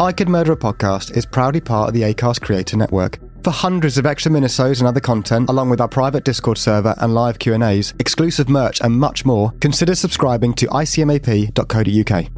I Could Murder a Podcast is proudly part of the ACAST Creator Network. For hundreds of extra minisodes and other content, along with our private Discord server and live Q&As, exclusive merch and much more, consider subscribing to icmap.co.uk.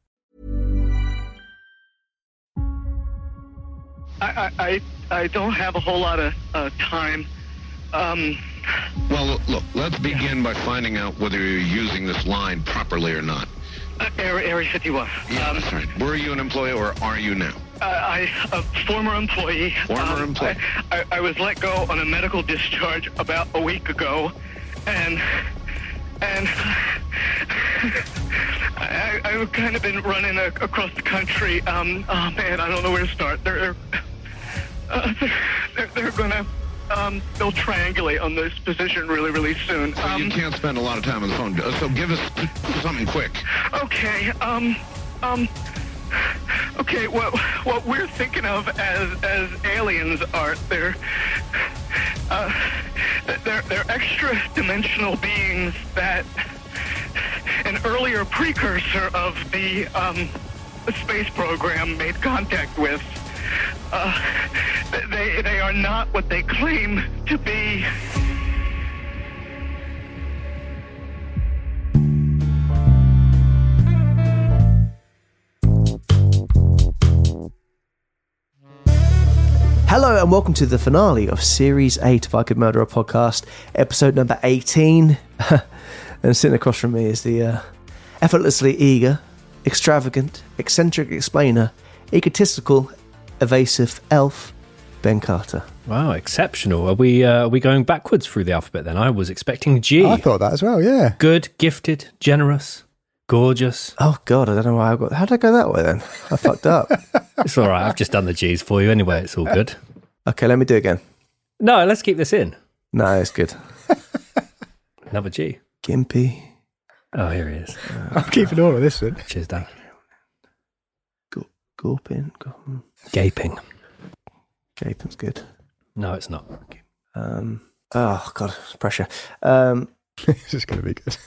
I, I, I don't have a whole lot of uh, time. Um, Well, look, let's begin by finding out whether you're using this line properly or not. uh, Area, Area 51. Yeah, Um, that's right. Were you an employee or are you now? uh, I, a former employee. Former um, employee. I, I, I was let go on a medical discharge about a week ago, and and I, I've kind of been running a, across the country. Um, oh man, I don't know where to start. They're uh, they're, they're, gonna um, they'll triangulate on this position really, really soon. You Um, can't spend a lot of time on the phone, uh, so give us something quick. Okay, um, um, okay, what, what we're thinking of as, as aliens are, they're, uh, they're, they're extra dimensional beings that an earlier precursor of the, um, space program made contact with. Uh, they, they are not what they claim to be. Hello and welcome to the finale of Series 8 of I Could Murder a Podcast, episode number 18. and sitting across from me is the uh, effortlessly eager, extravagant, eccentric explainer, egotistical, evasive elf, Ben Carter. Wow, exceptional. Are we uh, are we going backwards through the alphabet then? I was expecting G. I thought that as well, yeah. Good, gifted, generous, gorgeous. Oh God, I don't know why I got. How did I go that way then? I fucked up. It's all right. I've just done the G's for you anyway. It's all good. Okay, let me do it again. No, let's keep this in. No, it's good. Another G. Gimpy, Oh, here he is. I'm keeping all of this one. Cheers, Dan. Go- Gorpin, Gorpin. Gaping. Gaping's good. No, it's not. Um, oh God, pressure. Um, this is going to be good.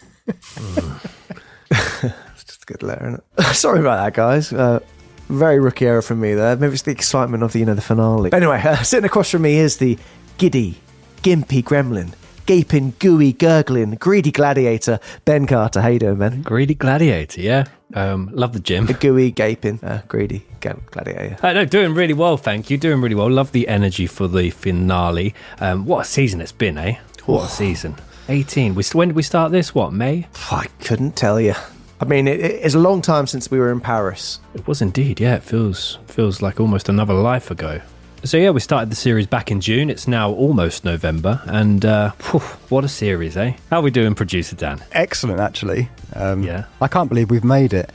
It's just a good letter, isn't it? Sorry about that, guys. Uh, very rookie error from me there. Maybe it's the excitement of the you know the finale. But anyway, uh, sitting across from me is the giddy, gimpy gremlin, gaping, gooey, gurgling, greedy gladiator, Ben Carter. How you doing, Ben? Greedy gladiator, yeah. Um, love the gym. The gooey, gaping, uh, greedy gladiator. Uh, no, doing really well, thank you. Doing really well. Love the energy for the finale. Um, what a season it's been, eh? What a season. 18. We, when did we start this? What, May? I couldn't tell you. I mean, it, it's a long time since we were in Paris. It was indeed, yeah. It feels feels like almost another life ago. So yeah, we started the series back in June. It's now almost November, and uh, phew, what a series, eh? How are we doing, producer Dan? Excellent, actually. Um, Yeah. I can't believe we've made it.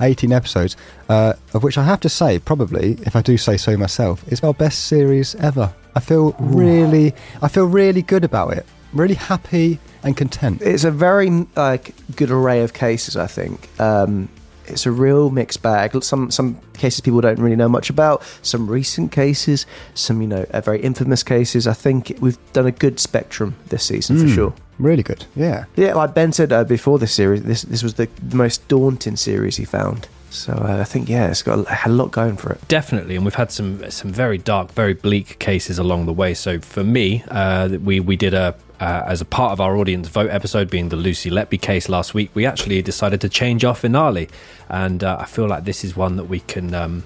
18 episodes, uh, of which I have to say, probably, if I do say so myself, is our best series ever. I feel really, I feel really good about it. Really happy and content. It's a very like good array of cases. I think um, it's a real mixed bag. Some some cases people don't really know much about. Some recent cases, some you know uh, very infamous cases. I think we've done a good spectrum this season for Mm. sure. Really good. Yeah. Yeah, like Ben said uh, before this series, this this was the, the most daunting series he found. So uh, I think yeah, it's got a, had a lot going for it. Definitely, and we've had some some very dark, very bleak cases along the way. So for me, uh, we we did a uh, as a part of our audience vote episode, being the Lucy Letby case last week, we actually decided to change our finale. And uh, I feel like this is one that we can, um,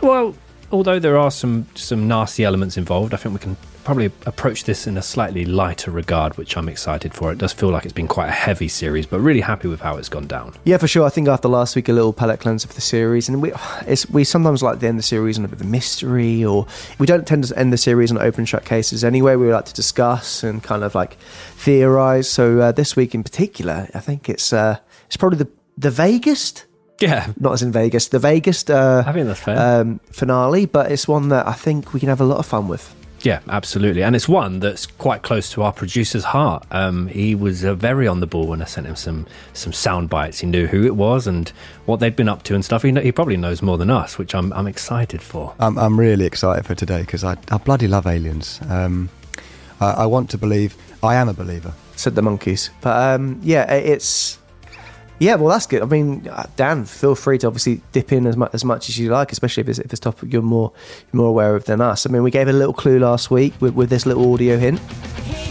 well, although there are some, some nasty elements involved, I think we can probably approach this in a slightly lighter regard, which I'm excited for. It does feel like it's been quite a heavy series, but really happy with how it's gone down. Yeah, for sure. I think after last week, a little palate cleanser for the series, and we we sometimes like to end the series on a bit of a mystery, or we don't tend to end the series on open shut cases anyway. We like to discuss and kind of like theorize. So uh, this week in particular, I think it's uh, it's probably the the vaguest. Yeah, not as in Vegas. The vaguest. Uh, I think that's fair. Um, finale, but it's one that I think we can have a lot of fun with. Yeah, absolutely. And it's one that's quite close to our producer's heart. Um, he was uh, very on the ball when I sent him some some sound bites. He knew who it was and what they'd been up to and stuff. He, he probably knows more than us, which I'm, I'm excited for. I'm, I'm really excited for today because I, I bloody love aliens. Um, I, I, want to believe. I am a believer. Said the monkeys. But um, yeah, it's yeah, well, that's good. I mean, uh, Dan, feel free to obviously dip in as much as much as you like, especially if it's, if it's topic you're more more aware of than us. I mean, we gave a little clue last week with, with this little audio hint. Hey,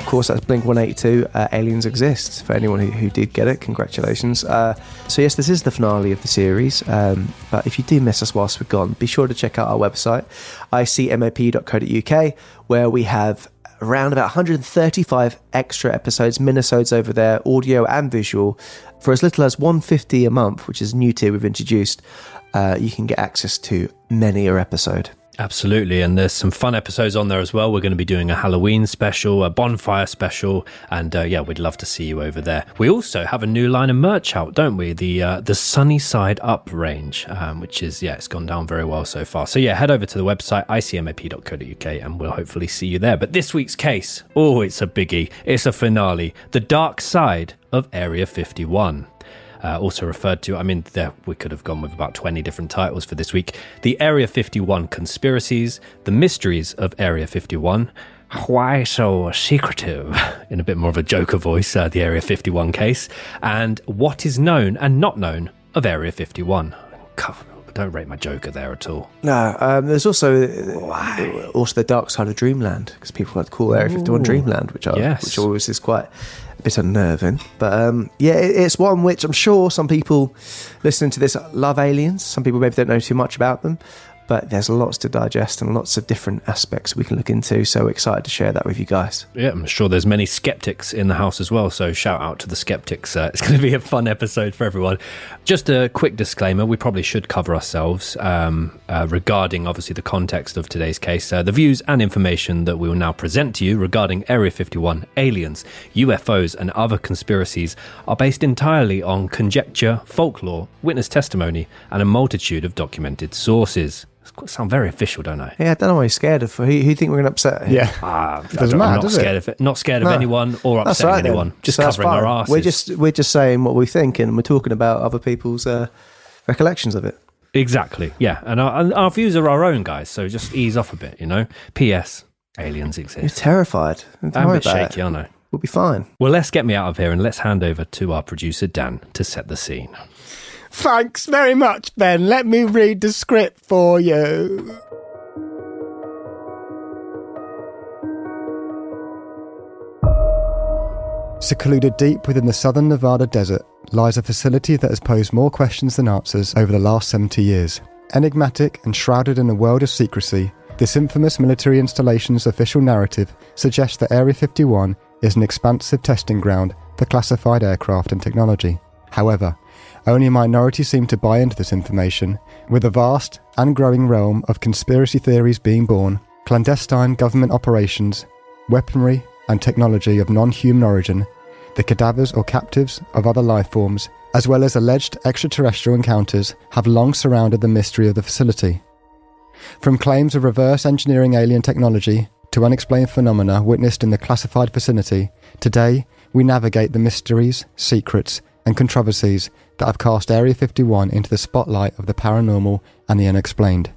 Of course, that's Blink 182. Uh, Aliens Exist. For anyone who, who, did get it, congratulations. Uh, so, yes, this is the finale of the series. Um, but if you do miss us whilst we're gone, be sure to check out our website, icmap.co.uk, where we have around about 135 extra episodes, minisodes over there, audio and visual. For as little as 150 a month, which is new tier we've introduced, uh, you can get access to many a episode. Absolutely. And there's some fun episodes on there as well. We're going to be doing a Halloween special, a bonfire special. And uh, yeah, we'd love to see you over there. We also have a new line of merch out, don't we? The uh, the Sunny Side Up range, um, which is, yeah, it's gone down very well so far. So yeah, head over to the website, icmap.co.uk, and we'll hopefully see you there. But this week's case, oh, it's a biggie. It's a finale. The Dark Side of Area 51 uh, also referred to. I mean, there, we could have gone with about 20 different titles for this week. The Area 51 Conspiracies, The Mysteries of Area 51, Why So Secretive, in a bit more of a Joker voice, uh, the Area 51 case, and What is Known and Not Known of Area 51. Don't rate my Joker there at all. No, um, there's also Why? also the dark side of Dreamland because people like to call Area 51 Dreamland, which, are, yes. which always is quite a bit unnerving. But um, yeah, it, it's one which I'm sure some people listening to this love aliens. Some people maybe don't know too much about them but there's lots to digest and lots of different aspects we can look into. So excited to share that with you guys. Yeah, I'm sure there's many skeptics in the house as well. So shout out to the skeptics. Uh, it's going to be a fun episode for everyone. Just a quick disclaimer: we probably should cover ourselves um, uh, regarding obviously the context of today's case. Uh, the views and information that we will now present to you regarding Area 51, aliens, UFOs, and other conspiracies are based entirely on conjecture, folklore, witness testimony, and a multitude of documented sources sound very official, don't I? Yeah, I don't know why he's scared of. Who, who you think we're going to upset? Yeah, uh, doesn't matter. Not does scared it? of not scared of no. anyone or upsetting right, anyone. Then. Just so covering our asses. We're just we're just saying what we think, and we're talking about other people's uh, recollections of it. Exactly. Yeah, and our, and our views are our own, guys. So just ease off a bit, you know. P.S. Aliens exist. You're terrified. Don't I'm a bit shaky, it. I know. We'll be fine. Well, let's get me out of here and let's hand over to our producer Dan to set the scene. Thanks very much, Ben. Let me read the script for you. Secluded deep within the southern Nevada desert lies a facility that has posed more questions than answers over the last 70 years. Enigmatic and shrouded in a world of secrecy, this infamous military installation's official narrative suggests that Area 51 is an expansive testing ground for classified aircraft and technology. However, only a minority seem to buy into this information, with a vast and growing realm of conspiracy theories being born, clandestine government operations, weaponry and technology of non human origin, the cadavers or captives of other life forms, as well as alleged extraterrestrial encounters, have long surrounded the mystery of the facility. From claims of reverse engineering alien technology to unexplained phenomena witnessed in the classified vicinity, today we navigate the mysteries, secrets, and controversies that have cast Area 51 into the spotlight of the paranormal and the unexplained.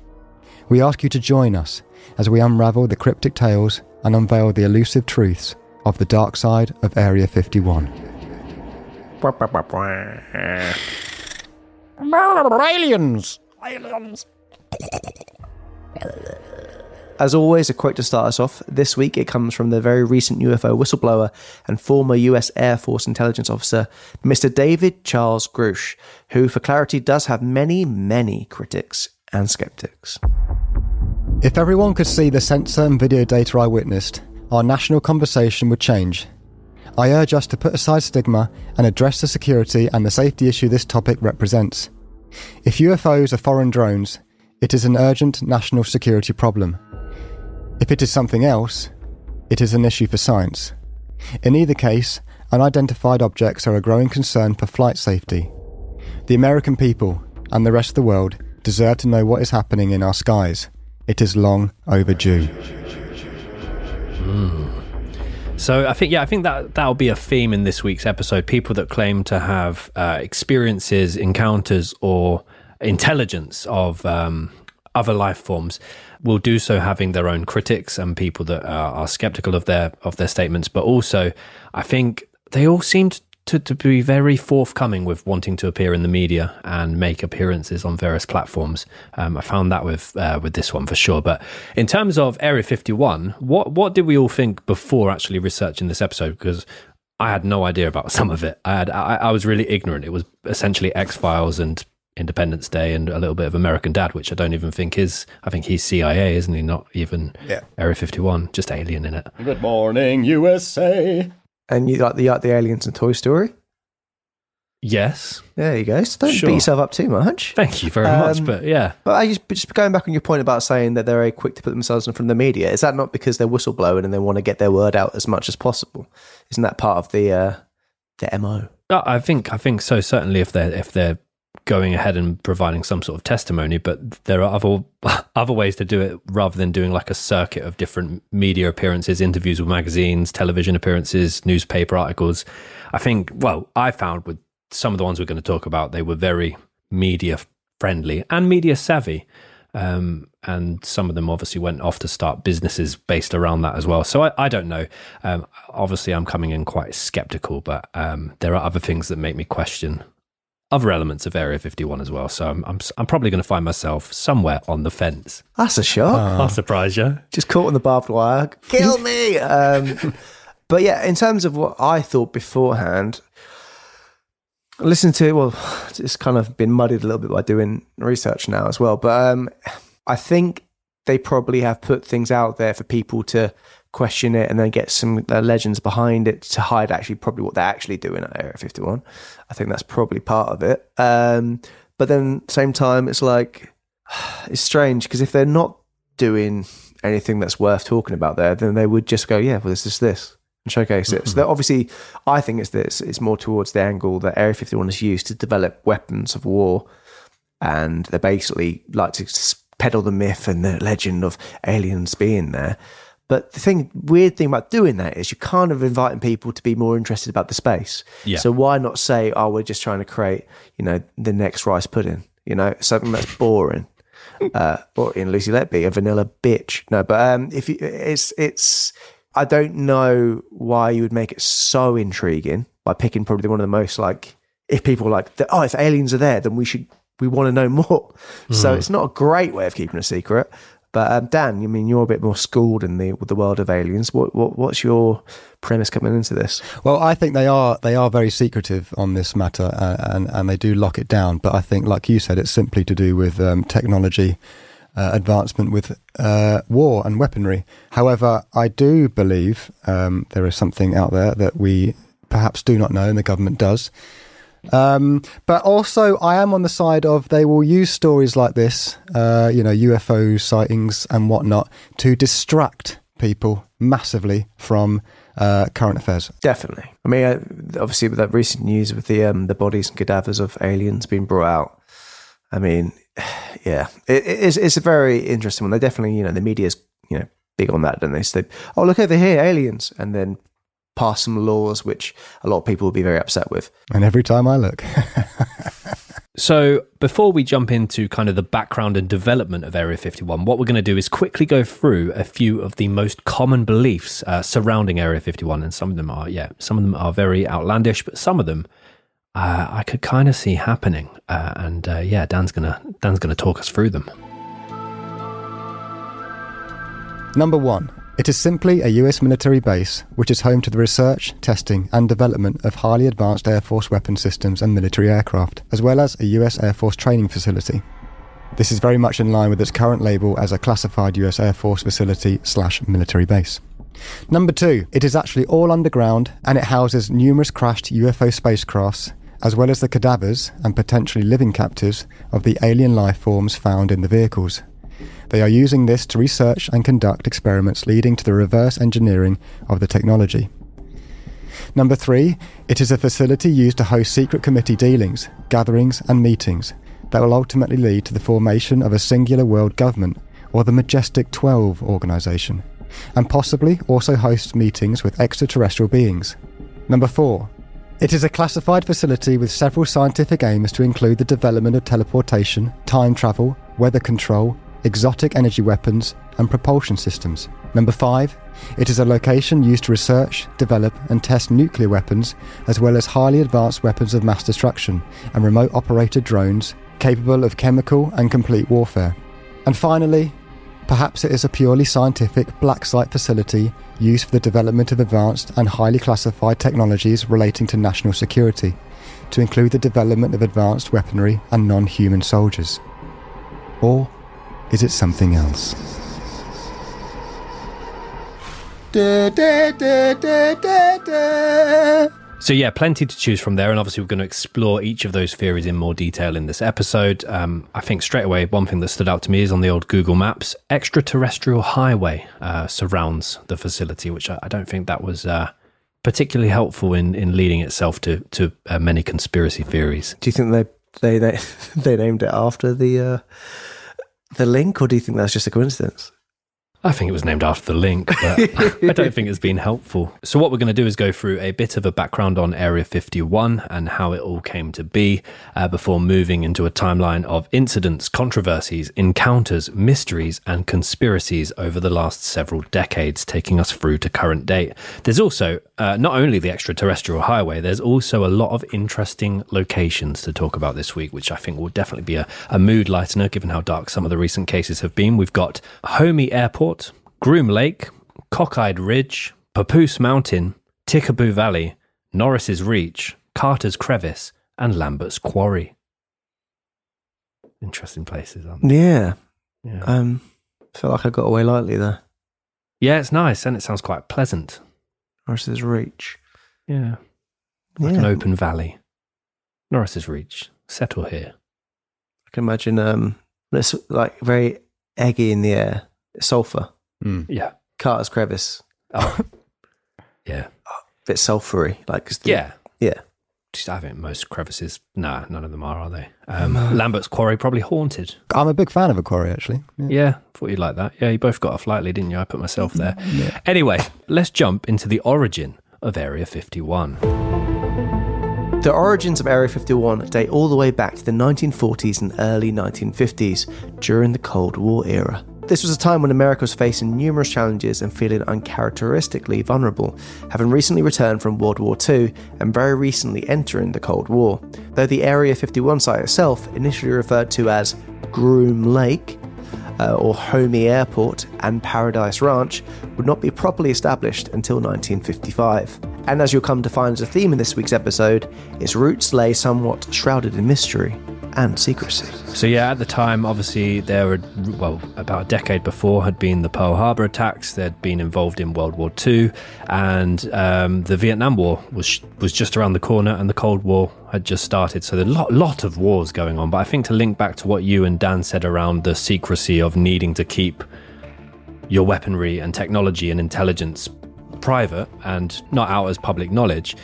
We ask you to join us as we unravel the cryptic tales and unveil the elusive truths of the dark side of Area 51. Aliens! As always, a quote to start us off. This week it comes from the very recent UFO whistleblower and former US Air Force intelligence officer, Mr. David Charles Grush, who, for clarity, does have many, many critics and skeptics. If everyone could see the sensor and video data I witnessed, our national conversation would change. I urge us to put aside stigma and address the security and the safety issue this topic represents. If UFOs are foreign drones, it is an urgent national security problem. If it is something else, it is an issue for science. In either case, unidentified objects are a growing concern for flight safety. The American people and the rest of the world deserve to know what is happening in our skies. It is long overdue. So I think yeah, I think that that'll be a theme in this week's episode. People that claim to have uh, experiences, encounters, or intelligence of um, other life forms will do so having their own critics and people that are, are skeptical of their of their statements. But also, I think they all seemed to, to be very forthcoming with wanting to appear in the media and make appearances on various platforms. Um, I found that with uh, with this one for sure. But in terms of Area 51, what what did we all think before actually researching this episode? Because I had no idea about some of it. I had I, I was really ignorant. It was essentially X Files and Independence Day and a little bit of American Dad, which I don't even think is. I think he's CIA, isn't he? Not even Yeah. Area 51, just alien in it. Good morning, USA. And you like the, like the aliens in Toy Story? Yes, There you go. So don't Sure. beat yourself up too much. thank you very much. Um, But yeah, But I just, just going back on your point about saying that they're very quick to put themselves in front of the media, is that not because they're whistleblowing and they want to get their word out as much as possible? Isn't that part of the uh, the MO? Uh, I think I think so. Certainly, if they're if they're going ahead and providing some sort of testimony, but there are other other ways to do it rather than doing like a circuit of different media appearances, interviews with magazines, television appearances, newspaper articles. I think. Well, I found with some of the ones we're going to talk about, they were very media friendly and media savvy. Um, and some of them obviously went off to start businesses based around that as well. So I, I don't know. Um, obviously, I'm coming in quite skeptical, but um, there are other things that make me question other elements of Area 51 as well. So I'm I'm, I'm probably going to find myself somewhere on the fence. That's a shock. I'll surprise you. Just caught in the barbed wire. Kill me. um, but yeah, in terms of what I thought beforehand, listen to well, it's kind of been muddied a little bit by doing research now as well. But um, I think they probably have put things out there for people to question it and then get some uh, legends behind it to hide actually probably what they're actually doing at Area 51. I think that's probably part of it. Um, but then same time, it's like it's strange because if they're not doing anything that's worth talking about there, then they would just go, yeah, well, this is this and showcase it. So that obviously, I think it's this. It's more towards the angle that Area 51 is used to develop weapons of war, and they basically like to peddle the myth and the legend of aliens being there. But the thing, weird thing about doing that is you're kind of inviting people to be more interested about the space. Yeah. So why not say, oh, we're just trying to create, you know, the next rice pudding, you know, something that's boring. uh, or in Lucy Letby, a vanilla bitch. No, but um, if you, it's it's, I don't know why you would make it so intriguing by picking probably one of the most like, if people like, oh, if aliens are there, then we should we want to know more. So it's not a great way of keeping a secret. But um, Dan, I mean, you're a bit more schooled in the the world of aliens. What, what what's your premise coming into this? Well, I think they are they are very secretive on this matter, uh, and and they do lock it down. But I think, like you said, it's simply to do with um, technology uh, advancement with uh, war and weaponry. However, I do believe um, there is something out there that we perhaps do not know, and the government does. Um, but also, I am on the side of they will use stories like this, uh, you know, UFO sightings and whatnot, to distract people massively from uh, current affairs. Definitely. I mean, uh, obviously, with that recent news with the um, the bodies and cadavers of aliens being brought out, I mean, yeah, it, it's it's a very interesting one. They definitely, you know, the media's you know big on that, don't they? So they, oh, look over here, aliens, and then pass some laws which a lot of people will be very upset with. And every time I look, So, before we jump into kind of the background and development of Area 51, what we're going to do is quickly go through a few of the most common beliefs uh, surrounding Area 51. And some of them are, yeah, some of them are very outlandish, but some of them uh, I could kind of see happening. Uh, and uh, yeah, Dan's gonna Dan's gonna talk us through them. Number one, it is simply a US military base which is home to the research, testing, and development of highly advanced Air Force weapon systems and military aircraft, as well as a US Air Force training facility. This is very much in line with its current label as a classified US Air Force facility slash military base. Number two, it is actually all underground and it houses numerous crashed UFO spacecrafts, as well as the cadavers and potentially living captives of the alien life forms found in the vehicles. They are using this to research and conduct experiments leading to the reverse engineering of the technology. Number three, it is a facility used to host secret committee dealings, gatherings, and meetings that will ultimately lead to the formation of a singular world government, or the Majestic 12 organisation, and possibly also host meetings with extraterrestrial beings. Number four, it is a classified facility with several scientific aims to include the development of teleportation, time travel, weather control, exotic energy weapons, and propulsion systems. Number five, it is a location used to research, develop, and test nuclear weapons, as well as highly advanced weapons of mass destruction and remote operated drones capable of chemical and complete warfare. And finally, perhaps it is a purely scientific black site facility used for the development of advanced and highly classified technologies relating to national security, to include the development of advanced weaponry and non human soldiers. Or is it something else? So yeah, plenty to choose from there, and obviously we're going to explore each of those theories in more detail in this episode. Um, I think straight away one thing that stood out to me is on the old Google Maps, extraterrestrial highway uh, surrounds the facility, which I, I don't think that was uh, particularly helpful in in leading itself to to uh, many conspiracy theories. Do you think they they they, they named it after the uh, the link, or do you think that's just a coincidence? I think it was named after the link, but I don't think it's been helpful. So, what we're going to do is go through a bit of a background on Area 51 and how it all came to be uh, before moving into a timeline of incidents, controversies, encounters, mysteries, and conspiracies over the last several decades, taking us through to current date. There's also uh, not only the extraterrestrial highway, there's also a lot of interesting locations to talk about this week, which I think will definitely be a, a mood lightener given how dark some of the recent cases have been. We've got Homey Airport. Groom Lake, Cockeyed Ridge, Papoose Mountain, Tikaboo Valley, Norris's Reach, Carter's Crevice, and Lambert's Quarry. Interesting places, aren't they? Yeah. Yeah. Um, felt like I got away lightly there. yeah, it's nice and it sounds quite pleasant. Norris's Reach. Yeah. Like Yeah. an open valley. Norris's Reach. Settle here. I can imagine um, it's like very eggy in the air. Sulfur. Hmm. Yeah. Carter's Crevice. Oh. yeah. Bit sulphury. Like 'cause the- Yeah. Yeah. Just, I think most crevices, nah, none of them are, are they? Um, Lambert's Quarry probably haunted. I'm a big fan of a quarry, actually. Yeah. Yeah, thought you'd like that. Yeah, you both got off lightly, didn't you? I put myself there. Anyway, let's jump into the origin of Area 51. The origins of Area 51 date all the way back to the 1940s and early 1950s during the Cold War era. This was a time when America was facing numerous challenges and feeling uncharacteristically vulnerable, having recently returned from World War II and very recently entering the Cold War. Though the Area 51 site itself, initially referred to as Groom Lake, uh, or Homey Airport and Paradise Ranch would not be properly established until 1955. And as you'll come to find as a theme in this week's episode, its roots lay somewhat shrouded in mystery and secrecy. So, yeah, at the time, obviously, there were, well, about a decade before had been the Pearl Harbor attacks. They'd been involved in World War II, and um, the Vietnam War was was just around the corner, and the Cold War had just started. So, there's a lot, lot of wars going on. But I think to link back to what you and Dan said around the secrecy of needing to keep your weaponry and technology and intelligence private and not out as public knowledge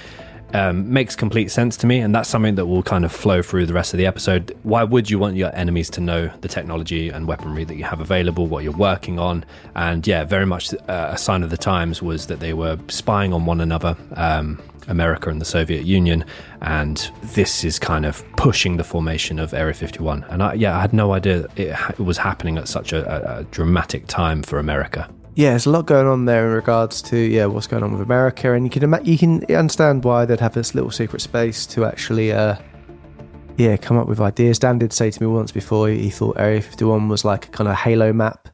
um, makes complete sense to me, and that's something that will kind of flow through the rest of the episode. Why would you want your enemies to know the technology and weaponry that you have available, what you're working on? And yeah, very much uh, a sign of the times was that they were spying on one another, um, America and the Soviet Union, and this is kind of pushing the formation of Area 51. And I, yeah, I had no idea it, was happening at such a, a dramatic time for America. Yeah, there's a lot going on there in regards to yeah what's going on with America, and you can ima- you can understand why they'd have this little secret space to actually uh yeah come up with ideas. Dan did say to me once before he thought Area 51 was like a kind of Halo map,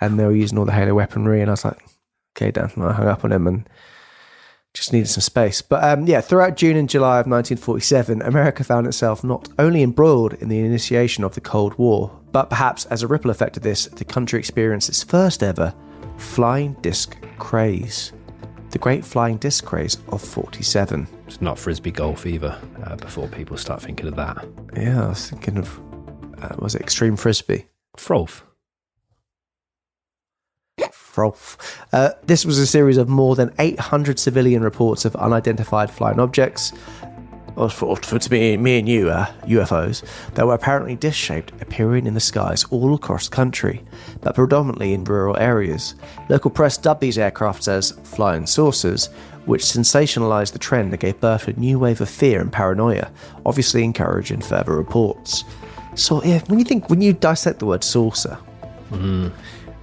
and they were using all the Halo weaponry, and I was like, okay, Dan, and I hung up on him and just needed some space. But um, yeah, throughout June and July of 1947, America found itself not only embroiled in the initiation of the Cold War, but perhaps as a ripple effect of this, the country experienced its first ever flying disc craze. The Great Flying Disc Craze of 47. It's not frisbee golf either. Uh, before people start thinking of that, Yeah, I was thinking of, uh, was it Extreme Frisbee? froth. Froth. Uh, this was a series of more than 800 civilian reports of unidentified flying objects, or for, for to me, me and you, uh, UFOs, that were apparently disc shaped, appearing in the skies all across the country, but predominantly in rural areas. Local press dubbed these aircrafts as flying saucers, which sensationalized the trend that gave birth to a new wave of fear and paranoia, obviously encouraging further reports. So, yeah, when you think, when you dissect the word saucer,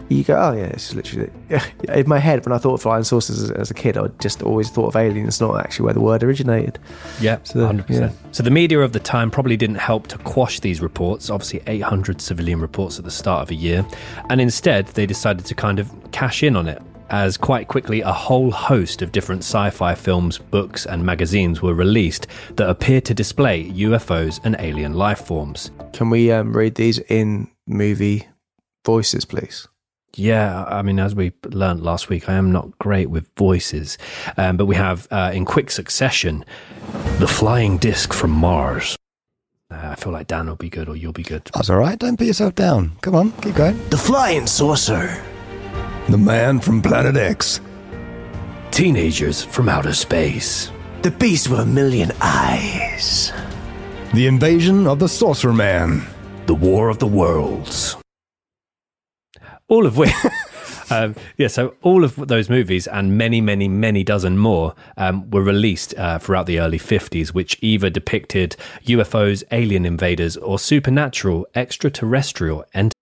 you go, oh yeah, it's literally in my head. When I thought of flying saucers as, as a kid, I just always thought of aliens, not actually where the word originated. Yeah, So, 100%. yeah. So the media of the time probably didn't help to quash these reports, obviously 800 civilian reports at the start of a year, and instead they decided to kind of cash in on it. As quite quickly, a whole host of different sci fi films, books, and magazines were released that appeared to display UFOs and alien life forms. Can we um, read these in movie voices, please? Yeah, I mean, as we learned last week, I am not great with voices. Um, but we have, uh, in quick succession, The Flying Disc from Mars. Uh, I feel like Dan will be good or you'll be good. That's all right. Don't put yourself down. Come on, keep going. The flying saucer. The man from Planet X. Teenagers from outer space. The beast with a million eyes. The invasion of the Saucer Man. The War of the Worlds. All of which. Um, yeah, so all of those movies and many, many, many dozen more um, were released uh, throughout the early 50s, which either depicted UFOs, alien invaders, or supernatural, extraterrestrial entities.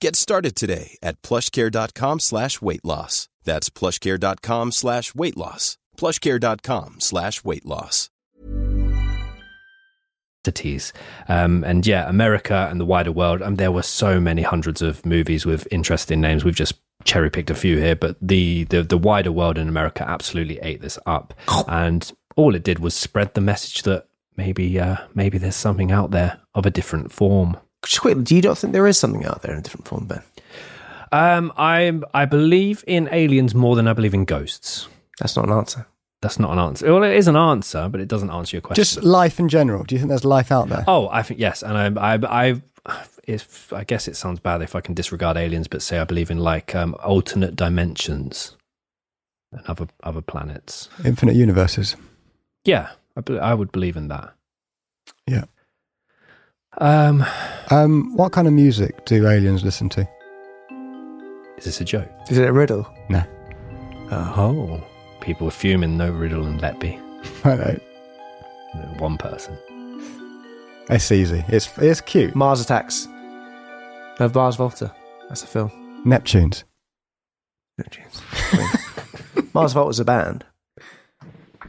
Get started today at plushcare.com slash weight loss. That's plushcare.com slash weight loss. plushcare.com slash weight loss. Um, and yeah, America and the wider world. And there were so many hundreds of movies with interesting names. We've just cherry picked a few here, but the, the the wider world in America absolutely ate this up. And all it did was spread the message that maybe uh, maybe there's something out there of a different form. Just quickly, do you not think there is something out there in a different form, Ben? Um, I I believe in aliens more than I believe in ghosts. That's not an answer. That's not an answer. Well, it is an answer, but it doesn't answer your question. Just life in general. Do you think there's life out there? Oh, I think yes, and I, I, I, if I guess it sounds bad if I can disregard aliens, but say I believe in like um, alternate dimensions and other other planets. Infinite universes. Yeah, I, be- I would believe in that. Yeah. Um, Um, what kind of music do aliens listen to? is this a joke? Is it a riddle? No. Oh, people were fuming. No riddle and let be. I know. One person. It's easy. It's it's cute. Mars Attacks. No, Mars Volta. That's a film. Neptunes. Neptunes. Mars Volta's a band.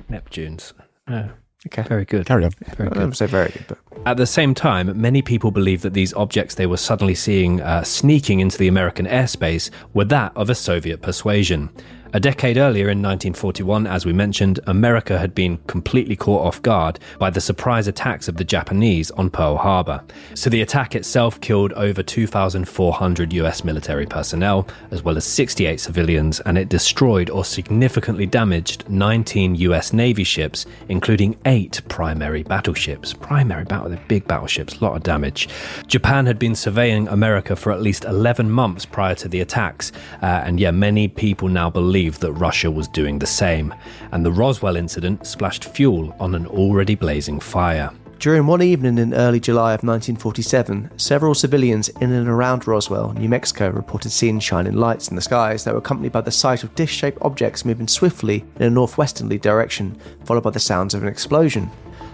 Neptunes. Yeah. Okay. Very good. Carry on. Very I good. don't say very good, but At the same time, many people believe that these objects they were suddenly seeing uh, sneaking into the American airspace were that of a Soviet persuasion. A decade earlier, in 1941, as we mentioned, America had been completely caught off guard by the surprise attacks of the Japanese on Pearl Harbor. So the attack itself killed over 2,400 US military personnel, as well as 68 civilians, and it destroyed or significantly damaged 19 US Navy ships, including eight primary battleships. Primary battle, big battleships, a lot of damage. Japan had been surveying America for at least 11 months prior to the attacks, uh, and yeah, many people now believe that Russia was doing the same. And the Roswell incident splashed fuel on an already blazing fire. During one evening in early July of 1947, several civilians in and around Roswell, New Mexico, reported seeing shining lights in the skies that were accompanied by the sight of dish shaped objects moving swiftly in a northwesterly direction, followed by the sounds of an explosion.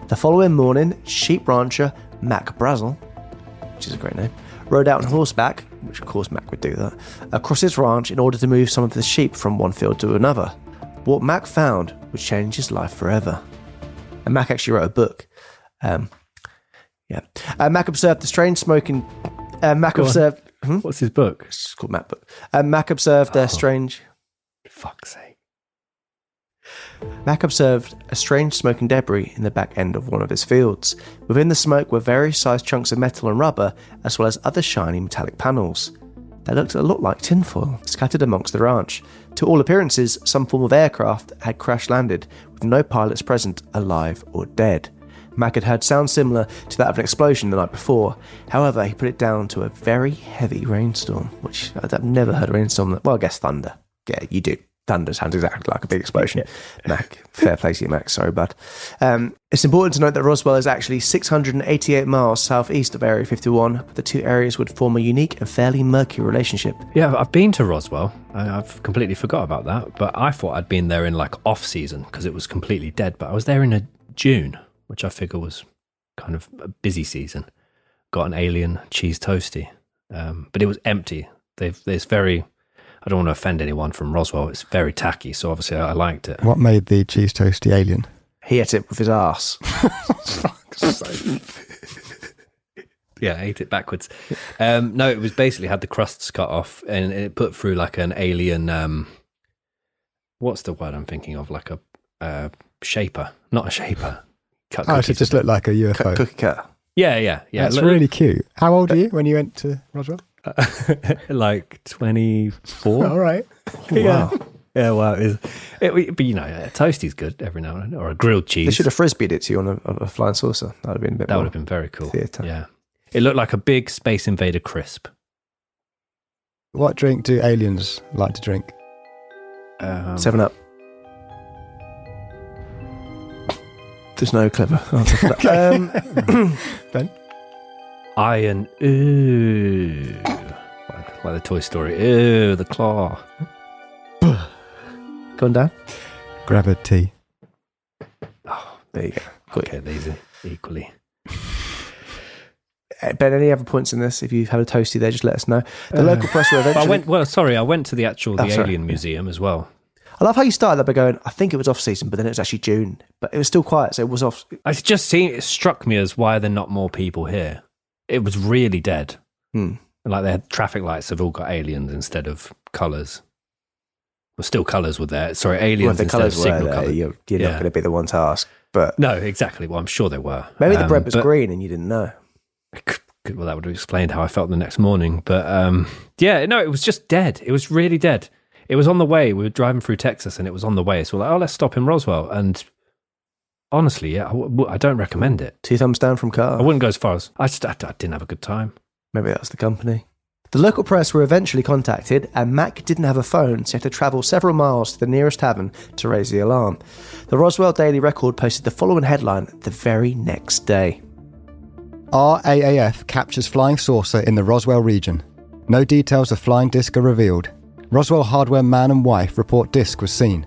The following morning, sheep rancher Mac Brazel, which is a great name, rode out on horseback, which of course Mac would do that, across his ranch in order to move some of the sheep from one field to another. What Mac found would change his life forever. And Mac actually wrote a book. Um, yeah. Uh, Mac observed the strange smoking. Uh, Mac Go observed. Hmm? What's his book? It's called Mac book. Uh, Mac observed Oh. a strange. Fuck's sake. Mac observed a strange smoking debris in the back end of one of his fields. Within the smoke were various sized chunks of metal and rubber, as well as other shiny metallic panels. They looked a lot like tinfoil, scattered amongst the ranch. To all appearances, some form of aircraft had crash landed, with no pilots present, alive or dead. Mac had heard sounds similar to that of an explosion the night before. However, he put it down to a very heavy rainstorm, which I've never heard a rainstorm that. Well, I guess thunder. Yeah, you do. Thunder sounds exactly like a big explosion. Mac, fair play to you, Mac. Sorry, bud. Um, it's important to note that Roswell is actually 688 miles southeast of Area 51. The two areas would form a unique and fairly murky relationship. Yeah, I've been to Roswell. I've completely forgot about that. But I thought I'd been there in like off season because it was completely dead. But I was there in a June, which I figure was kind of a busy season. Got an alien cheese toasty, um, but it was empty. They've there's very. I don't want to offend anyone from Roswell. It's very tacky, so obviously I, I liked it. What made the cheese toasty alien? He ate it with his ass. Yeah, I ate it backwards. Um, no, it was basically had the crusts cut off and it put through like an alien. Um, what's the word I'm thinking of? Like a uh, shaper, not a shaper. Cut Oh, so it just looked like a UFO. Cookie cutter. yeah, yeah, yeah. That's Look- really cute. How old are you when you went to Roswell? like twenty four. All right. Yeah. Yeah, well, it is. It, but you know, a toasty's good every now and then, or a grilled cheese. They should have frisbeed it to you on a, a flying saucer. That would have been a bit that would have been very cool. theatre. Yeah, it looked like a big Space Invader crisp. What drink do aliens like to drink? Um, Seven up. There's no clever answer for that. Um, Ben? Iron. Ooh. Like, like the Toy Story. Ooh, the claw. Gone down. Gravity. There you go. Got Okay, these are equally. Uh, Ben, any other points in this? If you've had a toasty there, just let us know. The Uh, local press will But I went. Well, sorry, I went to the actual Oh, the sorry. Alien Museum as well. I love how you started that by going, I think it was off season, but then it was actually June. But it was still quiet, so it was off. I just seen it struck me as why are there not more people here? It was really dead. Hmm. Like their traffic lights have all got aliens instead of colours. Well, still colours were there. Sorry, Well, aliens if the instead colours of were signal there, colours. you're, you're not going to be the one to ask. But No, exactly. Well, I'm sure they were. maybe the Um, bread was but- green and you didn't know. Well, that would have explained how I felt the next morning. But um, yeah, no, it was just dead. It was really dead. it was on the way. We were driving through Texas, and it was on the way. So we're like, oh, let's stop in Roswell. And honestly, yeah, I, w- I don't recommend it. Two thumbs down from Carl. I wouldn't go as far as I just I, I didn't have a good time. Maybe that's the company. The local press were eventually contacted, and Mac didn't have a phone, so he had to travel several miles to the nearest tavern to raise the alarm. The Roswell Daily Record posted the following headline the very next day. RAAF captures flying saucer in the Roswell region. No details of flying disc are revealed. Roswell hardware man and wife report disc was seen.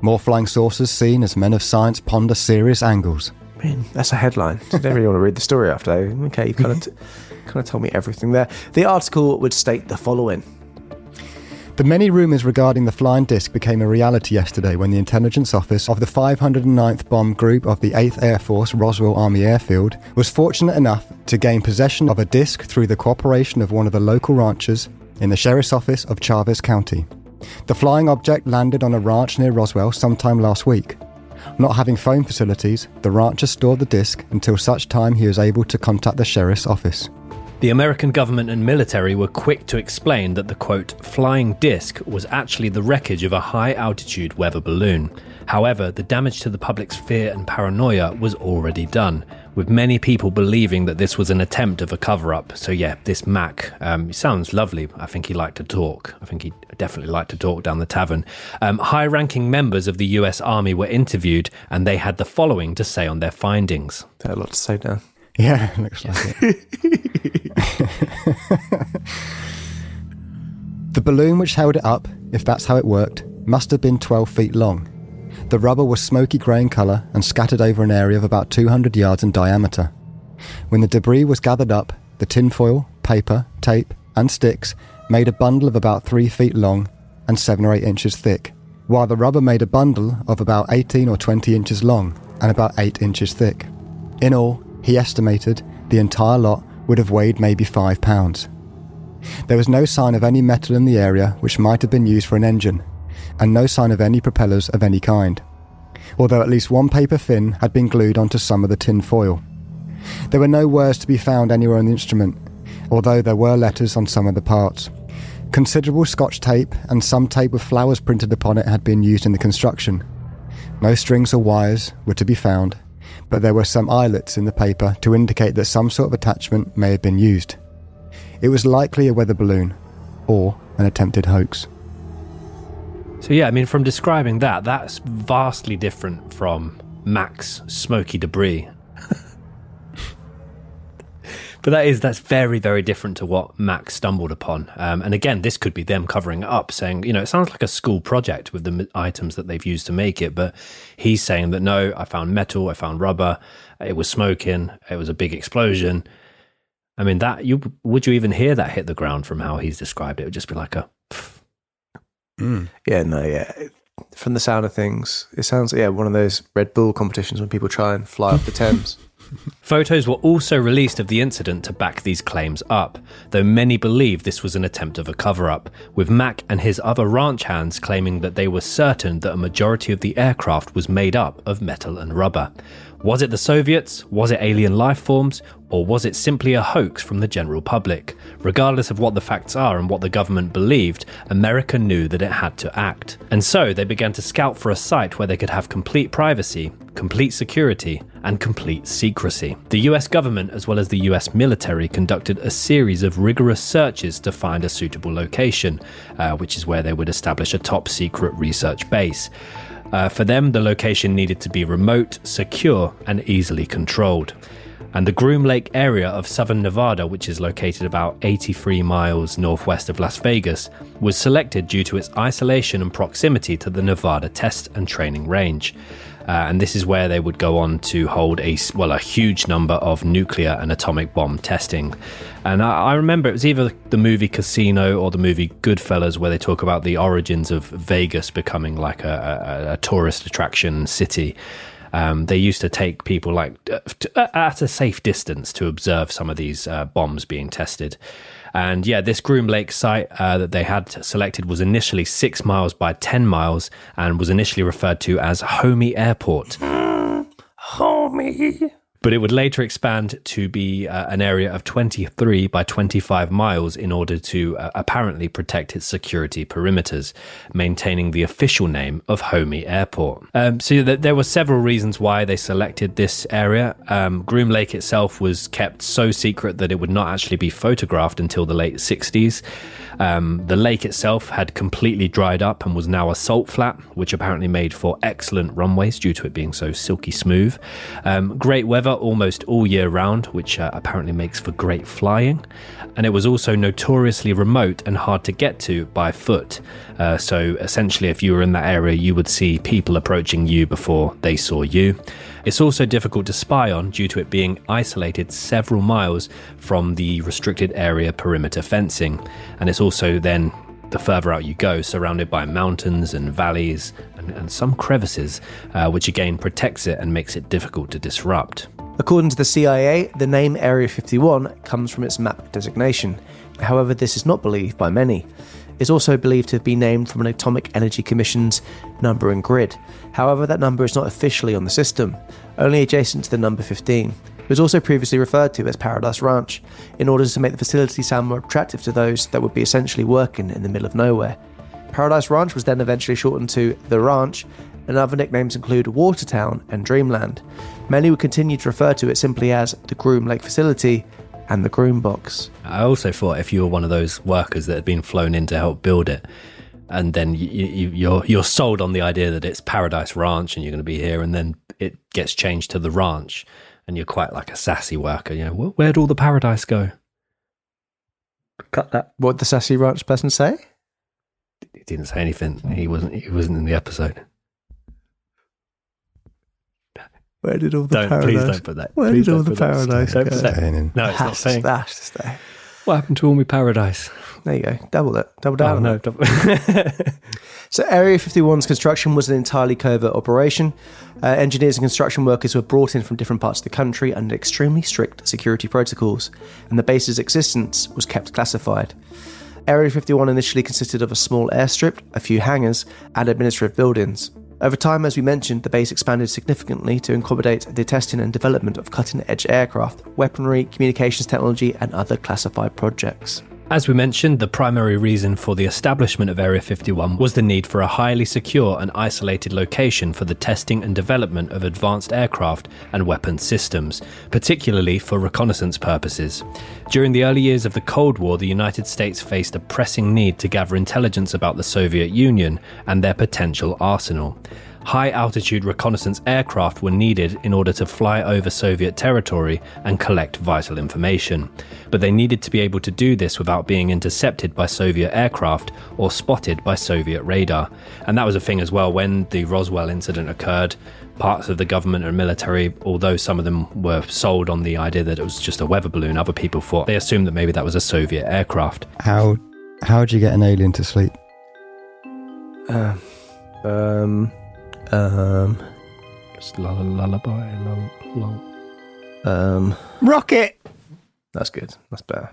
More flying saucers seen as men of science ponder serious angles. I mean, that's a headline. I don't really want to read the story after. Okay, you kind of, t- kind of told me everything there. The article would state the following. The many rumours regarding the flying disc became a reality yesterday when the intelligence office of the 509th Bomb Group of the 8th Air Force Roswell Army Airfield was fortunate enough to gain possession of a disc through the cooperation of one of the local ranchers in the Sheriff's Office of Chaves County. The flying object landed on a ranch near Roswell sometime last week. Not having phone facilities, the rancher stored the disc until such time he was able to contact the sheriff's office. The American government and military were quick to explain that the quote, flying disc was actually the wreckage of a high altitude weather balloon. However, the damage to the public's fear and paranoia was already done, with many people believing that this was an attempt of a cover up. So, yeah, this Mac um, sounds lovely. I think he liked to talk. I think he definitely liked to talk down the tavern. Um, High ranking members of the US Army were interviewed, and they had the following to say on their findings. They had a lot to say now. Yeah, looks like it. the balloon which held it up, if that's how it worked, must have been 12 feet long. The rubber was smoky grey in colour and scattered over an area of about 200 yards in diameter. When the debris was gathered up, the tinfoil, paper, tape, and sticks made a bundle of about 3 feet long and 7 or 8 inches thick, while the rubber made a bundle of about 18 or 20 inches long and about 8 inches thick. In all, he estimated the entire lot would have weighed maybe five pounds. There was no sign of any metal in the area which might have been used for an engine, and no sign of any propellers of any kind, although at least one paper fin had been glued onto some of the tin foil. There were no words to be found anywhere on the instrument, although there were letters on some of the parts. Considerable scotch tape and some tape with flowers printed upon it had been used in the construction. No strings or wires were to be found, but there were some eyelets in the paper to indicate that some sort of attachment may have been used. It was likely a weather balloon or an attempted hoax. So, yeah, I mean, from describing that, that's vastly different from Mac's smoky debris. but that is that's very very different to what Mac stumbled upon. Um, and again, this could be them covering it up, saying you know it sounds like a school project with the items that they've used to make it. But he's saying that no, I found metal, I found rubber, it was smoking, it was a big explosion. I mean that you would you even hear that hit the ground from how he's described it? It would just be like a Mm. Yeah, no, yeah. From the sound of things, it sounds yeah one of those Red Bull competitions when people try and fly up the Thames. Photos were also released of the incident to back these claims up, though many believe this was an attempt of a cover up, with Mac and his other ranch hands claiming that they were certain that a majority of the aircraft was made up of metal and rubber. Was it the Soviets? Was it alien life forms? Or was it simply a hoax from the general public? Regardless of what the facts are and what the government believed, America knew that it had to act. And so they began to scout for a site where they could have complete privacy, complete security, and complete secrecy. The US government, as well as the US military, conducted a series of rigorous searches to find a suitable location, uh, which is where they would establish a top secret research base. Uh, for them, the location needed to be remote, secure, and easily controlled. And the Groom Lake area of southern Nevada, which is located about 83 miles northwest of Las Vegas, was selected due to its isolation and proximity to the Nevada Test and Training Range. Uh, and this is where they would go on to hold a well a huge number of nuclear and atomic bomb testing. And I, I remember it was either the movie Casino or the movie Goodfellas, where they talk about the origins of Vegas becoming like a, a, a tourist attraction city. Um, they used to take people like uh, to, uh, at a safe distance to observe some of these uh, bombs being tested. And yeah, this Groom Lake site uh, that they had selected was initially six miles by 10 miles and was initially referred to as Homey Airport. Homie. But it would later expand to be uh, an area of 23 by 25 miles in order to uh, apparently protect its security perimeters, maintaining the official name of Homey Airport. Um, so th- there were several reasons why they selected this area. Um, Groom Lake itself was kept so secret that it would not actually be photographed until the late 60s. Um, the lake itself had completely dried up and was now a salt flat, which apparently made for excellent runways due to it being so silky smooth. Um, great weather almost all year round, which uh, apparently makes for great flying. And it was also notoriously remote and hard to get to by foot. Uh, so essentially, if you were in that area, you would see people approaching you before they saw you. It's also difficult to spy on due to it being isolated several miles from the restricted area perimeter fencing. And it's also then the further out you go, surrounded by mountains and valleys and, and some crevices, uh, which again protects it and makes it difficult to disrupt. According to the CIA, the name Area 51 comes from its map designation. However, this is not believed by many. It's also believed to have been named from an Atomic Energy Commission's number and grid. However, that number is not officially on the system, only adjacent to the number 15. It was also previously referred to as Paradise Ranch, in order to make the facility sound more attractive to those that would be essentially working in the middle of nowhere. Paradise Ranch was then eventually shortened to The Ranch, and other nicknames include Watertown and Dreamland. Many would continue to refer to it simply as the Groom Lake Facility and the Groom Box. I also thought if you were one of those workers that had been flown in to help build it, and then you, you, you're you're sold on the idea that it's Paradise Ranch and you're going to be here, and then it gets changed to the ranch, and you're quite like a sassy worker. You know, "Where- where'd all the paradise go? Cut that. What did the Sassy Ranch person say? He didn't say anything. He wasn't. He wasn't in the episode. Where did all the paradise Don't paradise? please don't put that. Where please did all don't the put that. paradise Don't go? put that. No, it's not Has saying. to- has to stay. What happened to all my paradise? There you go. Double it. Double down. Oh, no, double- So, Area 51's construction was an entirely covert operation. Uh, engineers and construction workers were brought in from different parts of the country under extremely strict security protocols, and the base's existence was kept classified. Area 51 initially consisted of a small airstrip, a few hangars, and administrative buildings. Over time, as we mentioned, the base expanded significantly to accommodate the testing and development of cutting edge aircraft, weaponry, communications technology, and other classified projects. As we mentioned, the primary reason for the establishment of Area 51 was the need for a highly secure and isolated location for the testing and development of advanced aircraft and weapons systems, particularly for reconnaissance purposes. During the early years of the Cold War, the United States faced a pressing need to gather intelligence about the Soviet Union and their potential arsenal. High altitude reconnaissance aircraft were needed in order to fly over Soviet territory and collect vital information. But they needed to be able to do this without being intercepted by Soviet aircraft or spotted by Soviet radar. And that was a thing as well when the Roswell incident occurred. Parts of the government and military, although some of them were sold on the idea that it was just a weather balloon, other people thought they assumed that maybe that was a Soviet aircraft. How how would you get an alien to sleep? Uh, um, um, Just lull- lullaby, lull- lull. um, Rocket. that's good. That's better.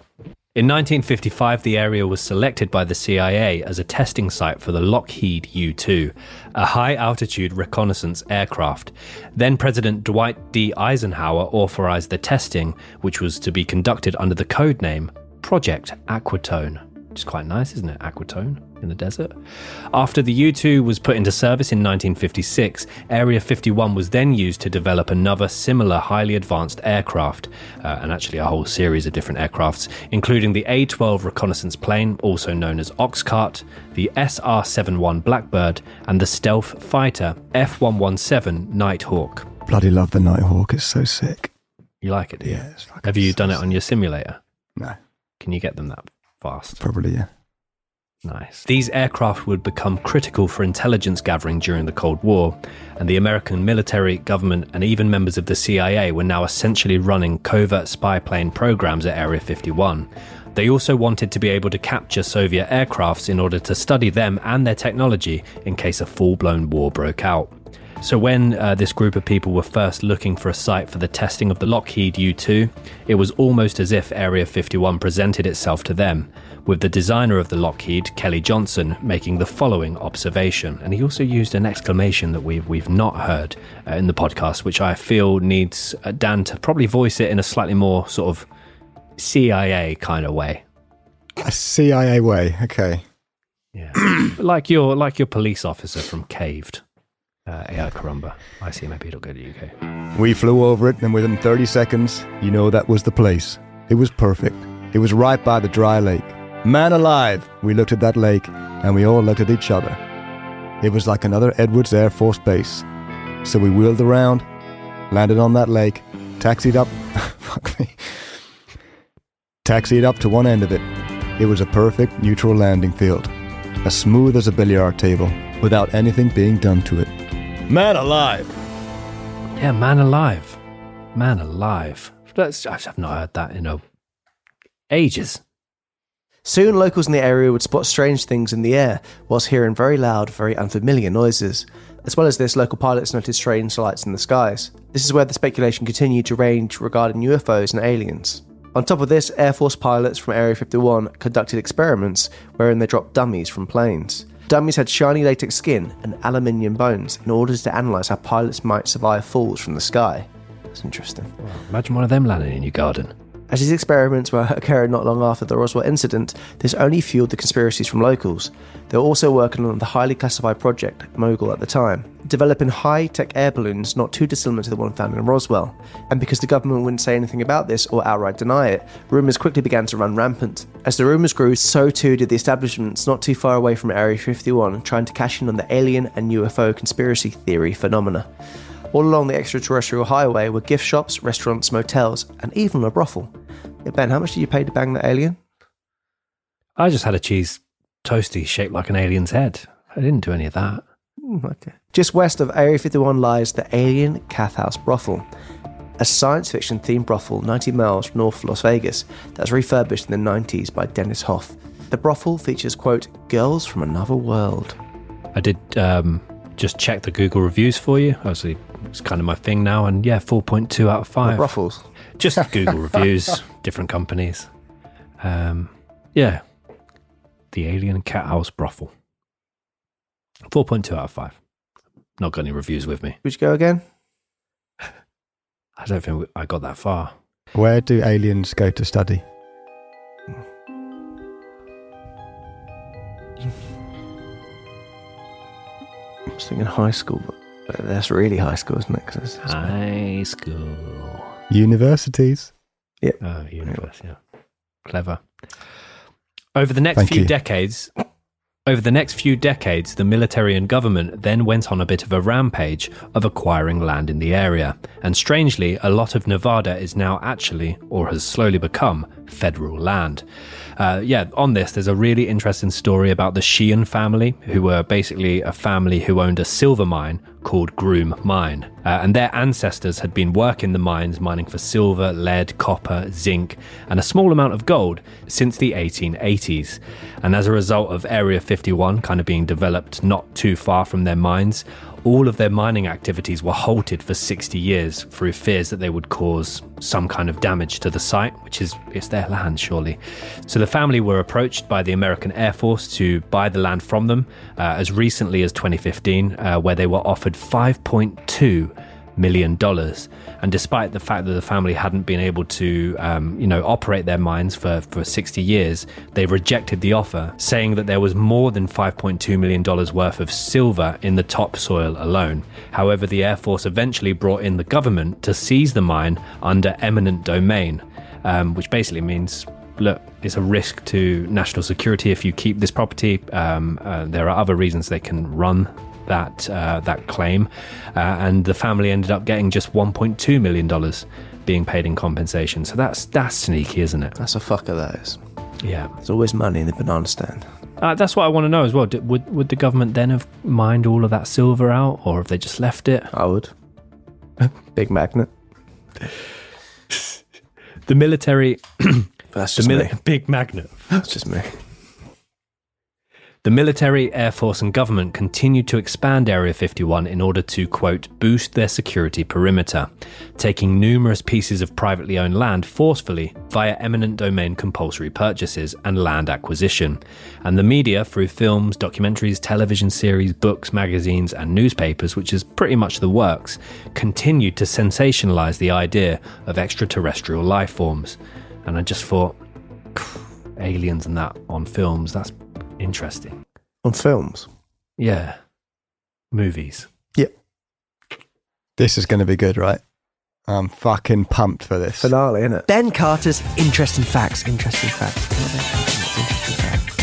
In 1955, the area was selected by the CIA as a testing site for the Lockheed U 2, a high altitude reconnaissance aircraft. Then President Dwight D. Eisenhower authorized the testing, which was to be conducted under the code name Project Aquatone. Which is quite nice, isn't it? Aquatone in the desert. After the U 2 was put into service in 1956, Area 51 was then used to develop another similar highly advanced aircraft, uh, and actually a whole series of different aircrafts, including the A 12 reconnaissance plane, also known as Oxcart, the SR 71 Blackbird, and the stealth fighter F 117 Nighthawk. Bloody love the Nighthawk. It's so sick. You like it, do you? Yeah, it's Have you so done it on your simulator? No, Can you get them that fast? probably yeah. Nice. These aircraft would become critical for intelligence gathering during the Cold War, and the American military, government, and even members of the CIA were now essentially running covert spy plane programs at Area 51. They also wanted to be able to capture Soviet aircrafts in order to study them and their technology in case a full blown war broke out. So, when uh, this group of people were first looking for a site for the testing of the Lockheed U 2, it was almost as if Area 51 presented itself to them, with the designer of the Lockheed, Kelly Johnson, making the following observation. And he also used an exclamation that we've, we've not heard uh, in the podcast, which I feel needs uh, Dan to probably voice it in a slightly more sort of CIA kind of way. A CIA way. Okay. Yeah, like your like your police officer from Caved. Uh, yeah, Carumba. I see. Maybe it'll go to UK. We flew over it, and within 30 seconds, you know that was the place. It was perfect. It was right by the dry lake. Man alive! We looked at that lake, and we all looked at each other. It was like another Edwards Air Force Base. So we wheeled around, landed on that lake, taxied up. fuck me. Taxied up to one end of it. It was a perfect neutral landing field, as smooth as a billiard table, without anything being done to it. Man alive! Yeah, man alive, man alive. That's, I've not heard that in a ages. Soon, locals in the area would spot strange things in the air, whilst hearing very loud, very unfamiliar noises. As well as this, local pilots noticed strange lights in the skies. This is where the speculation continued to range regarding UFOs and aliens. On top of this, Air Force pilots from Area 51 conducted experiments wherein they dropped dummies from planes. Dummies had shiny latex skin and aluminium bones in order to analyse how pilots might survive falls from the sky. That's interesting. Imagine one of them landing in your garden. As these experiments were occurring not long after the Roswell incident, this only fueled the conspiracies from locals. They were also working on the highly classified project, Mogul at the time, developing high tech air balloons not too dissimilar to the one found in Roswell. And because the government wouldn't say anything about this or outright deny it, rumours quickly began to run rampant. As the rumours grew, so too did the establishments not too far away from Area 51 trying to cash in on the alien and UFO conspiracy theory phenomena. All along the extraterrestrial highway were gift shops, restaurants, motels, and even a brothel. Yeah, ben, how much did you pay to bang the alien? I just had a cheese toasty shaped like an alien's head. I didn't do any of that. Hmm, okay. Just west of Area 51 lies the Alien Cat House Brothel, a science fiction themed brothel 90 miles north of Las Vegas that was refurbished in the 90s by Dennis Hof. The brothel features, quote, girls from another world. I did um, just check the Google reviews for you. Obviously, it's kind of my thing now. And yeah, 4.2 out of 5. Brothels. Just Google reviews, different companies. Um, yeah. The Alien Cat House Brothel. 4.2 out of 5. Not got any reviews with me. Would you go again? I don't think I got that far. Where do aliens go to study? I was thinking high school, but that's really high school, isn't it? 'Cause it's- it's- High school. Universities. Oh, universe, yeah. Clever. Over the next Thank few you. decades, over the next few decades, the military and government then went on a bit of a rampage of acquiring land in the area. And strangely, a lot of Nevada is now actually, or has slowly become, federal land. Uh, yeah, on this, there's a really interesting story about the Sheehan family, who were basically a family who owned a silver mine called Groom Mine. Uh, and their ancestors had been working the mines, mining for silver, lead, copper, zinc, and a small amount of gold since the 1880s. And as a result of Area 51 kind of being developed not too far from their mines, all of their mining activities were halted for 60 years through fears that they would cause some kind of damage to the site, which is it's their land, surely. So the family were approached by the American Air Force to buy the land from them uh, as recently as 2015, uh, where they were offered 5.2 million dollars. And despite the fact that the family hadn't been able to, um, you know, operate their mines for, for 60 years, they rejected the offer, saying that there was more than 5.2 million dollars worth of silver in the topsoil alone. However, the Air Force eventually brought in the government to seize the mine under eminent domain, um, which basically means look, it's a risk to national security if you keep this property. Um, uh, there are other reasons they can run that uh, that claim, uh, and the family ended up getting just 1.2 million dollars being paid in compensation. So that's that's sneaky, isn't it? That's a fucker, that is. Yeah, There's always money in the banana stand. uh, that's what I want to know as well. Did, would would the government then have mined all of that silver out, or have they just left it? I would. Big magnet. The military, that's the just mili- me. big magnet. That's just me. The military, air force, and government continued to expand Area 51 in order to, quote, boost their security perimeter, taking numerous pieces of privately owned land forcefully via eminent domain compulsory purchases and land acquisition. And the media, through films, documentaries, television series, books, magazines, and newspapers, which is pretty much the works, continued to sensationalize the idea of extraterrestrial life forms. And I just thought, aliens and that on films, that's interesting. On films. Yeah. Movies. Yep. This is going to be good, right? I'm fucking pumped for this. Finale, isn't it? Ben Carter's interesting facts. Interesting facts. Interesting facts.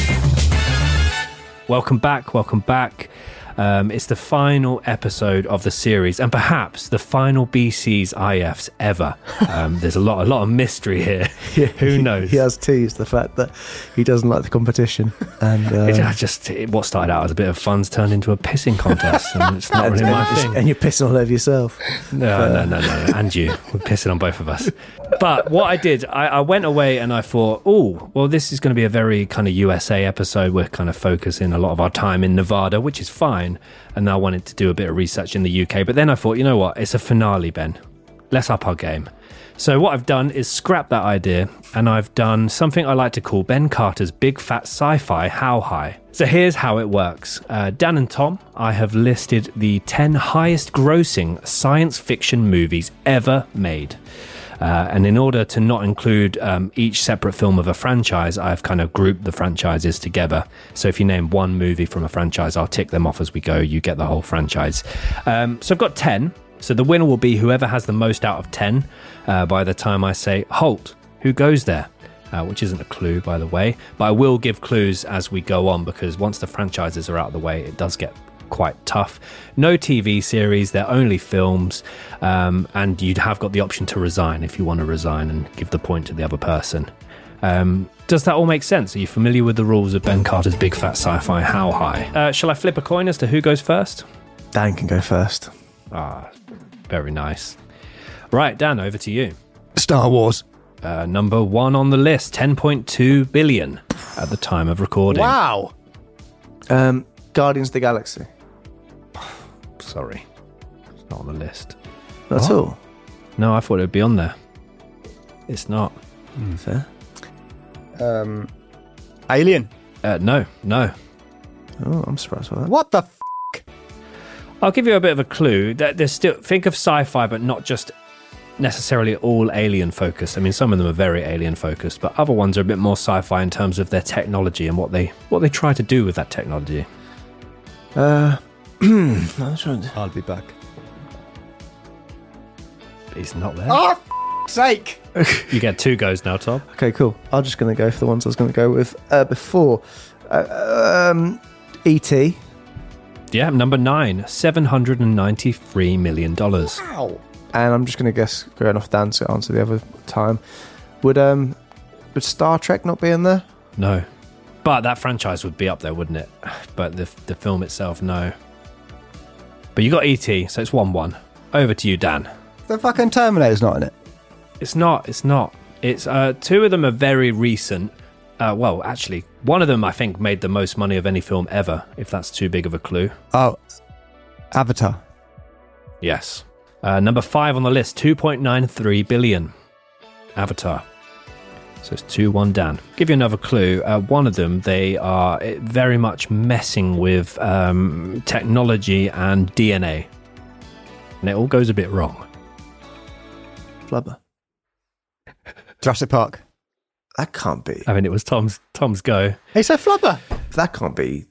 Welcome back. Welcome back. Um, it's the final episode of the series, and perhaps the final BC's IFs ever. Um, there's a lot, a lot of mystery here. Who knows? He has teased the fact that he doesn't like the competition, and It uh, just it, what started out as a bit of fun's turned into a pissing contest, and it's not and, really my thing. and you're pissing all over yourself. No, no, no, no, no. And you. We're pissing on both of us. But what I did, I, I went away and I thought, oh, well, this is going to be a very kind of USA episode. We're kind of focusing a lot of our time in Nevada, which is fine. And I wanted to do a bit of research in the UK. But then I thought, you know what? It's a finale, Ben. Let's up our game. So what I've done is scrap that idea and I've done something I like to call Ben Carter's Big Fat Sci-Fi How High. So here's how it works. Uh, Dan and Tom, I have listed the 10 highest grossing science fiction movies ever made. Uh, and in order to not include um, each separate film of a franchise, I've kind of grouped the franchises together. So if you name one movie from a franchise, I'll tick them off as we go. You get the whole franchise. Um, so I've got 10. So the winner will be whoever has the most out of 10 uh, by the time I say, halt, who goes there? Uh, which isn't a clue, by the way. But I will give clues as we go on because once the franchises are out of the way, it does get quite tough. No TV series, they're only films, um, and you have got the option to resign if you want to resign and give the point to the other person. Um, does that all make sense? Are you familiar with the rules of Ben Carter's Big Fat Sci-Fi How High? Uh, shall I flip a coin as to who goes first? Dan can go first. Ah, very nice. Right, Dan, over to you. Star Wars. Uh, number one on the list, 10.2 billion at the time of recording. Wow. Um, Guardians of the Galaxy. Sorry, it's not on the list. Not at all. No, I thought it would be on there. It's not. Fair. Um, Alien. Uh, no, no. Oh, I'm surprised by that. What the? F- I'll give you a bit of a clue. That there's still think of sci-fi, but not just necessarily all alien focused. I mean, some of them are very alien focused, but other ones are a bit more sci-fi in terms of their technology and what they what they try to do with that technology. Uh, Trying to- I'll be back. He's not there. Oh, f- sake! You get two goes now, Tom. Okay, cool. I'm just going to go for the ones I was going to go with uh, before. Uh, um, E.T. Yeah, number nine, seven hundred and ninety-three million dollars. Ow. and I'm just going to guess going off Dan's answer the other time. Would um would Star Trek not be in there? No, but that franchise would be up there, wouldn't it? But the the film itself, no. But you got ET, so it's one-one. Over to you, Dan. The fucking Terminator's not in it. It's not. It's not. It's uh, two of them are very recent. Uh, well, actually, one of them I think made the most money of any film ever. If that's too big of a clue. Oh, Avatar. Yes. Uh, number five on the list, two point nine three billion. Avatar. So it's two one Dan. Give you another clue. Uh, one of them, they are eh, very much messing with um, technology and DNA, and it all goes a bit wrong. Flubber. Jurassic Park. That can't be. I mean, it was Tom's Tom's go. He said Flubber. That can't be.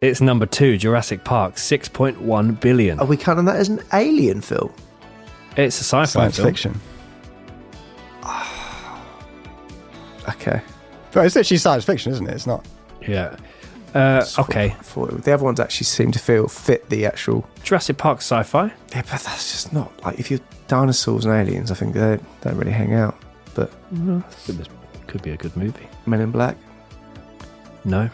It's number two, Jurassic Park, six point one billion. Are we counting that as an alien film? It's a sci-fi Science film. fiction. Okay. But it's literally science fiction, isn't it? It's not. Yeah. Uh, okay. I thought the other ones actually seem to feel fit the actual. Jurassic Park sci-fi. Yeah, but that's just not like if you're dinosaurs and aliens. I think they don't really hang out. But This could be a good movie. Men in Black. No.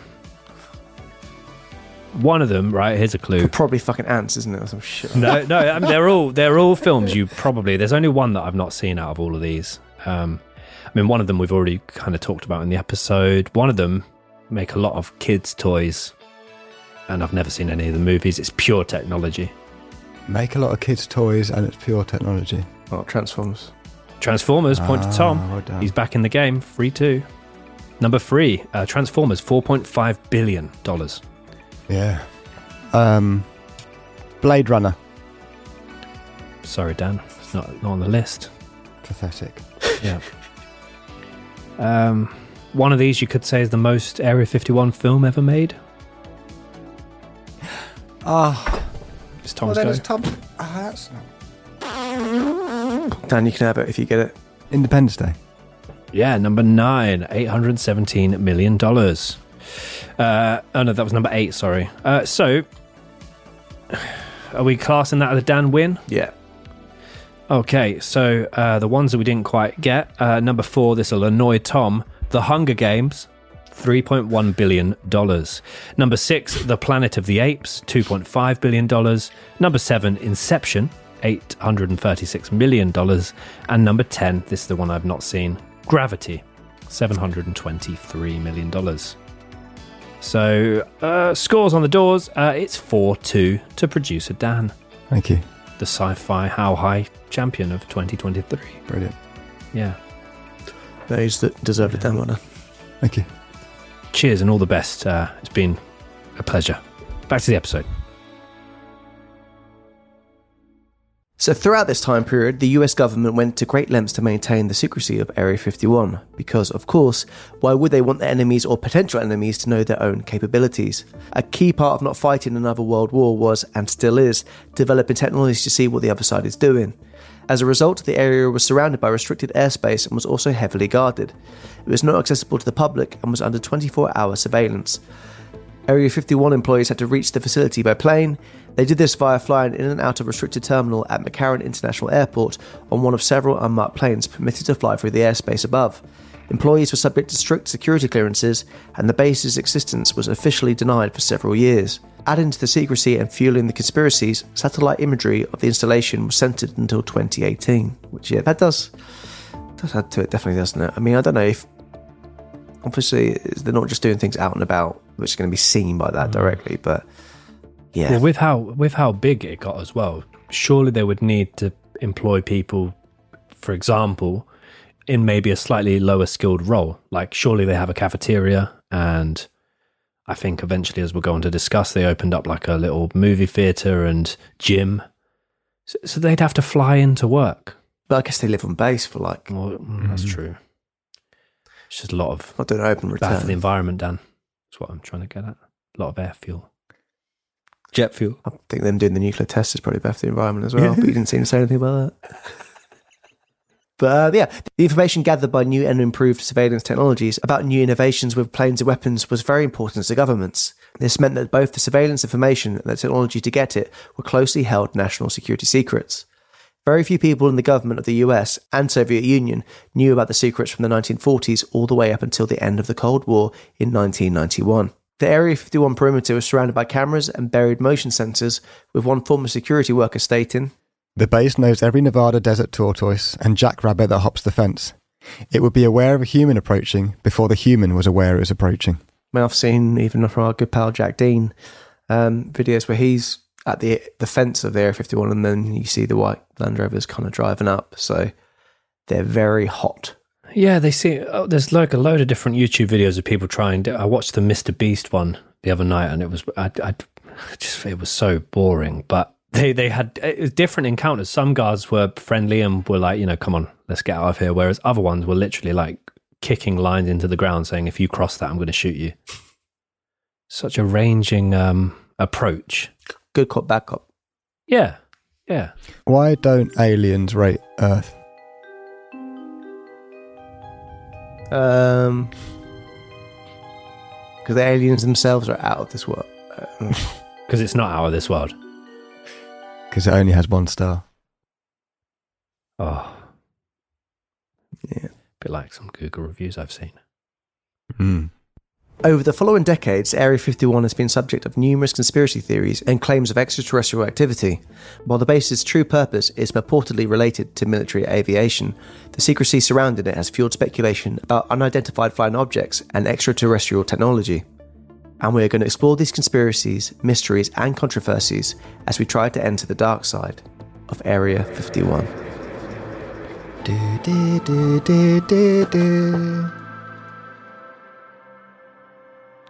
One of them, right? Here's a clue. Probably fucking ants, isn't it, or some shit? No, no. I mean, they're all they're all films. You probably there's only one that I've not seen out of all of these. Um, I mean, one of them we've already kind of talked about in the episode. One of them make a lot of kids' toys, and I've never seen any of the movies. It's pure technology. Make a lot of kids' toys and it's pure technology. Oh, Transformers. Transformers, point to Ah, Tom. well. He's back in the game, free two. Number three, uh, Transformers, $4.5 billion. Yeah. Um, Blade Runner. Sorry, Dan. It's not, not on the list. Pathetic. Yeah. um, one of these you could say is the most Area 51 film ever made. Ah, It's well, Tom's then go. Tom. Ah, that's not... Dan, you can have it if you get it. Independence Day. Yeah, number nine, $817 million. Uh, oh, no, that was number eight, sorry. Uh, so, are we classing that as a Dan win? Yeah. Okay, so uh, the ones that we didn't quite get. Uh, number four, this will annoy Tom. The Hunger Games, $3.1 billion. Number six, The Planet of the Apes, $2.5 billion. Number seven, Inception, $836 million. And number 10, this is the one I've not seen, Gravity, $723 million. So, uh, scores on the doors. Uh, it's 4 2 to producer Dan, Thank you. The sci fi How High champion of 2023. Brilliant. Yeah. Those that deserve it, Dan. Well done. Thank you. Cheers and all the best. Uh, it's been a pleasure. Back to the episode. So, throughout this time period, the US government went to great lengths to maintain the secrecy of Area 51, because, of course, why would they want their enemies or potential enemies to know their own capabilities? A key part of not fighting another world war was, and still is, developing technology to see what the other side is doing. As a result, the area was surrounded by restricted airspace and was also heavily guarded. It was not accessible to the public and was under 24 hour surveillance. Area 51 employees had to reach the facility by plane. They did this via flying in and out of a restricted terminal at McCarran International Airport on one of several unmarked planes permitted to fly through the airspace above. Employees were subject to strict security clearances, and the base's existence was officially denied for several years. Adding to the secrecy and fueling the conspiracies, satellite imagery of the installation was censored until 2018. Which, yeah, that does, does add to it, definitely, doesn't it? I mean, I don't know if obviously they're not just doing things out and about which is going to be seen by that mm. directly but yeah Well, with how with how big it got as well, surely they would need to employ people, for example, in maybe a slightly lower skilled role. Like, surely they have a cafeteria, and I think eventually, as we'll go on to discuss, they opened up like a little movie theater and gym. So, so they'd have to fly into work. but i guess they live on base for like Well, mm, that's true. It's just a lot of not doing open bad for the environment, Dan. That's what I'm trying to get at. A lot of air fuel, jet fuel. i think them doing the nuclear test is probably better for the environment as well but you didn't seem to say anything about that But uh, yeah, the information gathered by new and improved surveillance technologies about new innovations with planes and weapons was very important to governments. This meant that both the surveillance information and the technology to get it were closely held national security secrets. Very few people in the government of the US and Soviet Union knew about the secrets from the 1940s all the way up until the end of the Cold War in 1991. The Area 51 perimeter was surrounded by cameras and buried motion sensors, with one former security worker stating, The base knows every Nevada desert tortoise and jackrabbit that hops the fence. It would be aware of a human approaching before the human was aware it was approaching. I mean, I've seen even from our good pal Jack Dean um, videos where he's at the the fence of the Area 51 and then you see the white Land Rovers kind of driving up. So they're very hot. Yeah, they see. Oh, there's like a load of different YouTube videos of people trying. To, I watched the Mr. Beast one the other night, and it was I, I just it was so boring. But they they had it was different encounters. Some guards were friendly and were like, you know, come on, let's get out of here. Whereas other ones were literally like kicking lines into the ground, saying, if you cross that, I'm going to shoot you. Such a ranging um, approach. Good cop, bad cop. Yeah, yeah. Why don't aliens rate Earth? Um, because the aliens themselves are out of this world. Because it's not out of this world. Because it only has one star. Oh, Yeah. A bit like some Google reviews I've seen. Mm. Over the following decades, Area 51 has been subject of numerous conspiracy theories and claims of extraterrestrial activity. While the base's true purpose is purportedly related to military aviation, the secrecy surrounding it has fueled speculation about unidentified flying objects and extraterrestrial technology. And we are going to explore these conspiracies, mysteries, and controversies as we try to enter the dark side of Area 51. Do, do, do.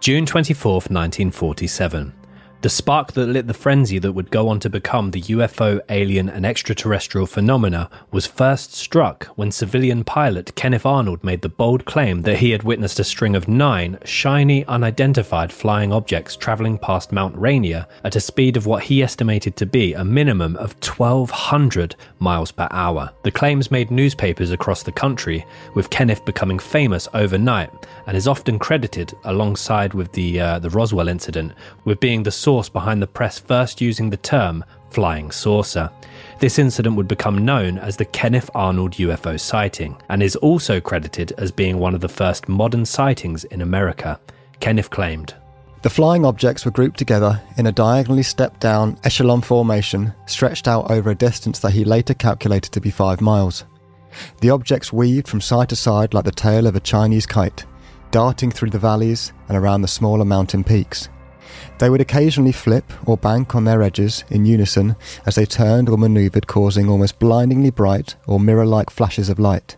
June 24th, 1947. The spark that lit the frenzy that would go on to become the UFO, alien, and extraterrestrial phenomena was first struck when civilian pilot Kenneth Arnold made the bold claim that he had witnessed a string of nine shiny, unidentified flying objects traveling past Mount Rainier at a speed of what he estimated to be a minimum of 1,200 miles per hour. The claims made newspapers across the country, with Kenneth becoming famous overnight, and is often credited, alongside with the uh, the Roswell incident, with being the source behind the press first using the term flying saucer. This incident would become known as the Kenneth Arnold UFO sighting and is also credited as being one of the first modern sightings in America. Kenneth claimed. The flying objects were grouped together in a diagonally stepped down echelon formation stretched out over a distance that he later calculated to be five miles. The objects weaved from side to side like the tail of a Chinese kite, darting through the valleys and around the smaller mountain peaks. They would occasionally flip or bank on their edges in unison as they turned or maneuvered, causing almost blindingly bright or mirror like flashes of light.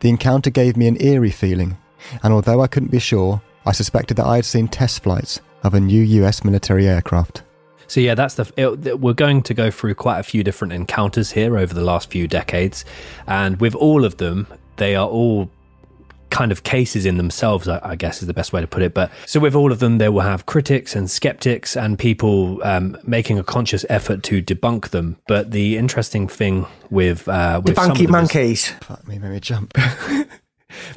The encounter gave me an eerie feeling, and although I couldn't be sure, I suspected that I had seen test flights of a new US military aircraft. So yeah, that's the. It, we're going to go through quite a few different encounters here over the last few decades, and with all of them, they are all kind of cases in themselves, I, I, guess is the best way to put it. But so with all of them, they will have critics and skeptics and people um, making a conscious effort to debunk them. But the interesting thing with uh, with debunky monkeys, fuck me, made me jump.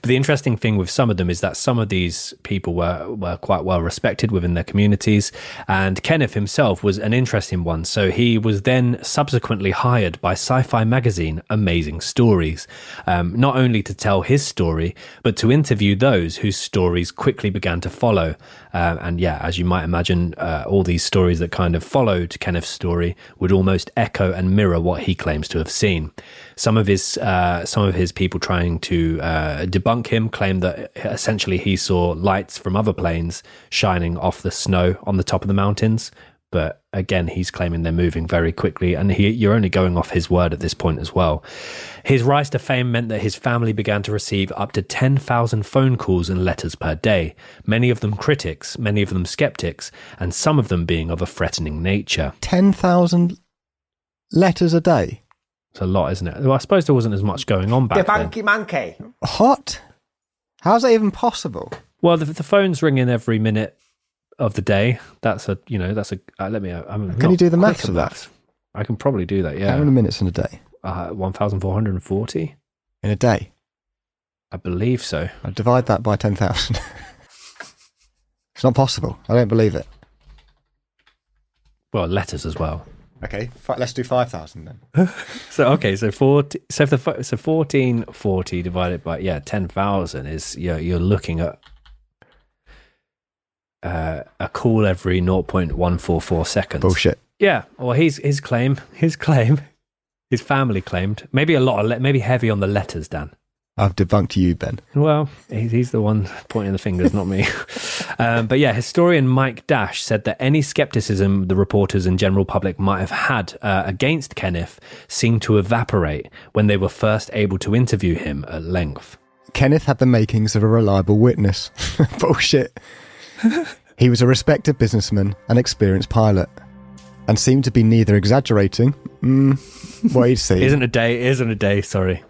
But the interesting thing with some of them is that some of these people were, were quite well respected within their communities. And Kenneth himself was an interesting one. So he was then subsequently hired by sci fi magazine Amazing Stories, um, not only to tell his story, but to interview those whose stories quickly began to follow. Uh, and yeah, as you might imagine, uh, all these stories that kind of followed Kenneth's story would almost echo and mirror what he claims to have seen. Some of his uh, some of his people trying to uh, debunk him claim that essentially he saw lights from other planes shining off the snow on the top of the mountains. But again, he's claiming they're moving very quickly, and he, you're only going off his word at this point as well. His rise to fame meant that his family began to receive up to 10,000 phone calls and letters per day, many of them critics, many of them skeptics, and some of them being of a threatening nature. 10,000 letters a day? It's a lot, isn't it? Well, I suppose there wasn't as much going on back the then. monkey monkey. What? How's that even possible? Well, the, the phone's ringing every minute of the day. That's a, you know, that's a. Uh, let me. I'm Can you do the maths of that? maths. I can probably do that. Yeah. How many minutes in a day? uh, one thousand four hundred and forty. In a day? I believe so. I divide that by 10,000. it's not possible. I don't believe it. Well, letters as well. Okay, let's do 5,000 then. So okay, so forty. So if the so fourteen forty divided by yeah ten thousand is you're you're looking at uh, a call every zero point one four four seconds. Bullshit. Yeah. Well, his his claim, his claim, his family claimed maybe a lot of le- maybe heavy on the letters, Dan. I've debunked you, Ben. Well, he's, he's the one pointing the fingers, not me. Um, but yeah, historian Mike Dash said that any skepticism the reporters and general public might have had uh, against Kenneth seemed to evaporate when they were first able to interview him at length. Kenneth had the makings of a reliable witness. Bullshit. he was a respected businessman and experienced pilot, and seemed to be neither exaggerating, mm, what he'd seen, Isn't a day? Isn't a day? Sorry,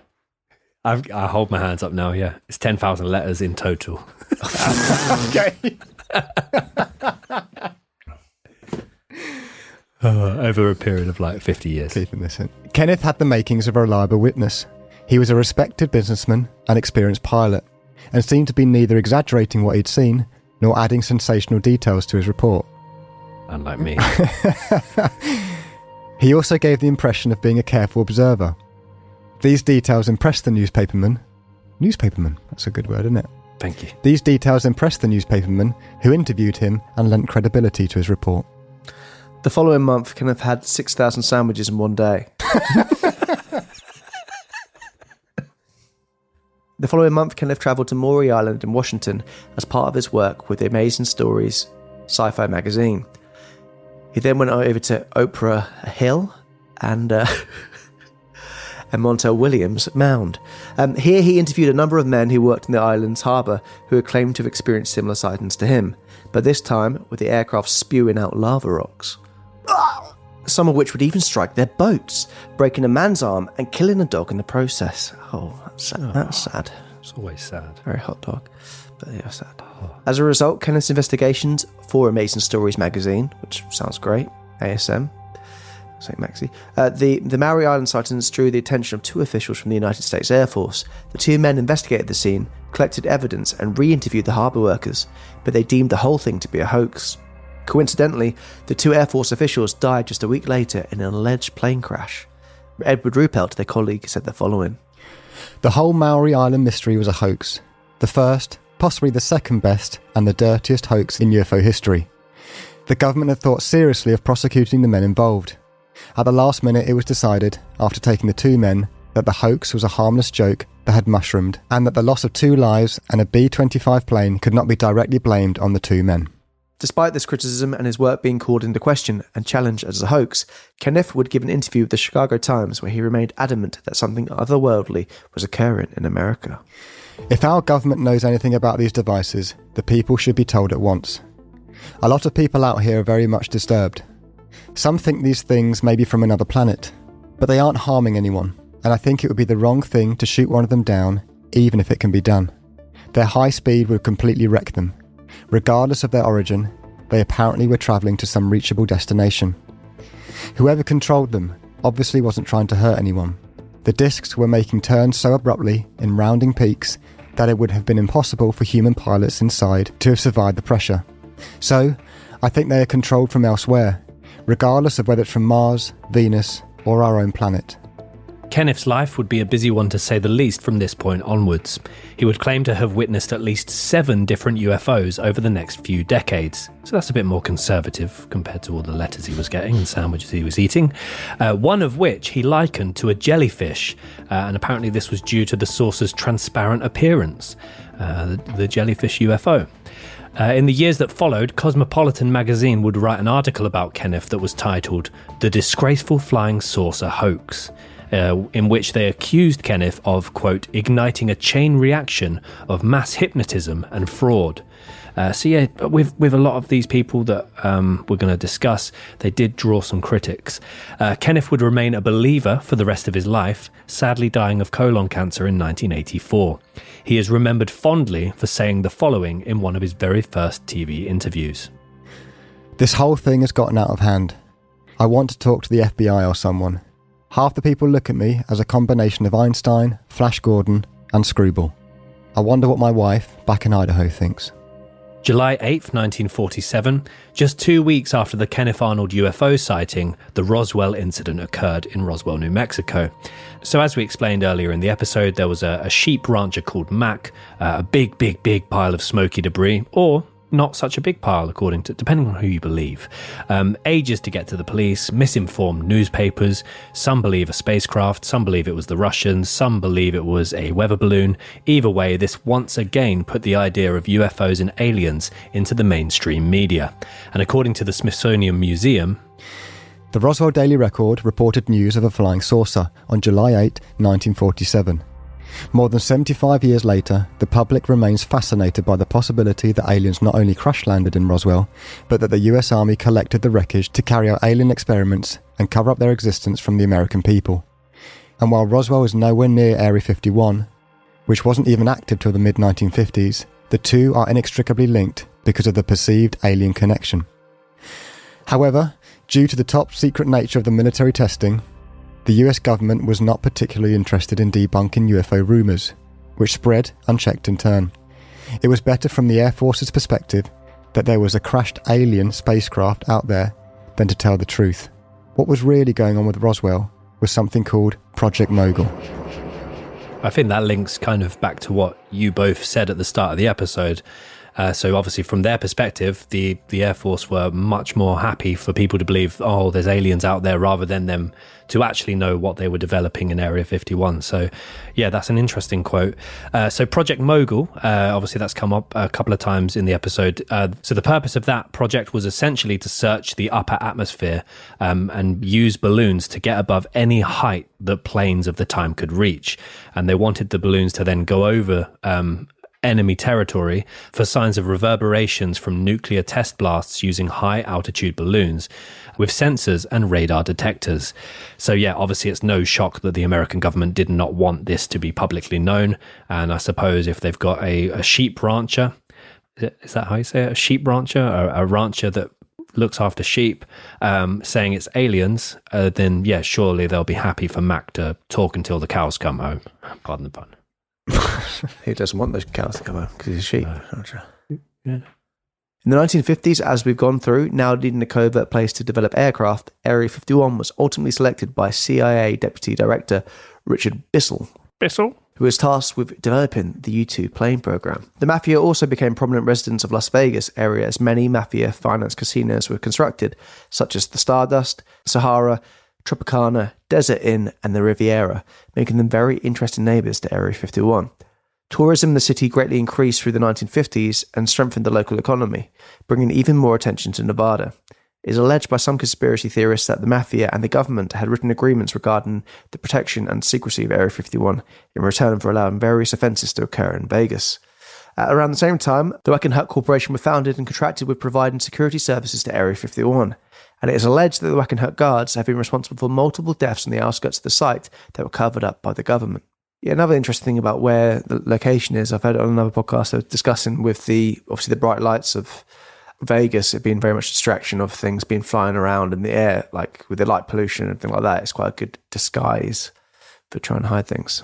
I've, I hold my hands up now. Yeah, it's ten thousand letters in total. okay. Uh, over a period of like fifty years. Keeping this in. Kenneth had the makings of a reliable witness. He was a respected businessman and experienced pilot, and seemed to be neither exaggerating what he'd seen nor adding sensational details to his report. Unlike me. He also gave the impression of being a careful observer. These details impressed the newspaperman. Newspaperman, that's a good word, isn't it? Thank you. These details impressed the newspaperman, who interviewed him and lent credibility to his report. The following month, Kenneth had 6,000 sandwiches in one day. the following month, Kenneth travelled to Maury Island in Washington as part of his work with the Amazing Stories sci fi magazine. He then went over to Oprah Hill and. Uh, and Montel Williams Mound. Um, here he interviewed a number of men who worked in the island's harbour who had claimed to have experienced similar sightings to him, but this time with the aircraft spewing out lava rocks. Some of which would even strike their boats, breaking a man's arm and killing a dog in the process. Oh, that's sad. That's sad. It's always sad. Very hot dog, but yeah, sad. As a result, Kenneth's investigations for Amazing Stories magazine, which sounds great, ASM, St. Maxi, uh, the, the Maury Island sightings drew the attention of two officials from the United States Air Force. The two men investigated the scene, collected evidence, and re interviewed the harbour workers, but they deemed the whole thing to be a hoax. Coincidentally, the two Air Force officials died just a week later in an alleged plane crash. Edward Ruppelt, their colleague, said the following The whole Maury Island mystery was a hoax. The first, possibly the second best, and the dirtiest hoax in UFO history. The government had thought seriously of prosecuting the men involved. At the last minute, it was decided, after taking the two men, that the hoax was a harmless joke that had mushroomed, and that the loss of two lives and a B 25 plane could not be directly blamed on the two men. Despite this criticism and his work being called into question and challenged as a hoax, Kenneth would give an interview with the Chicago Times where he remained adamant that something otherworldly was occurring in America. If our government knows anything about these devices, the people should be told at once. A lot of people out here are very much disturbed. Some think these things may be from another planet, but they aren't harming anyone, and I think it would be the wrong thing to shoot one of them down, even if it can be done. Their high speed would completely wreck them. Regardless of their origin, they apparently were travelling to some reachable destination. Whoever controlled them obviously wasn't trying to hurt anyone. The discs were making turns so abruptly in rounding peaks that it would have been impossible for human pilots inside to have survived the pressure. So, I think they are controlled from elsewhere, regardless of whether it's from Mars, Venus, or our own planet. Kenneth's life would be a busy one to say the least from this point onwards. He would claim to have witnessed at least seven different UFOs over the next few decades, so that's a bit more conservative compared to all the letters he was getting and sandwiches he was eating. Uh, one of which he likened to a jellyfish, uh, and apparently this was due to the source's transparent appearance, uh, the, the jellyfish UFO. Uh, in the years that followed, Cosmopolitan magazine would write an article about Kenneth that was titled The Disgraceful Flying Saucer Hoax. Uh, in which they accused Kenneth of, quote, igniting a chain reaction of mass hypnotism and fraud. Uh, so yeah, with with a lot of these people that um, we're going to discuss, they did draw some critics. Uh, Kenneth would remain a believer for the rest of his life, sadly dying of colon cancer in 1984. He is remembered fondly for saying the following in one of his very first TV interviews. This whole thing has gotten out of hand. I want to talk to the FBI or someone. Half the people look at me as a combination of Einstein, Flash Gordon, and Screwball. I wonder what my wife, back in Idaho, thinks. July 8th, 1947, just two weeks after the Kenneth Arnold UFO sighting, the Roswell incident occurred in Roswell, New Mexico. So, as we explained earlier in the episode, there was a, a sheep rancher called Mac, uh, a big, big, big pile of smoky debris, or not such a big pile, according to depending on who you believe. Um, ages to get to the police, misinformed newspapers. Some believe a spacecraft, some believe it was the Russians, some believe it was a weather balloon. Either way, this once again put the idea of UFOs and aliens into the mainstream media. And according to the Smithsonian Museum, The Roswell Daily Record reported news of a flying saucer on July 8, 1947. More than 75 years later, the public remains fascinated by the possibility that aliens not only crash landed in Roswell, but that the US Army collected the wreckage to carry out alien experiments and cover up their existence from the American people. And while Roswell is nowhere near Area 51, which wasn't even active till the mid 1950s, the two are inextricably linked because of the perceived alien connection. However, due to the top secret nature of the military testing, the US government was not particularly interested in debunking UFO rumours, which spread unchecked in turn. It was better from the Air Force's perspective that there was a crashed alien spacecraft out there than to tell the truth. What was really going on with Roswell was something called Project Mogul. I think that links kind of back to what you both said at the start of the episode. Uh, so obviously, from their perspective, the the Air Force were much more happy for people to believe, oh, there's aliens out there, rather than them to actually know what they were developing in Area 51. So, yeah, that's an interesting quote. Uh, so, Project Mogul, uh, obviously, that's come up a couple of times in the episode. Uh, so, the purpose of that project was essentially to search the upper atmosphere um, and use balloons to get above any height that planes of the time could reach. And they wanted the balloons to then go over um, enemy territory for signs of reverberations from nuclear test blasts using high altitude balloons with sensors and radar detectors. So, yeah, obviously, it's no shock that the American government did not want this to be publicly known. And I suppose if they've got a, a sheep rancher, is that how you say it? A sheep rancher, a, a rancher that looks after sheep, um, saying it's aliens, uh, then yeah, surely they'll be happy for Mac to talk until the cows come home. Pardon the pun. he doesn't want those cows to come home because he's a sheep. Yeah. In the 1950s, as we've gone through, now needing a covert place to develop aircraft, Area 51 was ultimately selected by CIA Deputy Director Richard Bissell. Bissell? Who was tasked with developing the U 2 plane program. The Mafia also became prominent residents of Las Vegas area as many Mafia financed casinos were constructed, such as the Stardust, Sahara, Tropicana, Desert Inn, and the Riviera, making them very interesting neighbours to Area 51. Tourism in the city greatly increased through the 1950s and strengthened the local economy, bringing even more attention to Nevada. It is alleged by some conspiracy theorists that the mafia and the government had written agreements regarding the protection and secrecy of Area 51 in return for allowing various offences to occur in Vegas. At around the same time, the Wackenhut Corporation were founded and contracted with providing security services to Area 51, and it is alleged that the Wackenhut guards have been responsible for multiple deaths on the outskirts of the site that were covered up by the government. Yeah, another interesting thing about where the location is, I've heard on another podcast I was discussing with the obviously the bright lights of Vegas, it being very much distraction of things being flying around in the air, like with the light pollution and things like that. It's quite a good disguise for trying to hide things.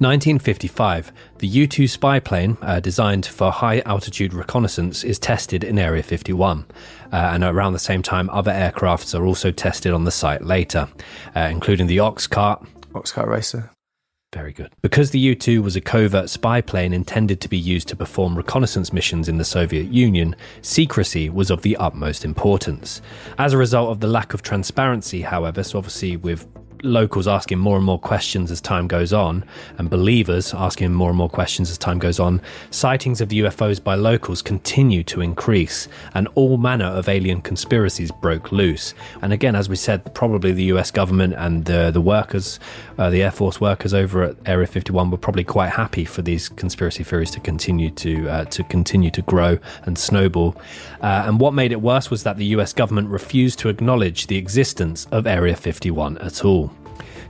1955, the U 2 spy plane, uh, designed for high altitude reconnaissance, is tested in Area 51. Uh, and around the same time, other aircrafts are also tested on the site later, uh, including the Oxcart. Oxcart Racer. Very good. Because the U 2 was a covert spy plane intended to be used to perform reconnaissance missions in the Soviet Union, secrecy was of the utmost importance. As a result of the lack of transparency, however, so obviously with locals asking more and more questions as time goes on, and believers asking more and more questions as time goes on, sightings of UFOs by locals continue to increase, and all manner of alien conspiracies broke loose. And again, as we said, probably the US government and the, the workers, uh, the Air Force workers over at Area 51 were probably quite happy for these conspiracy theories to continue to uh, to continue to grow and snowball. Uh, and what made it worse was that the US government refused to acknowledge the existence of Area 51 at all.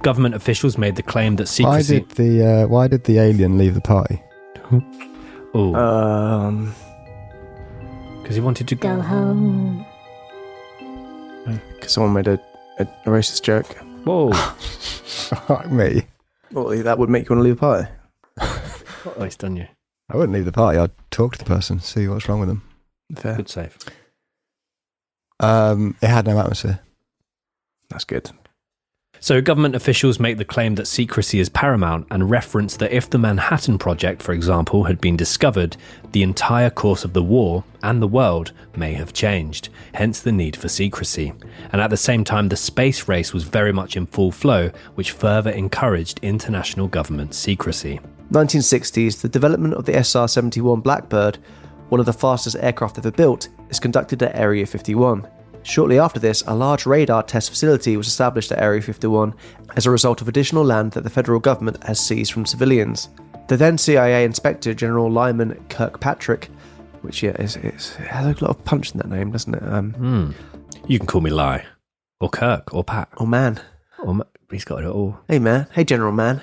Government officials made the claim that secrecy. Why did the uh, Why did the alien leave the party? Oh, Um, because he wanted to go. Go home. because someone made a, a, a racist joke. Whoa! Fuck me. Well, that would make you want to leave the party. oh, he's done you. I wouldn't leave the party. I'd talk to the person, see what's wrong with them. Fair. Good save. Um, it had no atmosphere. That's good. So, government officials make the claim that secrecy is paramount and reference that if the Manhattan Project, for example, had been discovered, the entire course of the war and the world may have changed, hence the need for secrecy. And at the same time, the space race was very much in full flow, which further encouraged international government secrecy. 1960s, the development of the SR 71 Blackbird, one of the fastest aircraft ever built, is conducted at Area 51. Shortly after this, a large radar test facility was established at Area 51 as a result of additional land that the federal government has seized from civilians. The then CIA Inspector General Lyman Kirkpatrick, which yeah, is, is, it has a lot of punch in that name, doesn't it? Um, Hmm. You can call me Lie, or Kirk, or Pat, or man, or Ma- he's got it all. Hey man, hey General Man.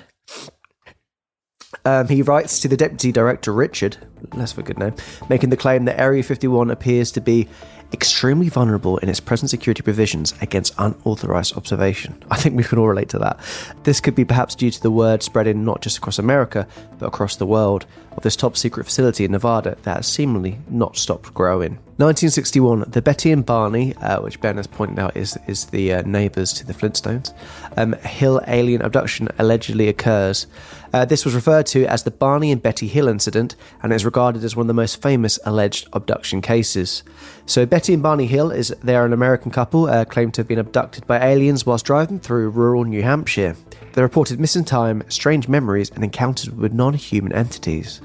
Um, he writes to the Deputy Director Richard, less of a good name, making the claim that Area 51 appears to be extremely vulnerable in its present security provisions against unauthorized observation. I think we can all relate to that. This could be perhaps due to the word spreading not just across America, but across the world of this top secret facility in Nevada that has seemingly not stopped growing. 1961, the Betty and Barney, uh, which Ben has pointed out is, is the uh, neighbours to the Flintstones, um, Hill alien abduction allegedly occurs. Uh, this was referred to as the Barney and Betty Hill incident and is regarded as one of the most famous alleged abduction cases. So, Betty and Barney Hill is they are an American couple uh, claimed to have been abducted by aliens whilst driving through rural New Hampshire. They reported missing time, strange memories, and encounters with non-human entities.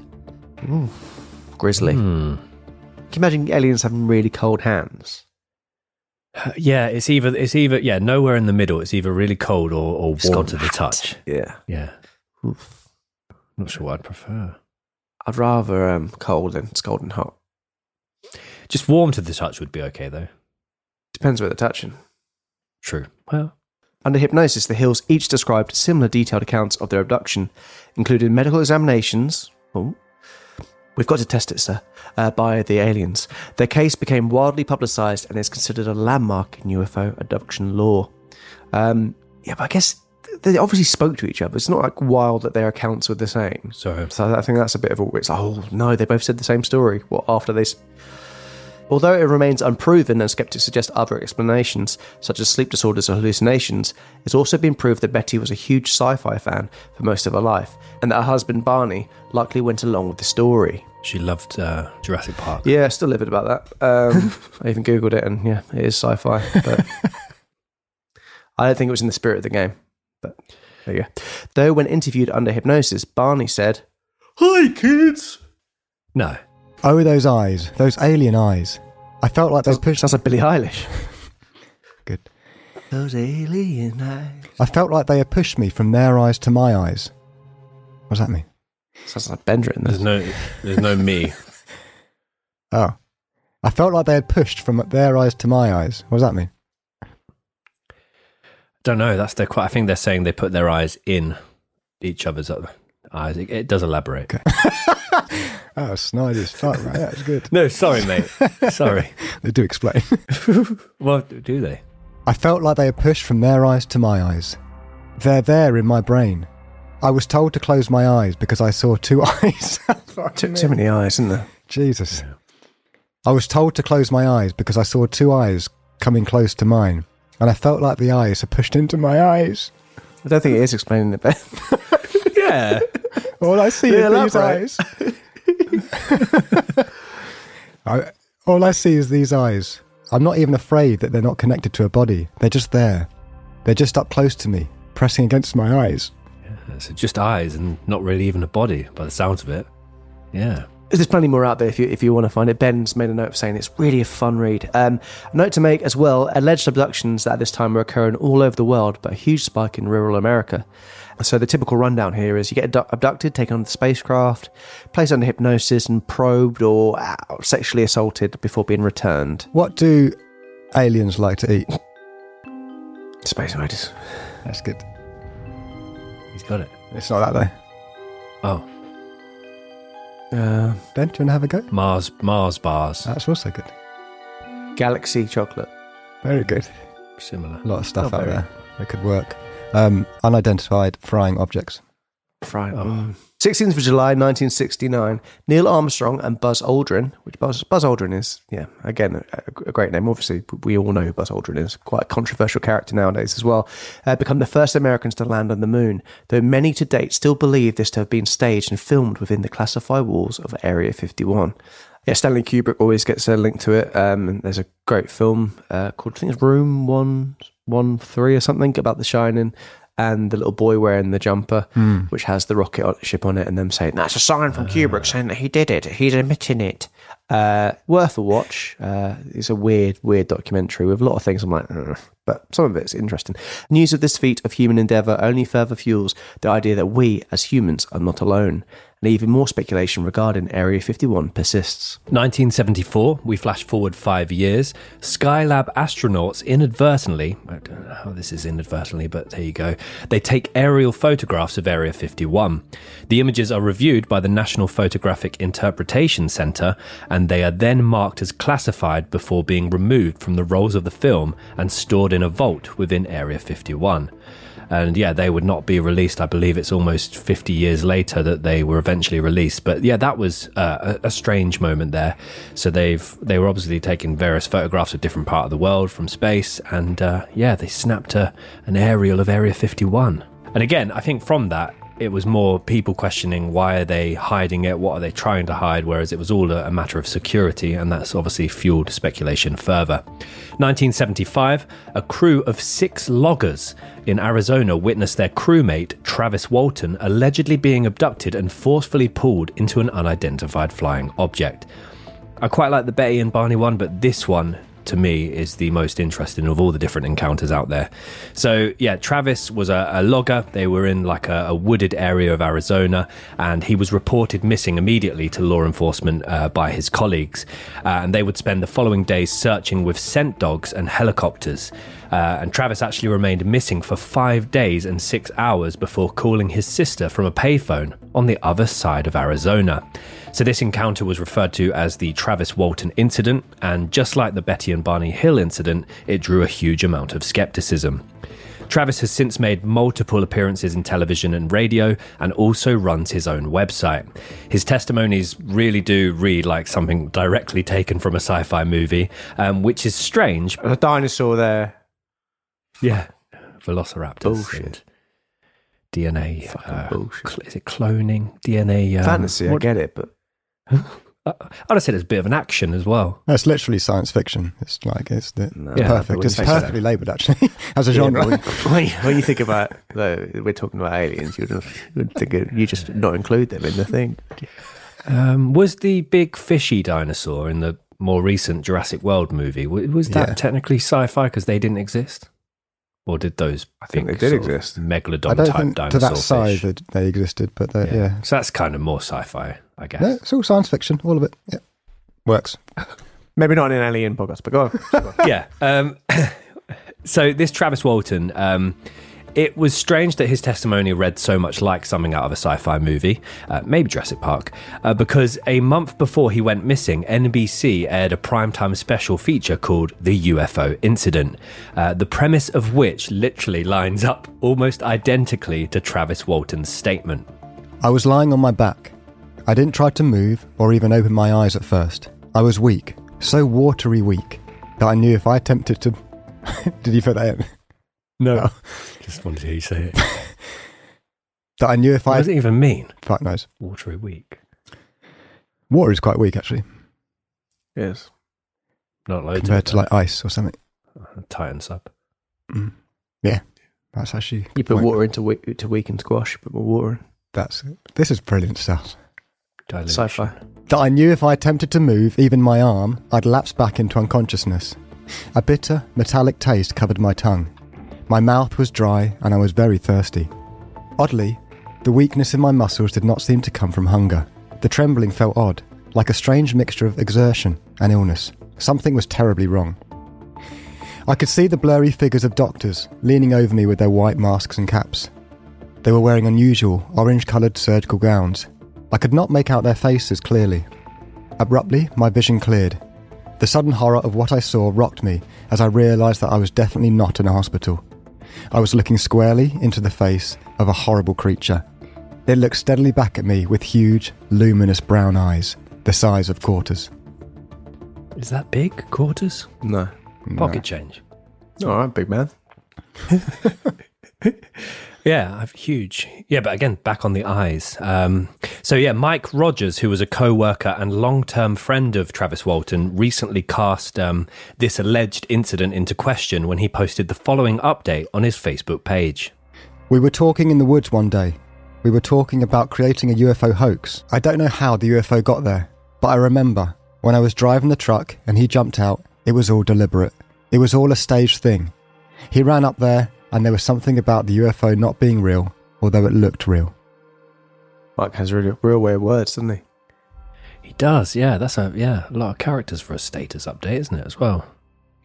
Ooh, grisly. Hmm. Can you imagine aliens having really cold hands? Yeah, it's either it's either yeah nowhere in the middle. It's either really cold or, or warm to the touch. Yeah. Yeah, Oof. Not sure what I'd prefer. I'd rather um, cold than cold and hot. Just warm to the touch would be okay though. Depends where they're touching. True. Well, Under hypnosis, the Hills each described similar detailed accounts of their abduction, including medical examinations. Oh, we've got to test it, sir. Uh, by the aliens. Their case became widely publicised and is considered a landmark in UFO abduction law. Um, yeah, but I guess they obviously spoke to each other. It's not like wild that their accounts were the same. so So I think that's a bit of a. It's like, oh no, they both said the same story. What after this? Although it remains unproven and skeptics suggest other explanations, such as sleep disorders or hallucinations, it's also been proved that Betty was a huge sci fi fan for most of her life, and that her husband Barney likely went along with the story. she loved uh, Jurassic Park. Yeah, still livid about that. Um, I even Googled it, and yeah, it is sci fi, but I don't think it was in the spirit of the game. But there you go. Though, when interviewed under hypnosis, Barney said, Hi, kids! No, Oh, those eyes, those alien eyes. I felt like they pushed. Sounds like Billie Eilish. Good. Those alien eyes. I felt like they had pushed me from their eyes to my eyes. What does that mean? Sounds like Bender in there's no there's no me. Oh, I felt like they had pushed from their eyes to my eyes. What does that mean? Don't know. That's their quite. I think they're saying they put their eyes in each other's eyes. It, it does elaborate. Oh, snide as fuck, right? That's good. No, sorry, mate. sorry. They do explain. Well, do they? I felt like they had pushed from their eyes to my eyes. They're there in my brain. I was told to close my eyes because I saw two eyes. Too, too many eyes, isn't there? Jesus. I was told to close my eyes because I saw two eyes coming close to mine, and I felt like the eyes had pushed into my eyes. I don't think it is explaining it, Ben. Yeah. All I see Yeah, is these eyes. I, all I see is these eyes. I'm not even afraid that they're not connected to a body. They're just there. They're just up close to me, pressing against my eyes. So just eyes and not really even a body, by the sounds of it. Yeah. There's plenty more out there if you if you want to find it. Ben's made a note of saying it's really a fun read. Um, a note to make as well: alleged abductions that at this time are occurring all over the world, but a huge spike in rural America. So the typical rundown here is you get abducted, taken on the spacecraft, placed under hypnosis, and probed or uh, sexually assaulted before being returned. What do aliens like to eat? Space Invaders. That's good. He's got it. It's not that though. Oh, Uh, Ben, do you want to have a go? Mars Mars bars. That's also good. Galaxy chocolate. Very good. Similar. A lot of stuff Not out very. there that could work. Um, unidentified frying objects. Right. Oh. Mm. 16th of July 1969, Neil Armstrong and Buzz Aldrin, which Buzz, Buzz Aldrin is, yeah, again, a, a great name. Obviously, we all know who Buzz Aldrin is. Quite a controversial character nowadays as well. Uh, become the first Americans to land on the moon, though many to date still believe this to have been staged and filmed within the classified walls of Area 51. Yeah, Stanley Kubrick always gets a link to it. Um, there's a great film uh, called, I think it's Room One One Three or something about The Shining, and the little boy wearing the jumper, which has the rocket ship on it, and them saying that's a sign from Kubrick saying that he did it. He's admitting it. Uh, worth a watch. Uh, it's a weird, weird documentary with a lot of things. I'm like, "Ugh," but some of it's interesting. News of this feat of human endeavour only further fuels the idea that we, as humans, are not alone. And even more speculation regarding Area 51 persists. 1974, we flash forward five years. Skylab astronauts inadvertently, I don't know how this is inadvertently, but there you go, they take aerial photographs of Area 51. The images are reviewed by the National Photographic Interpretation Center, and they are then marked as classified before being removed from the rolls of the film and stored in a vault within Area 51 and yeah, they would not be released. I believe it's almost 50 years later that they were eventually released. But yeah, that was uh, a, strange moment there. So they've they were obviously taking various photographs of different part of the world from space, and uh, yeah, they snapped a, an aerial of Area 51. And again, I think from that it was more people questioning why are they hiding it, what are they trying to hide, whereas it was all a, matter of security, and that's obviously fueled speculation further. 1975, a crew of six loggers in Arizona witnessed their crewmate, Travis Walton, allegedly being abducted and forcefully pulled into an unidentified flying object. I quite like the Betty and Barney one, but this one to me is the most interesting of all the different encounters out there. So yeah, Travis was a, a logger. They were in like a, a, wooded area of Arizona, and he was reported missing immediately to law enforcement uh, by his colleagues. Uh, and they would spend the following days searching with scent dogs and helicopters. Uh, and Travis actually remained missing for five days and six hours before calling his sister from a payphone on the other side of Arizona. So, this encounter was referred to as the Travis Walton incident, and just like the Betty and Barney Hill incident, it drew a huge amount of skepticism. Travis has since made multiple appearances in television and radio and also runs his own website. His testimonies really do read like something directly taken from a sci fi movie, um, which is strange. A dinosaur there. Yeah. Velociraptors. Bullshit. DNA. Uh, cl- is it cloning? DNA. Um, Fantasy, what, I get it, but I'd have said it's a bit of an action as well. It's literally science fiction. It's like it's the, no, yeah, perfect. It's perfectly so. labelled actually as a genre. Yeah, when, when, you think about though, we're talking about aliens, you would think you just not include them in the thing. Um, was the big fishy dinosaur in the more recent Jurassic World movie was that yeah. technically sci-fi because they didn't exist? Or did those? I think they did exist. Megalodon I don't type think to that size that they existed, but yeah. yeah. So that's kind of more sci-fi, I guess. Yeah, it's all science fiction, all of it. Yeah, works. Maybe not in an alien podcast, but go on. yeah. Um, so this Travis Walton, um, it was strange that his testimony read so much like something out of a sci fi movie, uh, maybe Jurassic Park, uh, because a month before he went missing, NBC aired a primetime special feature called The UFO Incident, uh, the premise of which literally lines up almost identically to Travis Walton's statement. I was lying on my back. I didn't try to move or even open my eyes at first. I was weak, so watery weak, that I knew if I attempted to. Did you put that in? No. Oh. Just wanted to hear you say it. that I knew if what I. What does it even mean? Fuck knows. Watery weak. Water is quite weak, actually. Yes. Not loads. Compared to like ice or something. Uh, tightens up. Mm. Yeah. That's actually. You put water into we- to weaken squash, put more water in. That's it. This is brilliant stuff. Sci fi. That I knew if I attempted to move even my arm, I'd lapse back into unconsciousness. A bitter, metallic taste covered my tongue. My mouth was dry and I was very thirsty. Oddly, the weakness in my muscles did not seem to come from hunger. The trembling felt odd, like a strange mixture of exertion and illness. Something was terribly wrong. I could see the blurry figures of doctors leaning over me with their white masks and caps. They were wearing unusual, orange coloured surgical gowns. I could not make out their faces clearly. Abruptly, my vision cleared. The sudden horror of what I saw rocked me as I realised that I was definitely not in a hospital. I was looking squarely into the face of a horrible creature. It looked steadily back at me with huge, luminous brown eyes, the size of quarters. Is that big, quarters? No. Pocket no. change. All right, big man. Yeah, huge. Yeah, but again, back on the eyes. Um, so yeah, Mike Rogers, who was a co-worker and long-term friend of Travis Walton, recently cast um, this alleged incident into question when he posted the following update on his Facebook page. We were talking in the woods one day. We were talking about creating a UFO hoax. I don't know how the UFO got there, but I remember when I was driving the truck and he jumped out, it was all deliberate. It was all a staged thing. He ran up there and there was something about the UFO not being real, although it looked real. Mike has a real weird words, doesn't he? He does, yeah. That's a yeah, a lot of characters for a status update, isn't it? As well,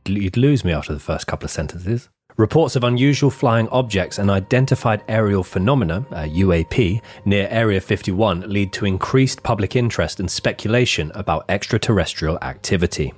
you'd lose me after the first couple of sentences. Reports of unusual flying objects and identified aerial phenomena, uh, UAP, near Area 51 lead to increased public interest and speculation about extraterrestrial activity.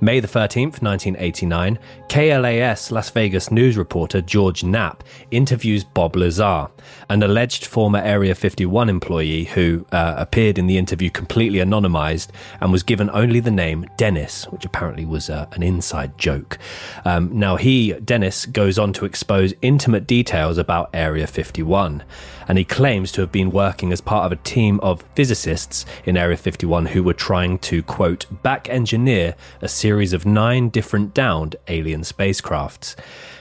May the 13th, 1989, KLAS Las Vegas news reporter George Knapp interviews Bob Lazar, an alleged former Area 51 employee who uh, appeared in the interview completely anonymized and was given only the name Dennis, which apparently was uh, an inside joke. Um, now, he, Dennis, goes on to expose intimate details about Area 51, and he claims to have been working as part of a team of physicists in Area 51 who were trying to, quote, back engineer a series of nine different downed alien spacecrafts.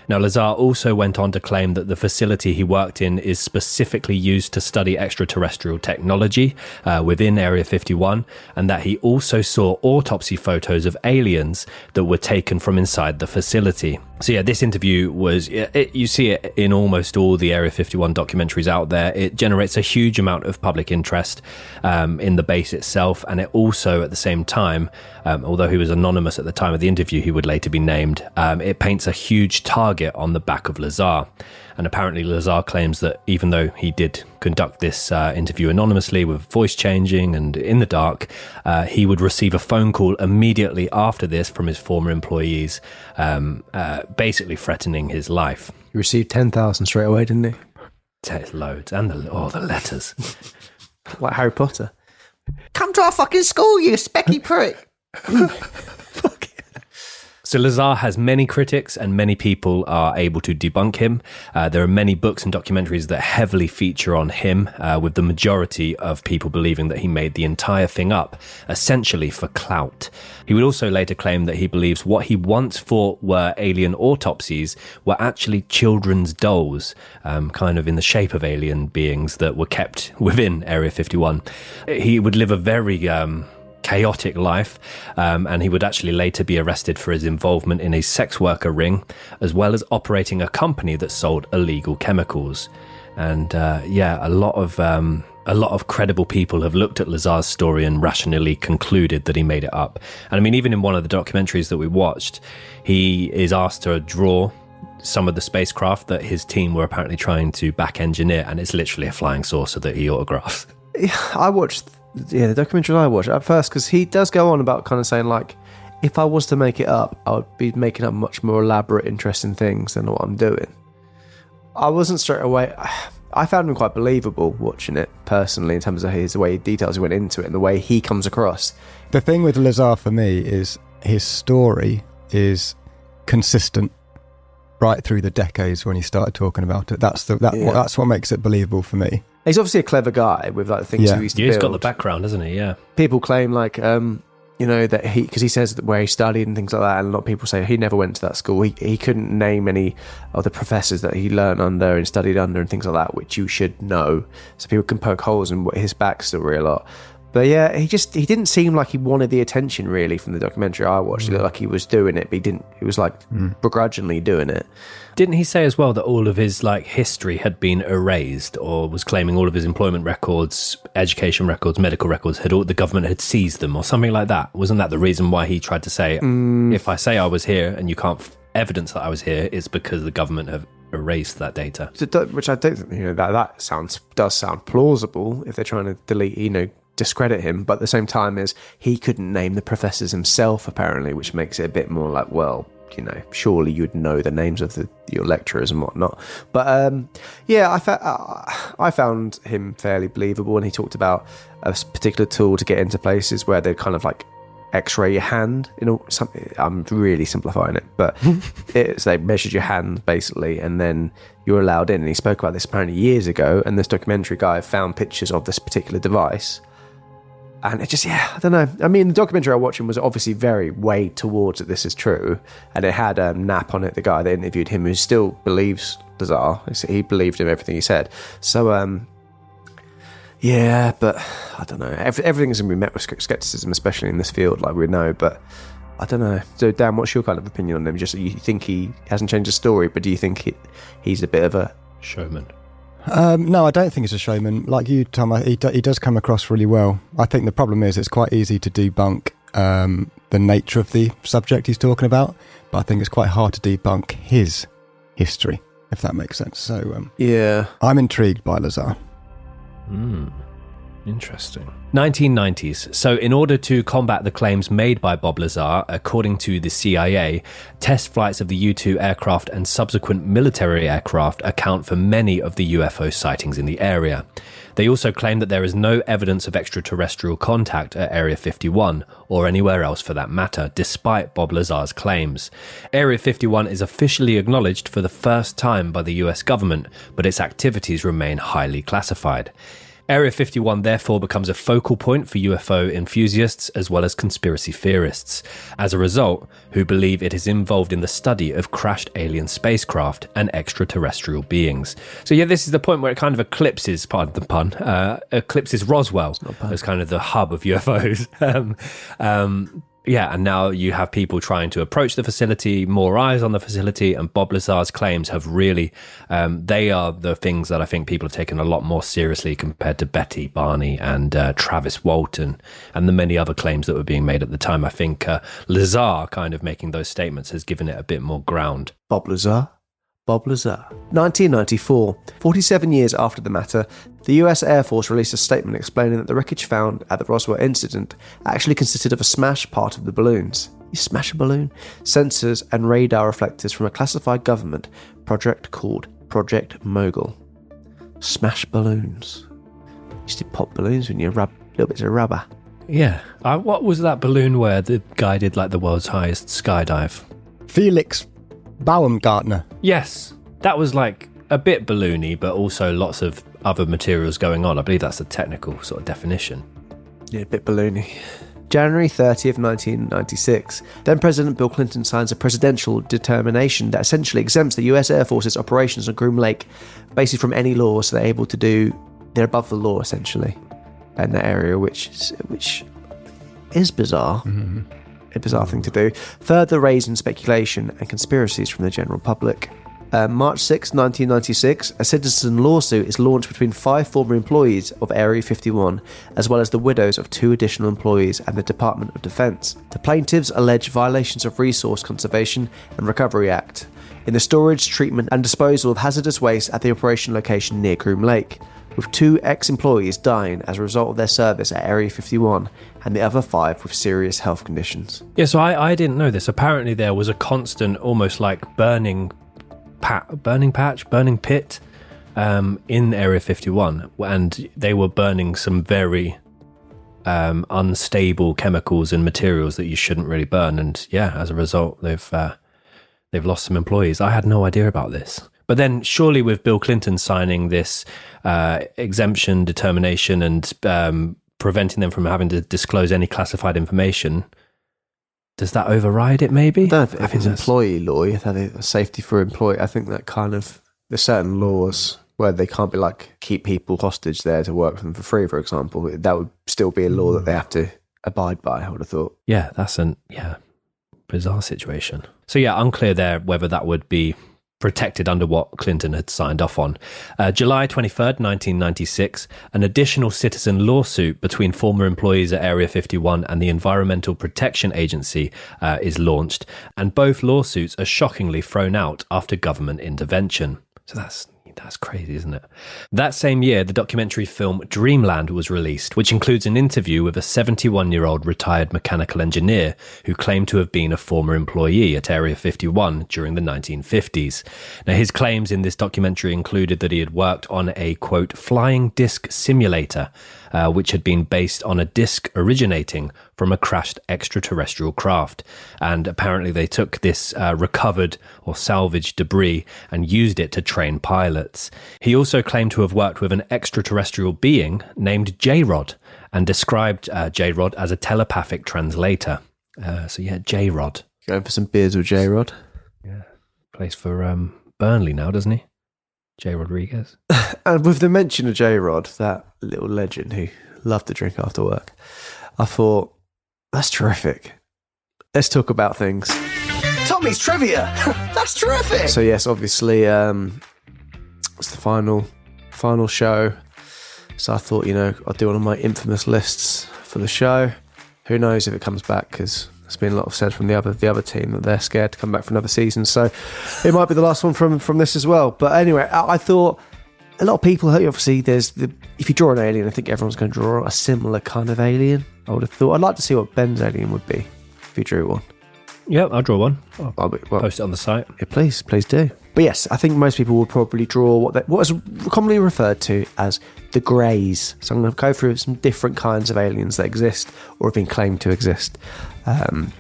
Now, Lazar also went on to claim that the facility he worked in is specifically used to study extraterrestrial technology uh, within Area 51, and that he also saw autopsy photos of aliens that were taken from inside the facility. So yeah, this interview was it, you see it in almost all the Area 51 documentaries out there. It generates a huge amount of public interest um, in the base itself, and it also at the same time, um, although he was anonymous at the time of the interview, he would later be named. Um, it paints a huge target on the back of Lazar. And apparently, Lazar claims that even though he did conduct this uh, interview anonymously with voice changing and in the dark, uh, he would receive a phone call immediately after this from his former employees, um, uh, basically threatening his life. He received 10,000 straight away, didn't he? There's loads. And the, oh, the letters. like Harry Potter. Come to our fucking school, you specky prick. So Lazar has many critics, and many people are able to debunk him. Uh, there are many books and documentaries that heavily feature on him, uh, with the majority of people believing that he made the entire thing up, essentially for clout. He would also later claim that he believes what he once thought were alien autopsies were actually children's dolls, um, kind of in the shape of alien beings that were kept within Area 51. He would live a very um, chaotic life, um, and he would actually later be arrested for his involvement in a sex worker ring, as well as operating a company that sold illegal chemicals. And uh, yeah, a lot of um, a lot of credible people have looked at Lazar's story and rationally concluded that he made it up. And I mean, even in one of the documentaries that we watched, he is asked to draw some of the spacecraft that his team were apparently trying to back engineer, and it's literally a flying saucer that he autographs. I watched yeah, the documentary I watched at first because he does go on about kind of saying like, if I was to make it up, I would be making up much more elaborate, interesting things than what I'm doing. I wasn't straight away. I found him quite believable watching it personally in terms of his the way details he went into it and the way he comes across. The thing with Lazar for me is his story is consistent right through the decades when he started talking about it. That's the that, Yeah. that's what makes it believable for me. He's obviously a clever guy with like the things Yeah. he used to Yeah, he's build. got the background, hasn't he? Yeah. people claim like um you know that he because he says where he studied and things like that and a lot of people say he never went to that school he, he couldn't name any of the professors that he learned under and studied under and things like that which you should know so people can poke holes in his backstory a lot but yeah he just he didn't seem like he wanted the attention really from the documentary i watched he looked like he was doing it but he didn't he was like begrudgingly doing it Didn't he say as well that all of his like history had been erased, or was claiming all of his employment records, education records, medical records had all the government had seized them, or something like that? Wasn't that the reason why he tried to say, mm. if I say I was here and you can't f- evidence that I was here, it's because the government have erased that data? So which I don't think you know that that sounds does sound plausible if they're trying to delete you know discredit him, but at the same time is he couldn't name the professors himself apparently, which makes it a bit more like well you know surely you'd know the names of the your lecturers and whatnot. But um, yeah, I fa- uh, I found him fairly believable, and he talked about a particular tool to get into places where they kind of like x-ray your hand you know something i'm really simplifying it but it's they measured your hand basically and then you're allowed in and he spoke about this apparently years ago and this documentary guy found pictures of this particular device and it just yeah i don't know i mean the documentary i watching was obviously very weighed towards that this is true and it had um, Knapp on it the guy that interviewed him who still believes Lazar. he believed him everything he said so um yeah, but I don't know. Every, everything's going to be met with skepticism, especially in this field, like we know. But I don't know. So, Dan, what's your kind of opinion on him? Just you think he hasn't changed the story, but do you think he, he's a bit of a Showman. Um, no, I don't think he's a showman. Like you, Tom, he, he does come across really well. I think the problem is it's quite easy to debunk um, the nature of the subject he's talking about, but I think it's quite hard to debunk his history, if that makes sense. So um, Yeah. I'm intrigued by Lazar. Hmm. Interesting. 1990s. So, in order to combat the claims made by Bob Lazar, according to the CIA, test flights of the U 2 aircraft and subsequent military aircraft account for many of the UFO sightings in the area. They also claim that there is no evidence of extraterrestrial contact at Area 51, or anywhere else for that matter, despite Bob Lazar's claims. Area 51 is officially acknowledged for the first time by the US government, but its activities remain highly classified. Area 51 therefore becomes a focal point for UFO enthusiasts as well as conspiracy theorists, as a result, who believe it is involved in the study of crashed alien spacecraft and extraterrestrial beings. So, yeah, this is the point where it kind of eclipses, pardon the pun, uh, eclipses Roswell as kind of the hub of UFOs. um, um, yeah, and now you have people trying to approach the facility, more eyes on the facility, and Bob Lazar's claims have really, um, they are the things that I think people have taken a lot more seriously compared to Betty Barney and uh, Travis Walton and the many other claims that were being made at the time. I think uh, Lazar kind of making those statements has given it a bit more ground. Bob Lazar. Bob Lazar. 1994, 47 years after the matter, the US Air Force released a statement explaining that the wreckage found at the Roswell incident actually consisted of a smashed part of the balloons. You smash a balloon? Sensors and radar reflectors from a classified government project called Project Mogul. Smash balloons. Used to pop balloons when you rub little bits of rubber. Yeah. Uh, what was that balloon where the guy did like the world's highest skydive? Felix Baumgartner. Yes, that was like a bit balloony, but also lots of other materials going on. I believe that's the technical sort of definition. Yeah, a bit balloony. January 30th, 1996. Then President Bill Clinton signs a presidential determination that essentially exempts the US Air Force's operations on Groom Lake basically from any law, so they're able to do, they're above the law essentially in that area, which is, which is bizarre. Mm-hmm. A bizarre thing to do. Further raising speculation and conspiracies from the general public. Uh, March 6, 1996, a citizen lawsuit is launched between five former employees of Area 51, as well as the widows of two additional employees and the Department of Defense. The plaintiffs allege violations of Resource Conservation and Recovery Act in the storage, treatment, and disposal of hazardous waste at the operation location near Groom Lake, with two ex employees dying as a result of their service at Area 51 and the other five with serious health conditions. Yeah, so I, I didn't know this. Apparently, there was a constant, almost like burning, pat, burning patch, burning pit um, in Area 51, and they were burning some very um, unstable chemicals and materials that you shouldn't really burn. And yeah, as a result, they've uh, they've lost some employees. I had no idea about this. But then, surely, with Bill Clinton signing this uh, exemption determination and um, preventing them from having to disclose any classified information, does that override it? Maybe. I don't know if, it's employee law, you have a safety for employee. I think that kind of there's certain laws where they can't be like keep people hostage there to work for them for free, for example. That would still be a law that they have to abide by. I would have thought. Yeah, that's an yeah bizarre situation. So yeah, unclear there whether that would be protected under what Clinton had signed off on. Uh, July 23rd, 1996, an additional citizen lawsuit between former employees at Area 51 and the Environmental Protection Agency uh, is launched, and both lawsuits are shockingly thrown out after government intervention. So that's that's crazy, isn't it? That same year, the documentary film Dreamland was released, which includes an interview with a 71 year old retired mechanical engineer who claimed to have been a former employee at Area 51 during the 1950s. Now, his claims in this documentary included that he had worked on a quote, flying disc simulator, uh, which had been based on a disc originating from a crashed extraterrestrial craft. And apparently, they took this uh, recovered or salvaged debris and used it to train pilots. He also claimed to have worked with an extraterrestrial being named J Rod and described uh, J Rod as a telepathic translator. Uh, so, yeah, J Rod. Going for some beers with J Rod. Yeah. Plays for um, Burnley now, doesn't he? Jay Rodriguez. And with the mention of J Rod, that little legend who loved to drink after work, I thought that's terrific. Let's talk about things. Tommy's trivia. That's terrific. So yes, obviously, um, it's the final final show. So I thought, you know, I'd do one of my infamous lists for the show. Who knows if it comes back because there's been a lot of said from the other the other team that they're scared to come back for another season. So it might be the last one from from this as well. But anyway, I, I thought a lot of people obviously there's the if you draw an alien, I think everyone's going to draw a similar kind of alien. I would have thought. I'd like to see what Ben's alien would be if he drew one. Yeah, I'll draw one. I'll I'll be, well, post it on the site. yeah, please, please do. But yes, I think most people would probably draw what they, what is commonly referred to as the greys. So I'm going to go through some different kinds of aliens that exist or have been claimed to exist. Um,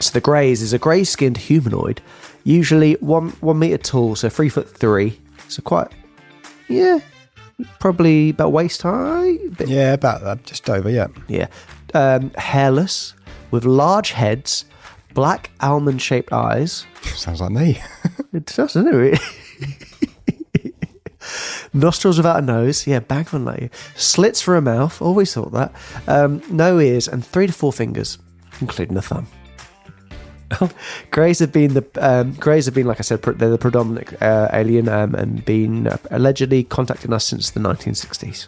so the greys is a grey-skinned humanoid, usually one one meter tall, so three foot three. So quite, yeah, probably about waist high. Bit, Yeah, about that. Just over, yeah. yeah. Um, hairless, with large heads, black almond-shaped eyes. Sounds like me. It does, doesn't it? Nostrils without a nose. Yeah, bang on like you. Slits for a mouth. Always thought that. Um, no ears and three to four fingers, including a thumb. Greys have been the um, Greys have been, like I said, they're the predominant uh, alien um, and been uh, allegedly contacting us since the 1960s.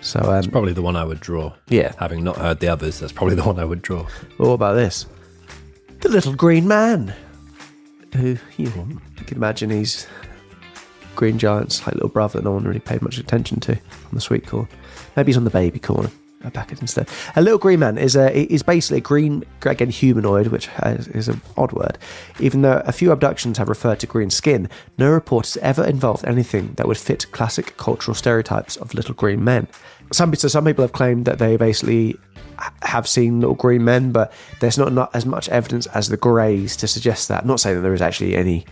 So, um, It's probably the one I would draw. yeah. Having not heard the others, that's probably the one I would draw. What about this? The little green man. Who you, you can imagine he's Green Giant's like little brother no one really paid much attention to on the sweet corn. Maybe he's on the baby corn. Go back it instead. A little green man is a is basically a green again humanoid, which has, is an odd word. Even though a few abductions have referred to green skin, no report has ever involved anything that would fit classic cultural stereotypes of little green men. Some so some people have claimed that they basically have seen little green men, but there's not, not as much evidence as the greys to suggest that. I'm not saying that there is actually any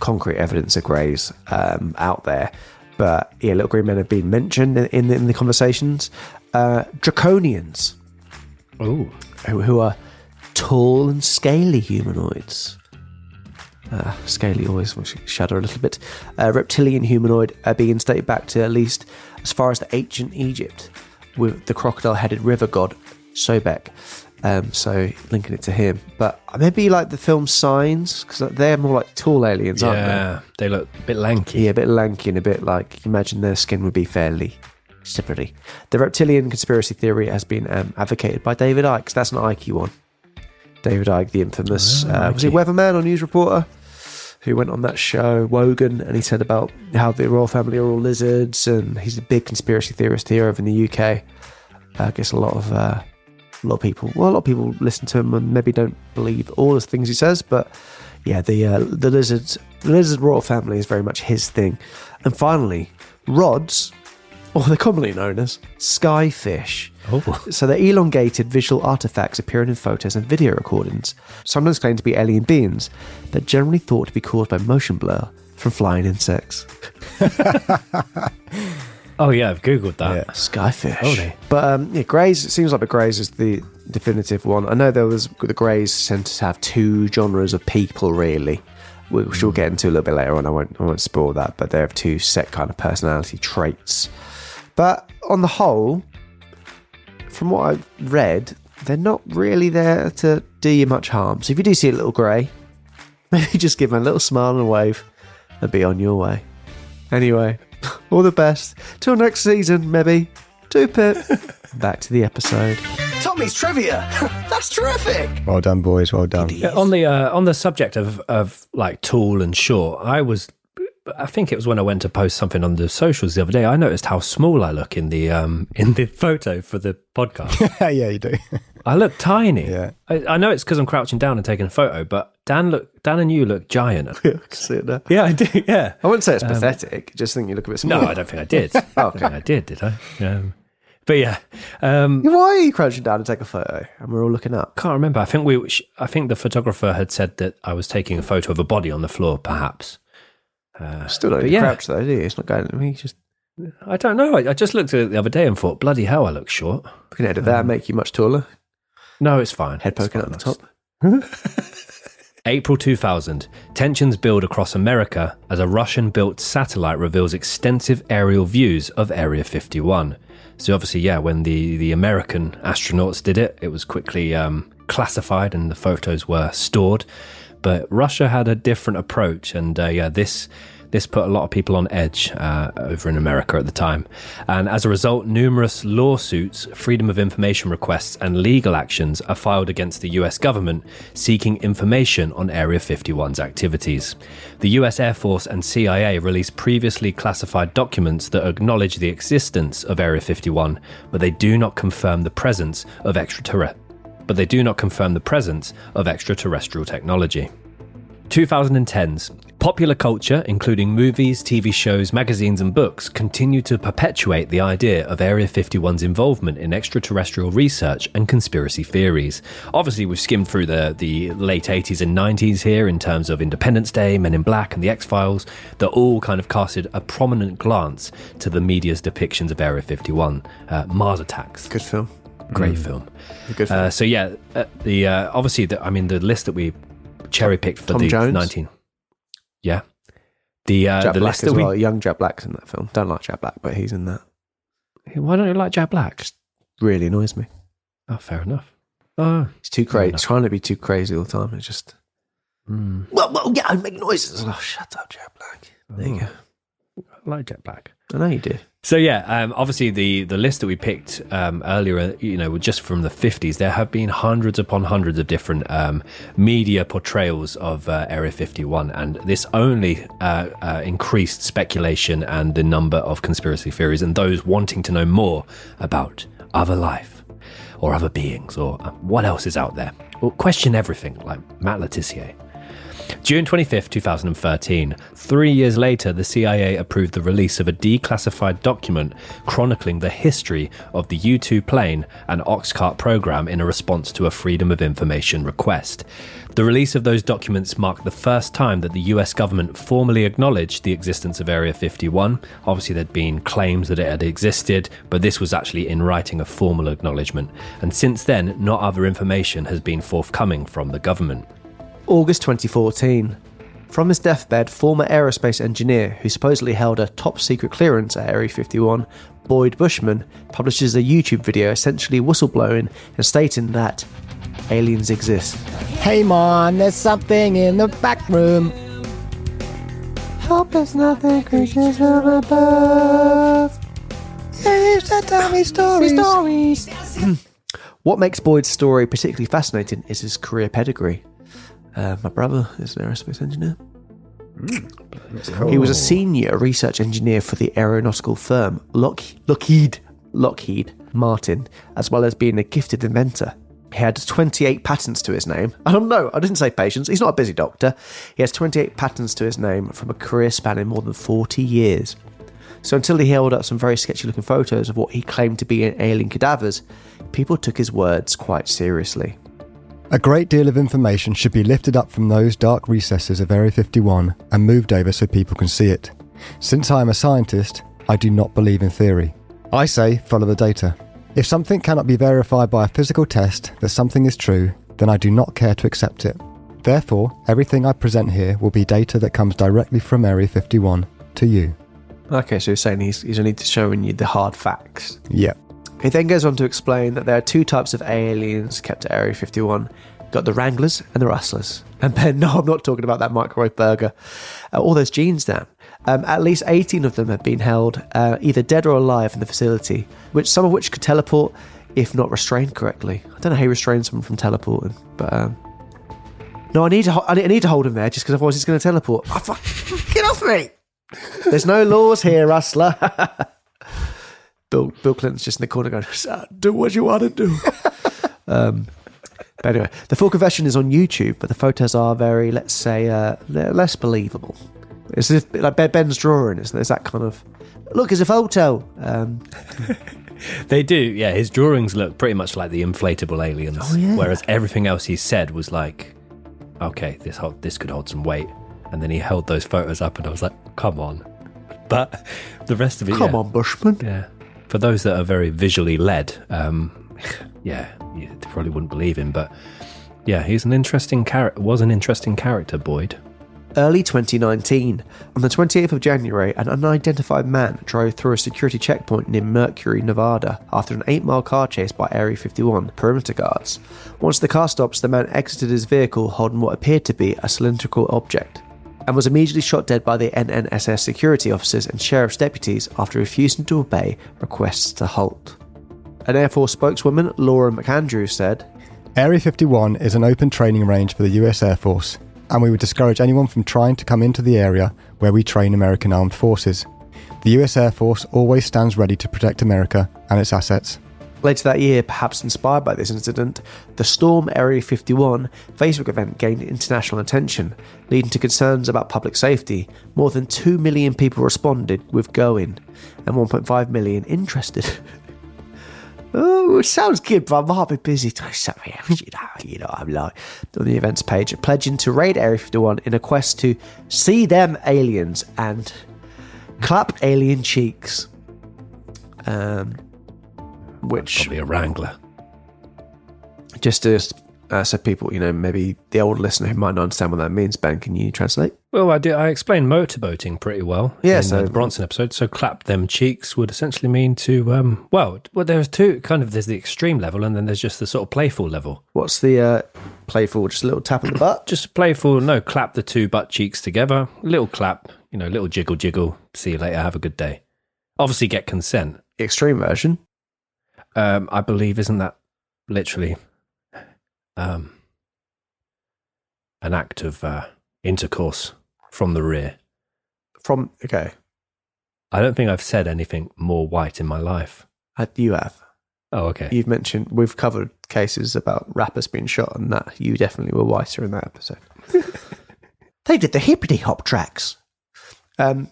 concrete evidence of greys um, out there, but yeah, little green men have been mentioned in, in, the, in the conversations. Uh, draconians, Oh, who, who are tall and scaly humanoids. Uh, scaly always shudder a little bit. Uh, reptilian humanoid uh, being dated back to at least as far as the ancient Egypt with the crocodile headed river god Sobek. Um, so linking it to him. But maybe like the film Signs, because they're more like tall aliens, aren't they? yeah. They look a bit lanky. Yeah, a bit lanky and a bit like imagine their skin would be fairly slippery. The reptilian conspiracy theory has been um, advocated by David Icke. that's an Ike one. David Icke, the infamous, uh, was he Weatherman or news reporter? Who went on that show, Wogan, and he said about how the royal family are all lizards, and he's a big conspiracy theorist here over in the UK. Uh, I guess a lot of uh, a lot of people, well, a lot of people listen to him and maybe don't believe all the things he says, but yeah, the uh, the lizards, the lizard royal family is very much his thing. And finally, rods, or they're commonly known as skyfish. Oh. So they're elongated visual artifacts appearing in photos and video recordings, sometimes claimed to be alien beings, but generally thought to be caused by motion blur from flying insects. Oh yeah, I've googled that. Yeah. Skyfish. Holy. But um, yeah, Greys, it seems like the Greys is the definitive one. I know there was the Greys tend to have two genres of people, really, which we'll get into a little bit later on. I won't, I won't spoil that, but they have two set kind of personality traits. But on the whole, from what I've read, they're not really there to do you much harm. So if you do see a little grey, maybe just give them a little smile and a wave and be on your way. Anyway, all the best. Till next season, maybe. Two pip. Back to the episode. Tommy's trivia. That's terrific. Well done, boys. Well done. Yeah, on the uh, on the subject of of like tall and short, I was. I think it was when I went to post something on the socials the other day. I noticed how small I look in the um in the photo for the podcast. yeah, you do. I look tiny. Yeah. I, I know it's because I'm crouching down and taking a photo, but Dan look Dan and you look giant. See it there. yeah, I do. Yeah. I wouldn't say it's pathetic. Just think you look a bit small. No, I don't think I did. I don't think I did. Did I? Um, but yeah, um, Why are you crouching down to take a photo? And we're all looking up. can't remember. I think we. I think the photographer had said that I was taking a photo of a body on the floor, perhaps. Uh, Still don't but need to yeah. crouch though, do you? It's not going. I mean, just I don't know. I, I just looked at it the other day and thought, bloody hell, I look short. we can edit that and make you much taller. No, it's fine. Head poking out the top. April 2000. Tensions build across America as a Russian built satellite reveals extensive aerial views of Area 51. So, obviously, yeah, when the, the American astronauts did it, it was quickly um, classified and the photos were stored. But Russia had a different approach, and uh, yeah, this This put a lot of people on edge uh, over in America at the time. And as a result, numerous lawsuits, freedom of information requests, and legal actions are filed against the US government seeking information on Area 51's activities. The US Air Force and CIA released previously classified documents that acknowledge the existence of Area 51, but they do not confirm the presence of extraterrestrial but they do not confirm the presence of extraterrestrial technology. 2010s. Popular culture, including movies, TV shows, magazines, and books, continue to perpetuate the idea of Area 51's involvement in extraterrestrial research and conspiracy theories. Obviously, we've skimmed through the, the late 80s and 90s here in terms of Independence Day, Men in Black, and The X Files, that all kind of casted a prominent glance to the media's depictions of Area 51. Uh, Mars Attacks. Good film. Great Mm. film. Uh, so yeah, uh, the uh, obviously, the, I mean, the list that we cherry picked for Tom the Jones? nineteen. Yeah, the uh, Jack the Black list as that we. well. Young Jack Black's in that film. Don't like Jack Black, but he's in that. Why don't you like Jack Black? Really annoys me. Oh, fair enough. Oh, He's too crazy. enough. Trying to be too crazy all the time. It's just. Hmm. Well, well, yeah, I make noises. Oh, shut up, Jack Black. There you go. I like Jack Black. I know you do. So yeah, um, obviously the the list that we picked um, earlier, you know, just from the fifties, there have been hundreds upon hundreds of different um, media portrayals of uh, Area Fifty One, and this only uh, uh, increased speculation and the number of conspiracy theories and those wanting to know more about other life or other beings or uh, what else is out there. Well, question everything, like Matt Le Tissier. June 25, 2013. Three years later, the CIA approved the release of a declassified document chronicling the history of the U 2 plane and Oxcart program in a response to a Freedom of Information request. The release of those documents marked the first time that the US government formally acknowledged the existence of Area 51. Obviously, there'd been claims that it had existed, but this was actually in writing a formal acknowledgement. And since then, not other information has been forthcoming from the government. August 2014. From his deathbed, former aerospace engineer who supposedly held a top secret clearance at Area 51, Boyd Bushman, publishes a YouTube video essentially whistleblowing and stating that aliens exist. Hey, Mom, there's something in the back room. Hope there's nothing creatures from above. They used to tell me stories. Hmm. What makes Boyd's story particularly fascinating is his career pedigree. Uh, my brother is an aerospace engineer. He was a senior research engineer for the aeronautical firm Lock- Lockheed Lockheed Martin, as well as being a gifted inventor. He had 28 patents to his name. I don't know, I didn't say patients. He's not a busy doctor. He has 28 patents to his name from a career spanning more than 40 years. So until he held up some very sketchy looking photos of what he claimed to be alien cadavers, people took his words quite seriously. A great deal of information should be lifted up from those dark recesses of Area 51 and moved over so people can see it. Since I am a scientist, I do not believe in theory. I say follow the data. If something cannot be verified by a physical test that something is true, then I do not care to accept it. Therefore, everything I present here will be data that comes directly from Area 51 to you. Okay, so he's saying he's, he's only showing you the hard facts. Yep. He then goes on to explain that there are two types of aliens kept at Area 51. Got the Wranglers and the Rustlers. And Ben, no, I'm not talking about that microwave burger. Uh, all those genes down. Um, at least 18 of them have been held uh, either dead or alive in the facility, which some of which could teleport if not restrained correctly. I don't know how you restrain someone from teleporting, but um, no, I need to ho- I need I need to hold him there just because otherwise he's going to teleport. Oh, fuck. Get off me! There's no laws here, Rustler. Bill Bill Clinton's just in the corner going, "Do what you want to do." um, but anyway, the full confession is on YouTube, but the photos are very, let's say, uh, they're less believable. It's just like Ben's drawing. It's, there's that kind of look, it's a photo. Um, They do, yeah. His drawings look pretty much like the inflatable aliens, Oh, yeah. whereas everything else he said was like, "Okay, this hold, this could hold some weight." And then he held those photos up, and I was like, "Come on!" But the rest of it, come yeah. on, Bushman. yeah. For those that are very visually led, um, yeah, you probably wouldn't believe him, but yeah, he's an interesting character. Was an interesting character, Boyd. Early 2019, on the 28th of January, an unidentified man drove through a security checkpoint near Mercury, Nevada, after an eight mile car chase by Area 51 perimeter guards. Once the car stops, the man exited his vehicle holding what appeared to be a cylindrical object. And was immediately shot dead by the NNSS security officers and sheriff's deputies after refusing to obey requests to halt. An Air Force spokeswoman, Laura McAndrews, said, Area 51 is an open training range for the US Air Force, and we would discourage anyone from trying to come into the area where we train American armed forces. The US Air Force always stands ready to protect America and its assets. Later that year, perhaps inspired by this incident, the Storm Area 51 Facebook event gained international attention, leading to concerns about public safety. More than 2 million people responded with going, and 1.5 million interested. oh, sounds good, but I might be busy else. You know, you know, I'm like on the events page, pledging to raid Area 51 in a quest to see them aliens and clap alien cheeks. Um, which Probably a wrangler. just to uh, so people, you know, maybe the old listener who might not understand what that means, Ben, can you translate? Well, I did. I explained motorboating pretty well. Yeah, in so- the Bronson episode. So clap them cheeks would essentially mean to um. Well, well, there's two kind of. There's the extreme level, and then there's just the sort of playful level. What's the uh, playful? Just a little tap on the butt. Just playful. No, clap the two butt cheeks together. Little clap. You know, little jiggle, jiggle. See you later. Have a good day. Obviously, get consent. Extreme version. Um, I believe isn't that literally um an act of uh, intercourse from the rear. From okay, I don't think I've said anything more white in my life. uh, you have. Oh, okay. You've mentioned we've covered cases about rappers being shot, and that you definitely were whiter in that episode. they did the hippity hop tracks. Um,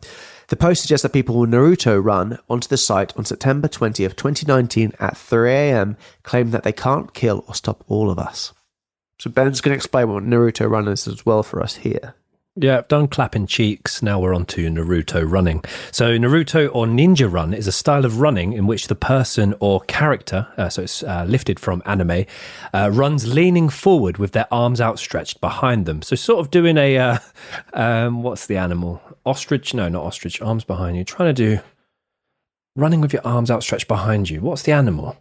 the post suggests that people will Naruto run onto the site on September 20th, 2019 at 3 a.m., claiming that they can't kill or stop all of us. So Ben's going to explain what Naruto run is as well for us here. Yeah, I've done clapping cheeks. Now we're on to Naruto running. So, Naruto or ninja run is a style of running in which the person or character, uh, so it's uh, lifted from anime, uh, runs leaning forward with their arms outstretched behind them. So, sort of doing a, uh, um, what's the animal? Ostrich? No, not ostrich. Arms behind you. Trying to do running with your arms outstretched behind you. What's the animal?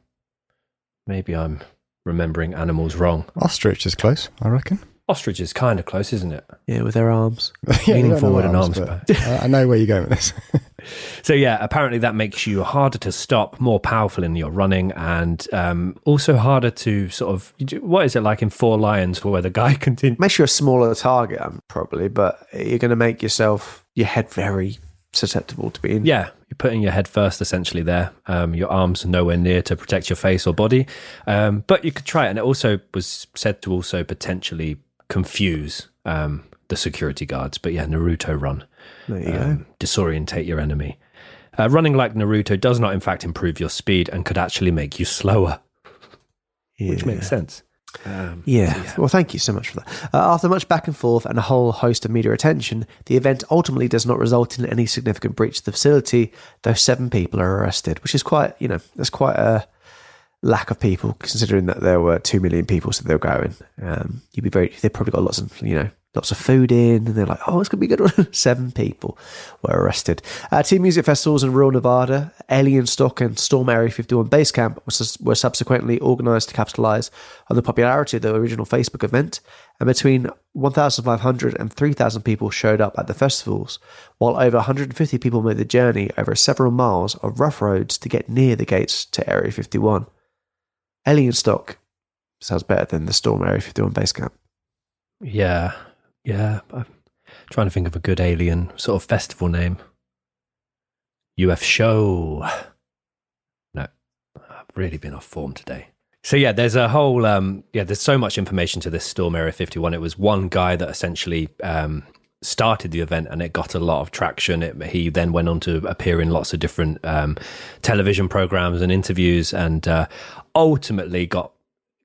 Maybe I'm remembering animals wrong. Ostrich is close, I reckon. Ostrich is kind of close, isn't it? Yeah, with their arms. Yeah, Leaning I don't forward and arms, arms but I I know where you're going with this. So yeah, apparently that makes you harder to stop, more powerful in your running, and um, also harder to sort of. What is it like in Four Lions, where the guy continues? Makes you a smaller target, um, probably, but you're going to make yourself your head very susceptible to being. Yeah, you're putting your head first, essentially. There, um, your arms nowhere near to protect your face or body, um, but you could try it. And it also was said to also potentially confuse um, the security guards. But yeah, Naruto run. There you go. um, disorientate your enemy. Uh, running like Naruto does not, in fact, improve your speed and could actually make you slower, which makes sense. Um, Yeah. Well, thank you so much for that. Uh, after much back and forth and a whole host of media attention, the event ultimately does not result in any significant breach of the facility, though seven people are arrested, which is quite, you know, that's quite a lack of people considering that there were two million people so they were going. Um, you'd be very, they probably got lots of, you know, lots of food in, and they're like, oh, it's to be good. one. Seven people were arrested. Uh, two music festivals in rural Nevada, Alien Stock and Storm Area 51 Base Camp, were subsequently organised to capitalise on the popularity of the original Facebook event, and between 1,500 and 3,000 people showed up at the festivals, while over 150 people made the journey over several miles of rough roads to get near the gates to Area 51. Alien Stock sounds better than the Storm Area 51 Base Camp. Yeah, yeah. I'm trying to think of a good alien sort of festival name. UF Show. No, I've really been off form today. So yeah, there's a whole um, yeah. There's so much information to this Storm Area 51. It was one guy that essentially um, started the event, and it got a lot of traction. It, he then went on to appear in lots of different um, television programs and interviews, and uh, ultimately got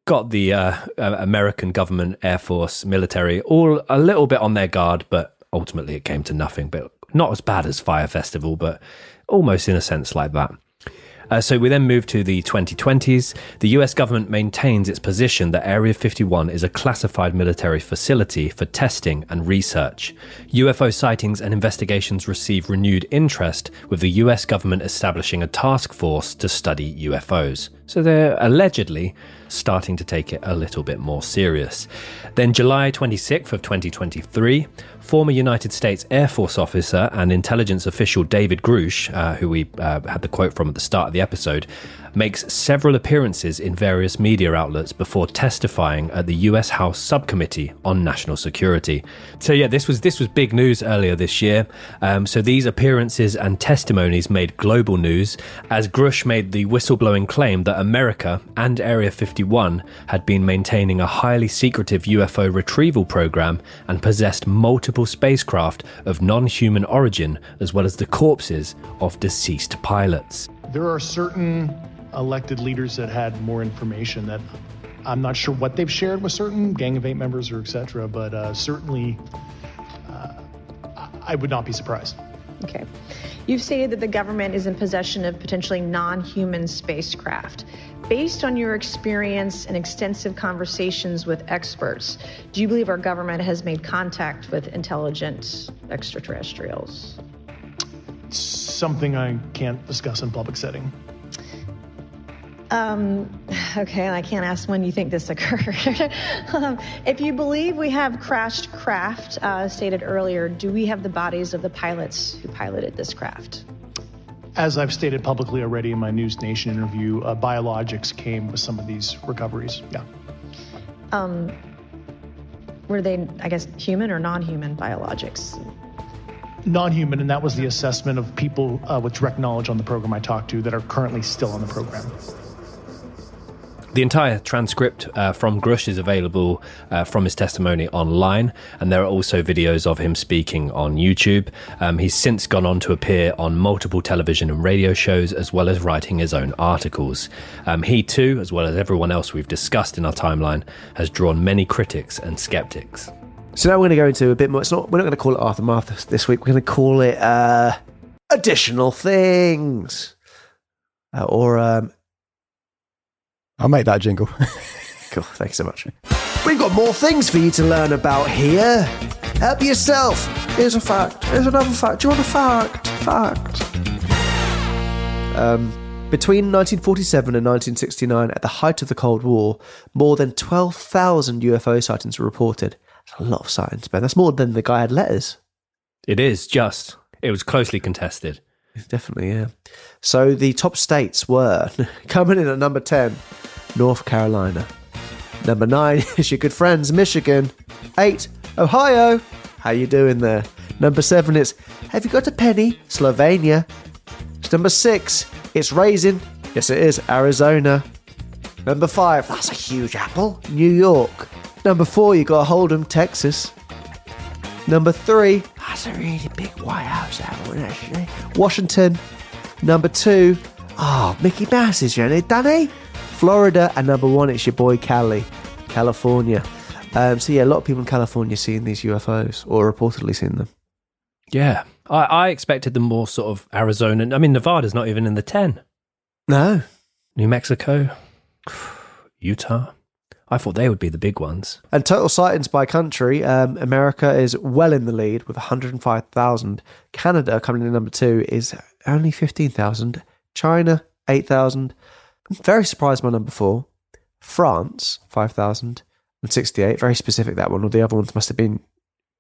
got the uh, uh, American government, Air Force, military all a little bit on their guard, but ultimately it came to nothing. But not as bad as Fyre Festival, but almost in a sense like that. Uh, so we then move to the 2020s. The US government maintains its position that Area 51 is a classified military facility for testing and research. UFO sightings and investigations receive renewed interest, with the US government establishing a task force to study UFOs. So they're allegedly starting to take it a little bit more serious. Then, July 26th of 2023, former United States Air Force officer and intelligence official David Grusch, uh, who we uh, had the quote from at the start of the episode, makes several appearances in various media outlets before testifying at the US House Subcommittee on National Security. So yeah, this was this was big news earlier this year. Um, so these appearances and testimonies made global news as Grusch made the whistleblowing claim that America and Area 51 had been maintaining a highly secretive UFO retrieval program and possessed multiple spacecraft of non-human origin as well as the corpses of deceased pilots. There are certain elected leaders that had more information that I'm not sure what they've shared with certain Gang of Eight members or etc. But uh, certainly, uh, I would not be surprised. Okay. You've stated that the government is in possession of potentially non human spacecraft. Based on your experience and extensive conversations with experts, do you believe our government has made contact with intelligent extraterrestrials? Something I can't discuss in public setting. Um, okay, I can't ask when you think this occurred. um, if you believe we have crashed craft, uh, stated earlier, do we have the bodies of the pilots who piloted this craft? As I've stated publicly already in my News Nation interview, uh, biologics came with some of these recoveries. Yeah. Um, were they, I guess, human or non human biologics? Non human, and that was the assessment of people uh, with direct knowledge on the program I talked to that are currently still on the program. The entire transcript uh, from Grusch is available uh, from his testimony online, and there are also videos of him speaking on YouTube. Um, he's since gone on to appear on multiple television and radio shows, as well as writing his own articles. Um, he too, as well as everyone else we've discussed in our timeline, has drawn many critics and skeptics. So now we're going to go into a bit more. It's not. We're not going to call it aftermath this week. We're going to call it uh, additional things, uh, or um, I'll make that jingle. cool. Thanks so much. We've got more things for you to learn about here. Help yourself. Here's a fact. Here's another fact. Do you want a fact? Fact. Um, between 1947 and 1969, at the height of the Cold War, more than 12,000 UFO sightings were reported. That's a lot of sightings, Ben. That's more than the guy had letters. It is just. It was closely contested. Definitely, yeah. So the top states were coming in at number 10, North Carolina. Number 9 is your good friends, Michigan. 8, Ohio. How you doing there? Number 7 is Have you got a penny? Slovenia. Number 6, it's Raisin. Yes, it is, Arizona. Number 5, that's a huge apple, New York. Number 4, you got Hold'em, Texas. Number 3, that's a really big White House apple, actually. Washington. Number 2, oh, Mickey Mouse is your it, Danny. Florida. And number 1, it's your boy Cali, California. Um, so, yeah, a lot of people in California seeing these UFOs or reportedly seeing them. Yeah. I, I expected them more sort of Arizona. I mean, Nevada's not even in the 10. No. New Mexico, Utah. I thought they would be the big ones. And total sightings by country, um, America is well in the lead with 105,000. Canada, coming in number two, is only 15,000. China, 8,000. Very surprised by number four. France, 5,068. Very specific, that one. Or the other ones must have been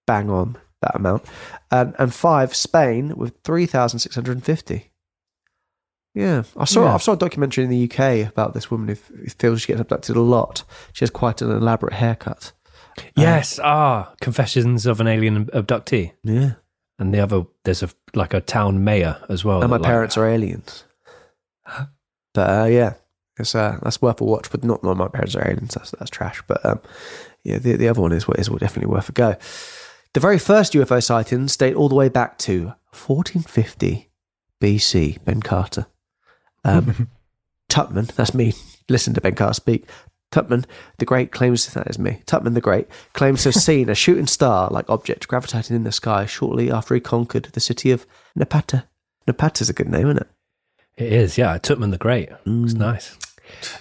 bang on that amount. And, and five, Spain, with 3,650. Yeah, I saw Yeah. I saw a documentary in the UK about this woman who who feels she gets abducted a lot. She has quite an elaborate haircut. Yes. ah, Confessions of an Alien Abductee. Yeah. And the other, there's a like a town mayor as well. and my like parents are aliens. But uh, yeah, it's uh, that's worth a watch. But not not my parents are aliens. That's that's trash. But um, yeah, the the other one is is definitely worth a go. The very first UFO sightings date all the way back to 1450 BC. Ben Carter, um, Tutman. That's me. Listen to Ben Carter speak. Tutman the Great claims that is me. Tutman the Great claims to have seen a shooting star-like object gravitating in the sky shortly after he conquered the city of Napata. Napata's a good name, isn't it? It is, yeah. Tutman the Great. It's nice.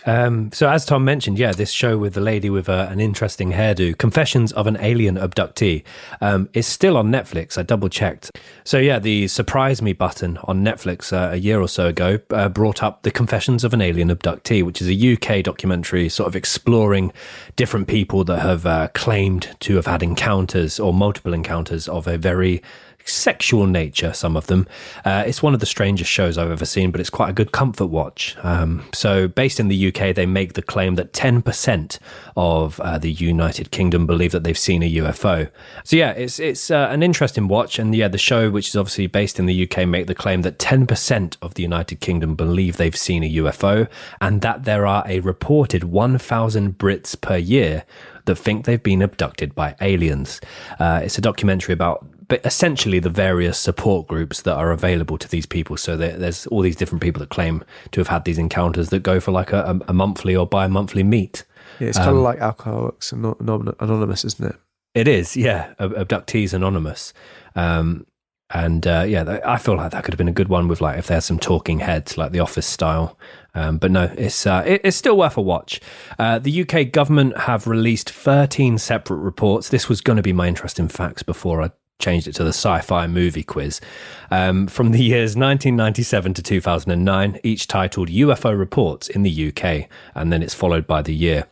Um, so, as Tom mentioned, yeah, this show with the lady with uh, an interesting hairdo, Confessions of an Alien Abductee, um, is still on Netflix. I double checked. So, yeah, the surprise me button on Netflix uh, a year or so ago uh, brought up The Confessions of an Alien Abductee, which is a UK documentary sort of exploring different people that have uh, claimed to have had encounters or multiple encounters of a very sexual nature, some of them. Uh, it's one of the strangest shows I've ever seen, but it's quite a good comfort watch. Um, so, based in the UK, they make the claim that 10% of uh, the United Kingdom believe that they've seen a UFO. So, yeah, it's it's uh, an interesting watch. And yeah, the show, which is obviously based in the UK, make the claim that 10% of the United Kingdom believe they've seen a UFO and that there are a reported 1,000 Brits per year that think they've been abducted by aliens. Uh, it's a documentary about but essentially the various support groups that are available to these people. So there's all these different people that claim to have had these encounters that go for like a, a monthly or bi-monthly meet. Yeah, it's um, kind of like Alcoholics Anonymous, isn't it? It is, yeah. Abductees Anonymous. Um, and uh, yeah, I feel like that could have been a good one with like if there's some talking heads, like the Office style. Um, but no, it's uh, it, it's still worth a watch. Uh, the UK government have released 13 separate reports. This was going to be my interesting facts before I changed it to the sci-fi movie quiz um, from the years 1997 to 2009 each titled ufo reports in the uk and then it's followed by the year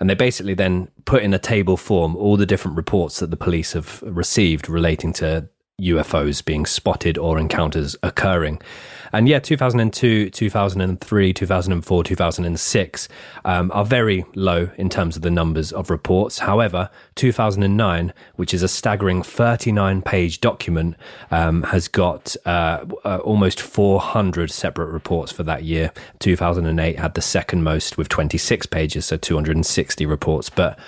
and they basically then put in a table form all the different reports that the police have received relating to ufos being spotted or encounters occurring and yeah, 2002, 2003, 2004, 2006 um, are very low in terms of the numbers of reports. However, 2009, which is a staggering 39 page document, um, has got uh, uh, almost 400 separate reports for that year. 2008 had the second most with 26 pages, so 260 reports. But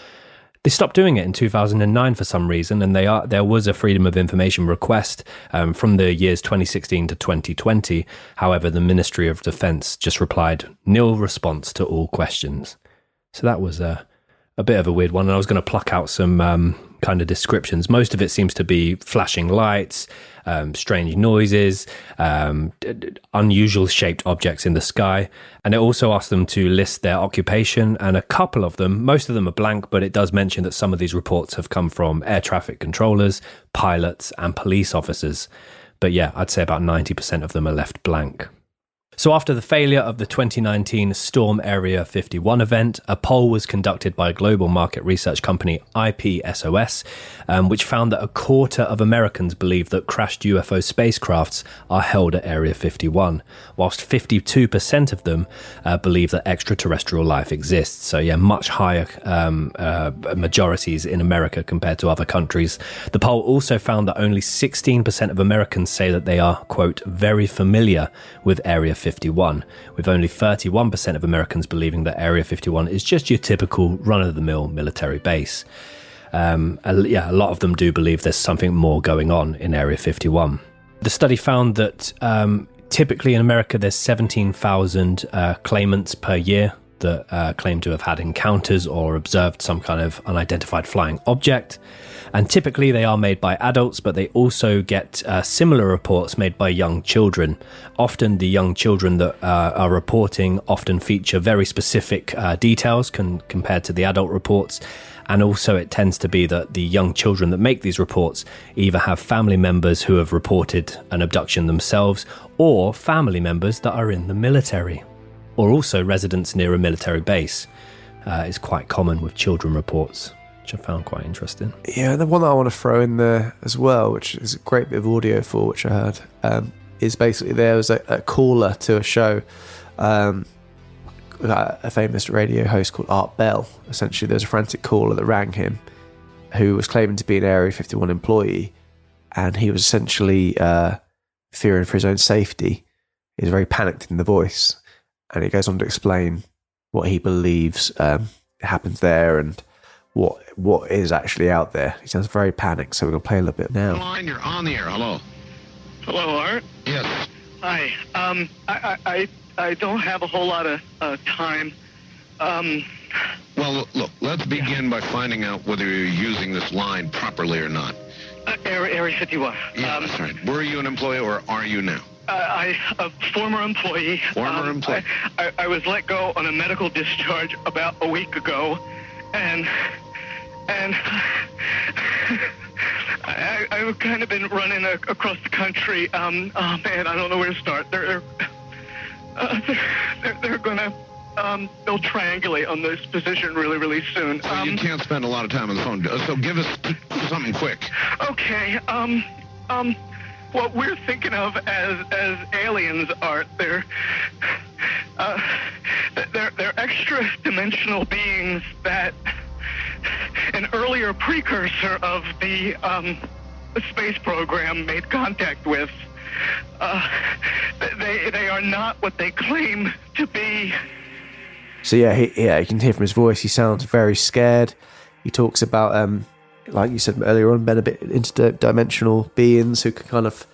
they stopped doing it in 2009 for some reason, and they are there was a freedom of information request um, from the years 2016 to 2020. However, the Ministry of Defence just replied nil response to all questions. So that was a a bit of a weird one. And I was going to pluck out some um, kind of descriptions. Most of it seems to be flashing lights, um, strange noises, um, unusual shaped objects in the sky. And it also asks them to list their occupation. And a couple of them, most of them are blank, but it does mention that some of these reports have come from air traffic controllers, pilots, and police officers. But yeah, I'd say about 90% of them are left blank. So, after the failure of the 2019 Storm Area 51 event, a poll was conducted by global market research company IPSOS, um, which found that a quarter of Americans believe that crashed UFO spacecrafts are held at Area 51, whilst 52% of them uh, believe that extraterrestrial life exists. So, yeah, much higher um, uh, majorities in America compared to other countries. The poll also found that only 16% of Americans say that they are, quote, very familiar with Area 51, with only 31% of Americans believing that Area 51 is just your typical run of the mill military base. Um, yeah, a lot of them do believe there's something more going on in Area 51. The study found that um, typically in America there's 17,000 uh, claimants per year that uh, claim to have had encounters or observed some kind of unidentified flying object. And typically they are made by adults, but they also get uh, similar reports made by young children. Often the young children that uh, are reporting often feature very specific uh, details con- compared to the adult reports. And also, it tends to be that the young children that make these reports either have family members who have reported an abduction themselves or family members that are in the military, or also residents near a military base. Uh, is quite common with children reports which I found quite interesting. Yeah, and the one that I want to throw in there as well, which is a great bit of audio for, which I heard, um, is basically there was a, a caller to a show, um, a famous radio host called Art Bell. Essentially, there was a frantic caller that rang him who was claiming to be an Area 51 employee, and he was essentially uh, fearing for his own safety. He was very panicked in the voice, and he goes on to explain what he believes um, happens there and what what is actually out there. He sounds very panicked, so we're gonna play a little bit now. Line, you're on the air. Hello. Hello, Art. Yes. Hi. Um, I I I don't have a whole lot of uh, time. Um. Well, look. Let's begin by finding out whether you're using this line properly or not. Uh, area, area 51. Yeah, um, that's right. Were you an employee or are you now? I, a former employee. Former employee. I, I, I was let go on a medical discharge about a week ago, and and I, I've kind of been running a, across the country. Um, oh man, I don't know where to start. They're uh, they're, they're, they're gonna um, they'll triangulate on this position really, really soon. So um, you can't spend a lot of time on the phone. So give us something quick. Okay. Um. Um. What we're thinking of as as aliens are they're uh, they're they're extra dimensional beings that an earlier precursor of the um, space program made contact with. Uh, they they are not what they claim to be. So yeah, he, yeah, you can hear from his voice. He sounds very scared. He talks about, um, like you said earlier on, being a bit interdimensional beings who can kind of,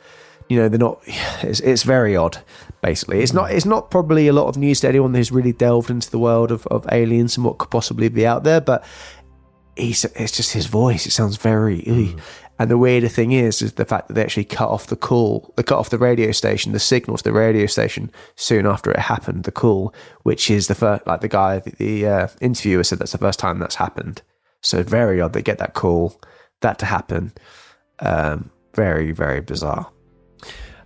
you know, they're not. It's, it's very odd. Basically, it's not. It's not probably a lot of news to anyone who's really delved into the world of, of aliens and what could possibly be out there. But he's it's just his voice. It sounds very. Mm. And the weirder thing is, is the fact that they actually cut off the call, they cut off the radio station, the signal to the radio station soon after it happened. The call, which is the first, like the guy, the, the uh, interviewer said that's the first time that's happened. So very odd they get that call, that to happen. Um, very very bizarre.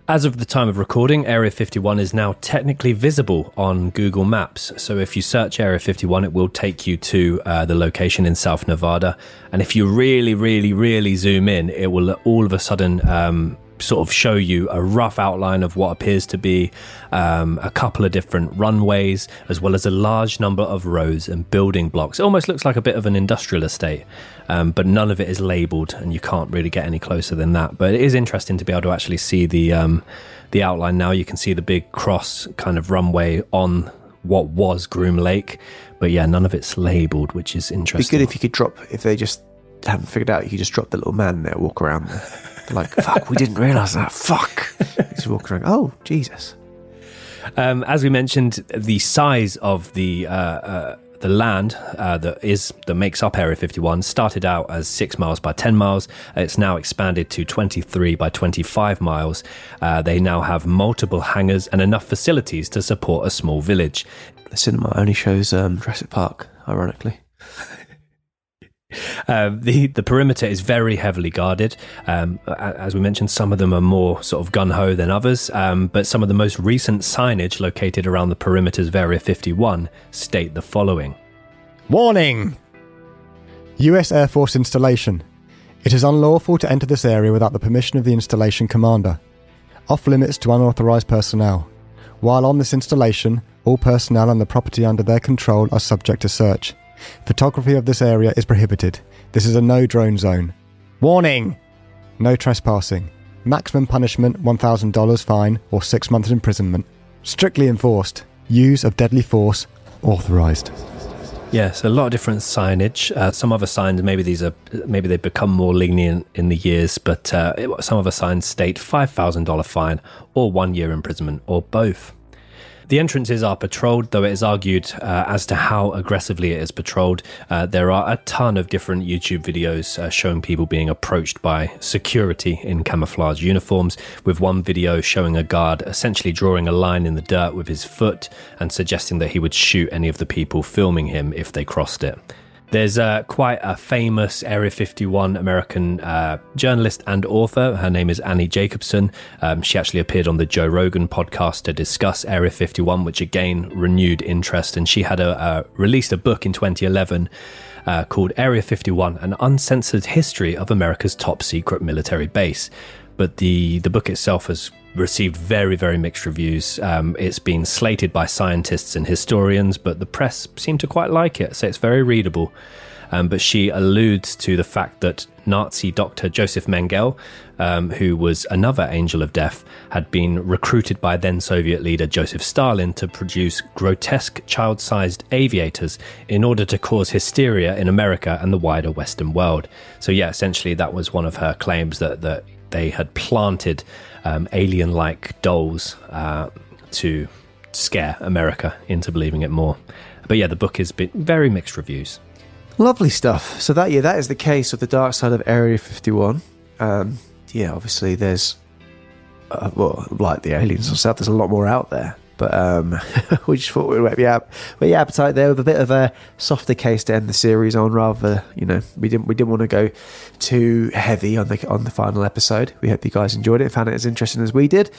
As of the time of recording, Area 51 is now technically visible on Google Maps. So if you search Area 51, it will take you to uh, the location in South Nevada. And if you really, really, really zoom in, it will all of a sudden um, sort of show you a rough outline of what appears to be um, a couple of different runways, as well as a large number of roads and building blocks. It almost looks like a bit of an industrial estate, um, but none of it is labeled, and you can't really get any closer than that. But it is interesting to be able to actually see the um, the outline now. You can see the big cross kind of runway on what was Groom Lake, but yeah, none of it's labeled, which is interesting. It'd be good if you could drop if they just haven't figured out. You could just drop the little man there, walk around there. like, fuck, we didn't realise that. Fuck. He's walking around. Oh, Jesus. Um, as we mentioned, the size of the uh, uh, the land uh, that is that makes up Area 51 started out as six miles by 10 miles. It's now expanded to 23 by 25 miles. Uh, they now have multiple hangars and enough facilities to support a small village. The cinema only shows um, Jurassic Park, ironically. Uh, the the perimeter is very heavily guarded. Um, as we mentioned, some of them are more sort of gun ho than others. Um, but some of the most recent signage located around the perimeters of Area 51 state the following: Warning! U.S. Air Force installation. It is unlawful to enter this area without the permission of the installation commander. Off limits to unauthorized personnel. While on this installation, all personnel and the property under their control are subject to search. Photography of this area is prohibited. This is a no drone zone. Warning! No trespassing. Maximum punishment $1,000 fine or six months imprisonment. Strictly enforced. Use of deadly force authorized. Yes, a lot of different signage. Uh, some other signs, maybe these are, maybe they've become more lenient in the years, but uh, some other signs state $5,000 fine or one year imprisonment or both. The entrances are patrolled, though it is argued uh, as to how aggressively it is patrolled. Uh, there are a ton of different YouTube videos uh, showing people being approached by security in camouflage uniforms, with one video showing a guard essentially drawing a line in the dirt with his foot and suggesting that he would shoot any of the people filming him if they crossed it. There's uh, quite a famous Area 51 American uh, journalist and author. Her name is Annie Jacobsen. Um, she actually appeared on the Joe Rogan podcast to discuss Area 51, which again renewed interest. And she had a, released a book in 2011 uh, called Area 51 An Uncensored History of America's Top Secret Military Base. But the, the book itself has received very, very mixed reviews. Um, it's been slated by scientists and historians, but the press seem to quite like it, so it's very readable. Um, but she alludes to the fact that Nazi doctor Joseph Mengele, um, who was another angel of death, had been recruited by then Soviet leader Joseph Stalin to produce grotesque child sized aviators in order to cause hysteria in America and the wider Western world. So, yeah, essentially, that was one of her claims that, that they had planted um, alien like dolls uh, to scare America into believing it more. But yeah, the book has been very mixed reviews. Lovely stuff. So that yeah, that is the case of the dark side of Area 51. Um, yeah, obviously there's uh, well, like the aliens themselves, there's a lot more out there. But um, we just thought we'd whet the, app- whet the appetite there with a bit of a softer case to end the series on. Rather, you know, we didn't we didn't want to go too heavy on the on the final episode. We hope you guys enjoyed it, found it as interesting as we did.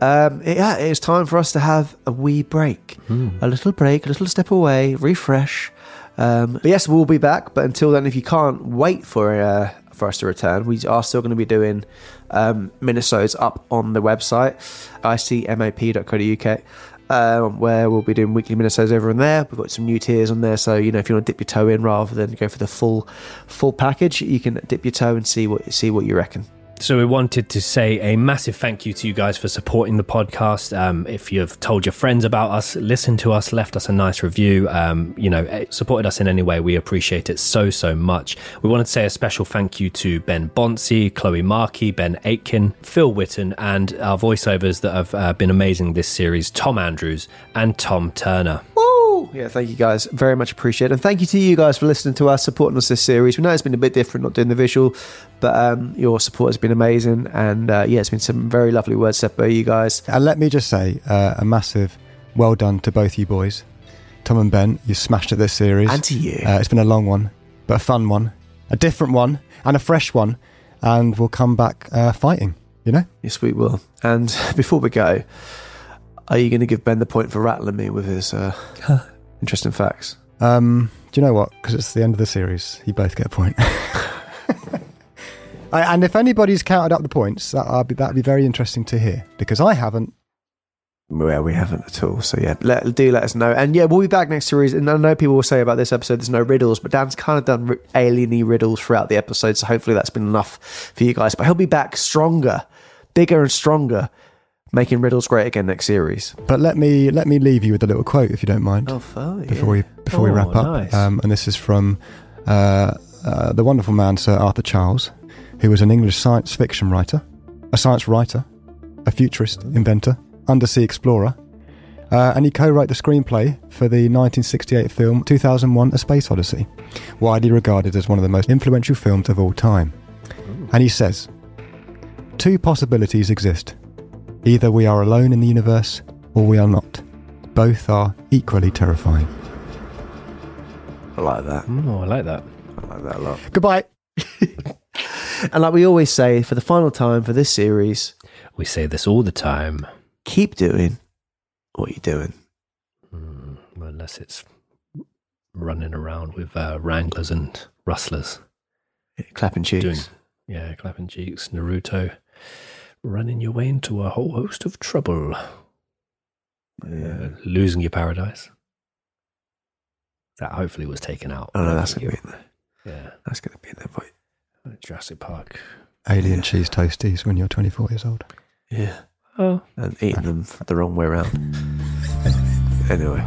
Um, yeah, it's time for us to have a wee break, a little break, a little step away, refresh. Um, but yes, we'll be back. But until then, if you can't wait for uh, for us to return, we are still going to be doing um, minisodes up on the website, icmap.co.uk. Um, where we'll be doing weekly minisodes over and there. We've got some new tiers on there, so you know if you want to dip your toe in rather than go for the full full package, you can dip your toe and see what see what you reckon. So we wanted to say a massive thank you to you guys for supporting the podcast. Um, if you've told your friends about us, listened to us, left us a nice review, um, you know, eh, supported us in any way, we appreciate it so so much. We wanted to say a special thank you to Ben Bonsi, Chloe Markey, Ben Aitken, Phil Witten, and our voiceovers that have uh, been amazing this series: Tom Andrews and Tom Turner. Woo! Yeah, thank you guys. Very much appreciated. And thank you to you guys for listening to us, supporting us this series. We know it's been a bit different not doing the visual, but um, your support has been amazing. And uh, yeah, it's been some very lovely words said by you guys. And let me just say uh, a massive well done to both you boys. Tom and Ben, you smashed it this series. And to you. Uh, it's been a long one, but a fun one, a different one, and a fresh one. And we'll come back uh, fighting, you know? Yes, we will. And before we go, are you going to give Ben the point for rattling me with his uh, interesting facts? Um, do you know what? Because it's the end of the series, you both get a point. I, and if anybody's counted up the points, that, would be, that'd be very interesting to hear because I haven't. Well, we haven't at all. So yeah, let, do let us know. And yeah, we'll be back next series. And I know people will say about this episode, there's no riddles, but Dan's kind of done ri- alien riddles throughout the episode. So hopefully that's been enough for you guys. But he'll be back stronger, bigger and stronger, making riddles great again next series. But let me let me leave you with a little quote, if you don't mind. Oh, fine. before we before we Oh, wrap up. nice. Um, and this is from uh, uh, the wonderful man Sir Arthur Charles, who was an English science fiction writer, a science writer, a futurist, inventor, undersea explorer, uh, and he co-wrote the screenplay for the 1968 film 2001: A Space Odyssey, widely regarded as one of the most influential films of all time. And he says, two possibilities exist. Either we are alone in the universe, or we are not. Both are equally terrifying. I like that. Oh, I like that. I like that a lot. Goodbye. And like we always say, for the final time for this series, We say this all the time, keep doing what you're doing. unless it's running around with uh, wranglers and rustlers. Clapping cheeks. Doing, yeah, clapping cheeks. Naruto running your way into a whole host of trouble. Uh, losing your paradise. That hopefully was taken out. Oh no, that's gonna be in there. Yeah, That's gonna be in there. Boy. Jurassic Park. Alien cheese toasties when you're 24 years old. Yeah. Oh, And eating them the wrong way around. anyway,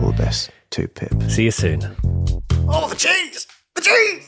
all the best to Pip. see you soon. Oh, the cheese! The cheese!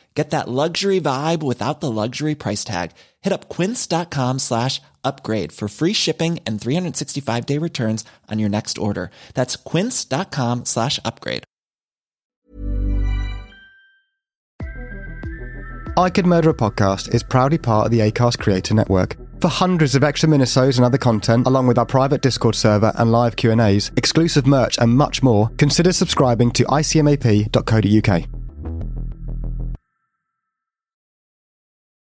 Get that luxury vibe without the luxury price tag. Hit up quince.com slash upgrade for free shipping and 365 day returns on your next order. That's quince.com slash upgrade. I Could Murder a Podcast is proudly part of the ACAST Creator Network. For hundreds of extra minisodes and other content, along with our private Discord server and live Q&As, exclusive merch and much more, consider subscribing to icmap.co.uk.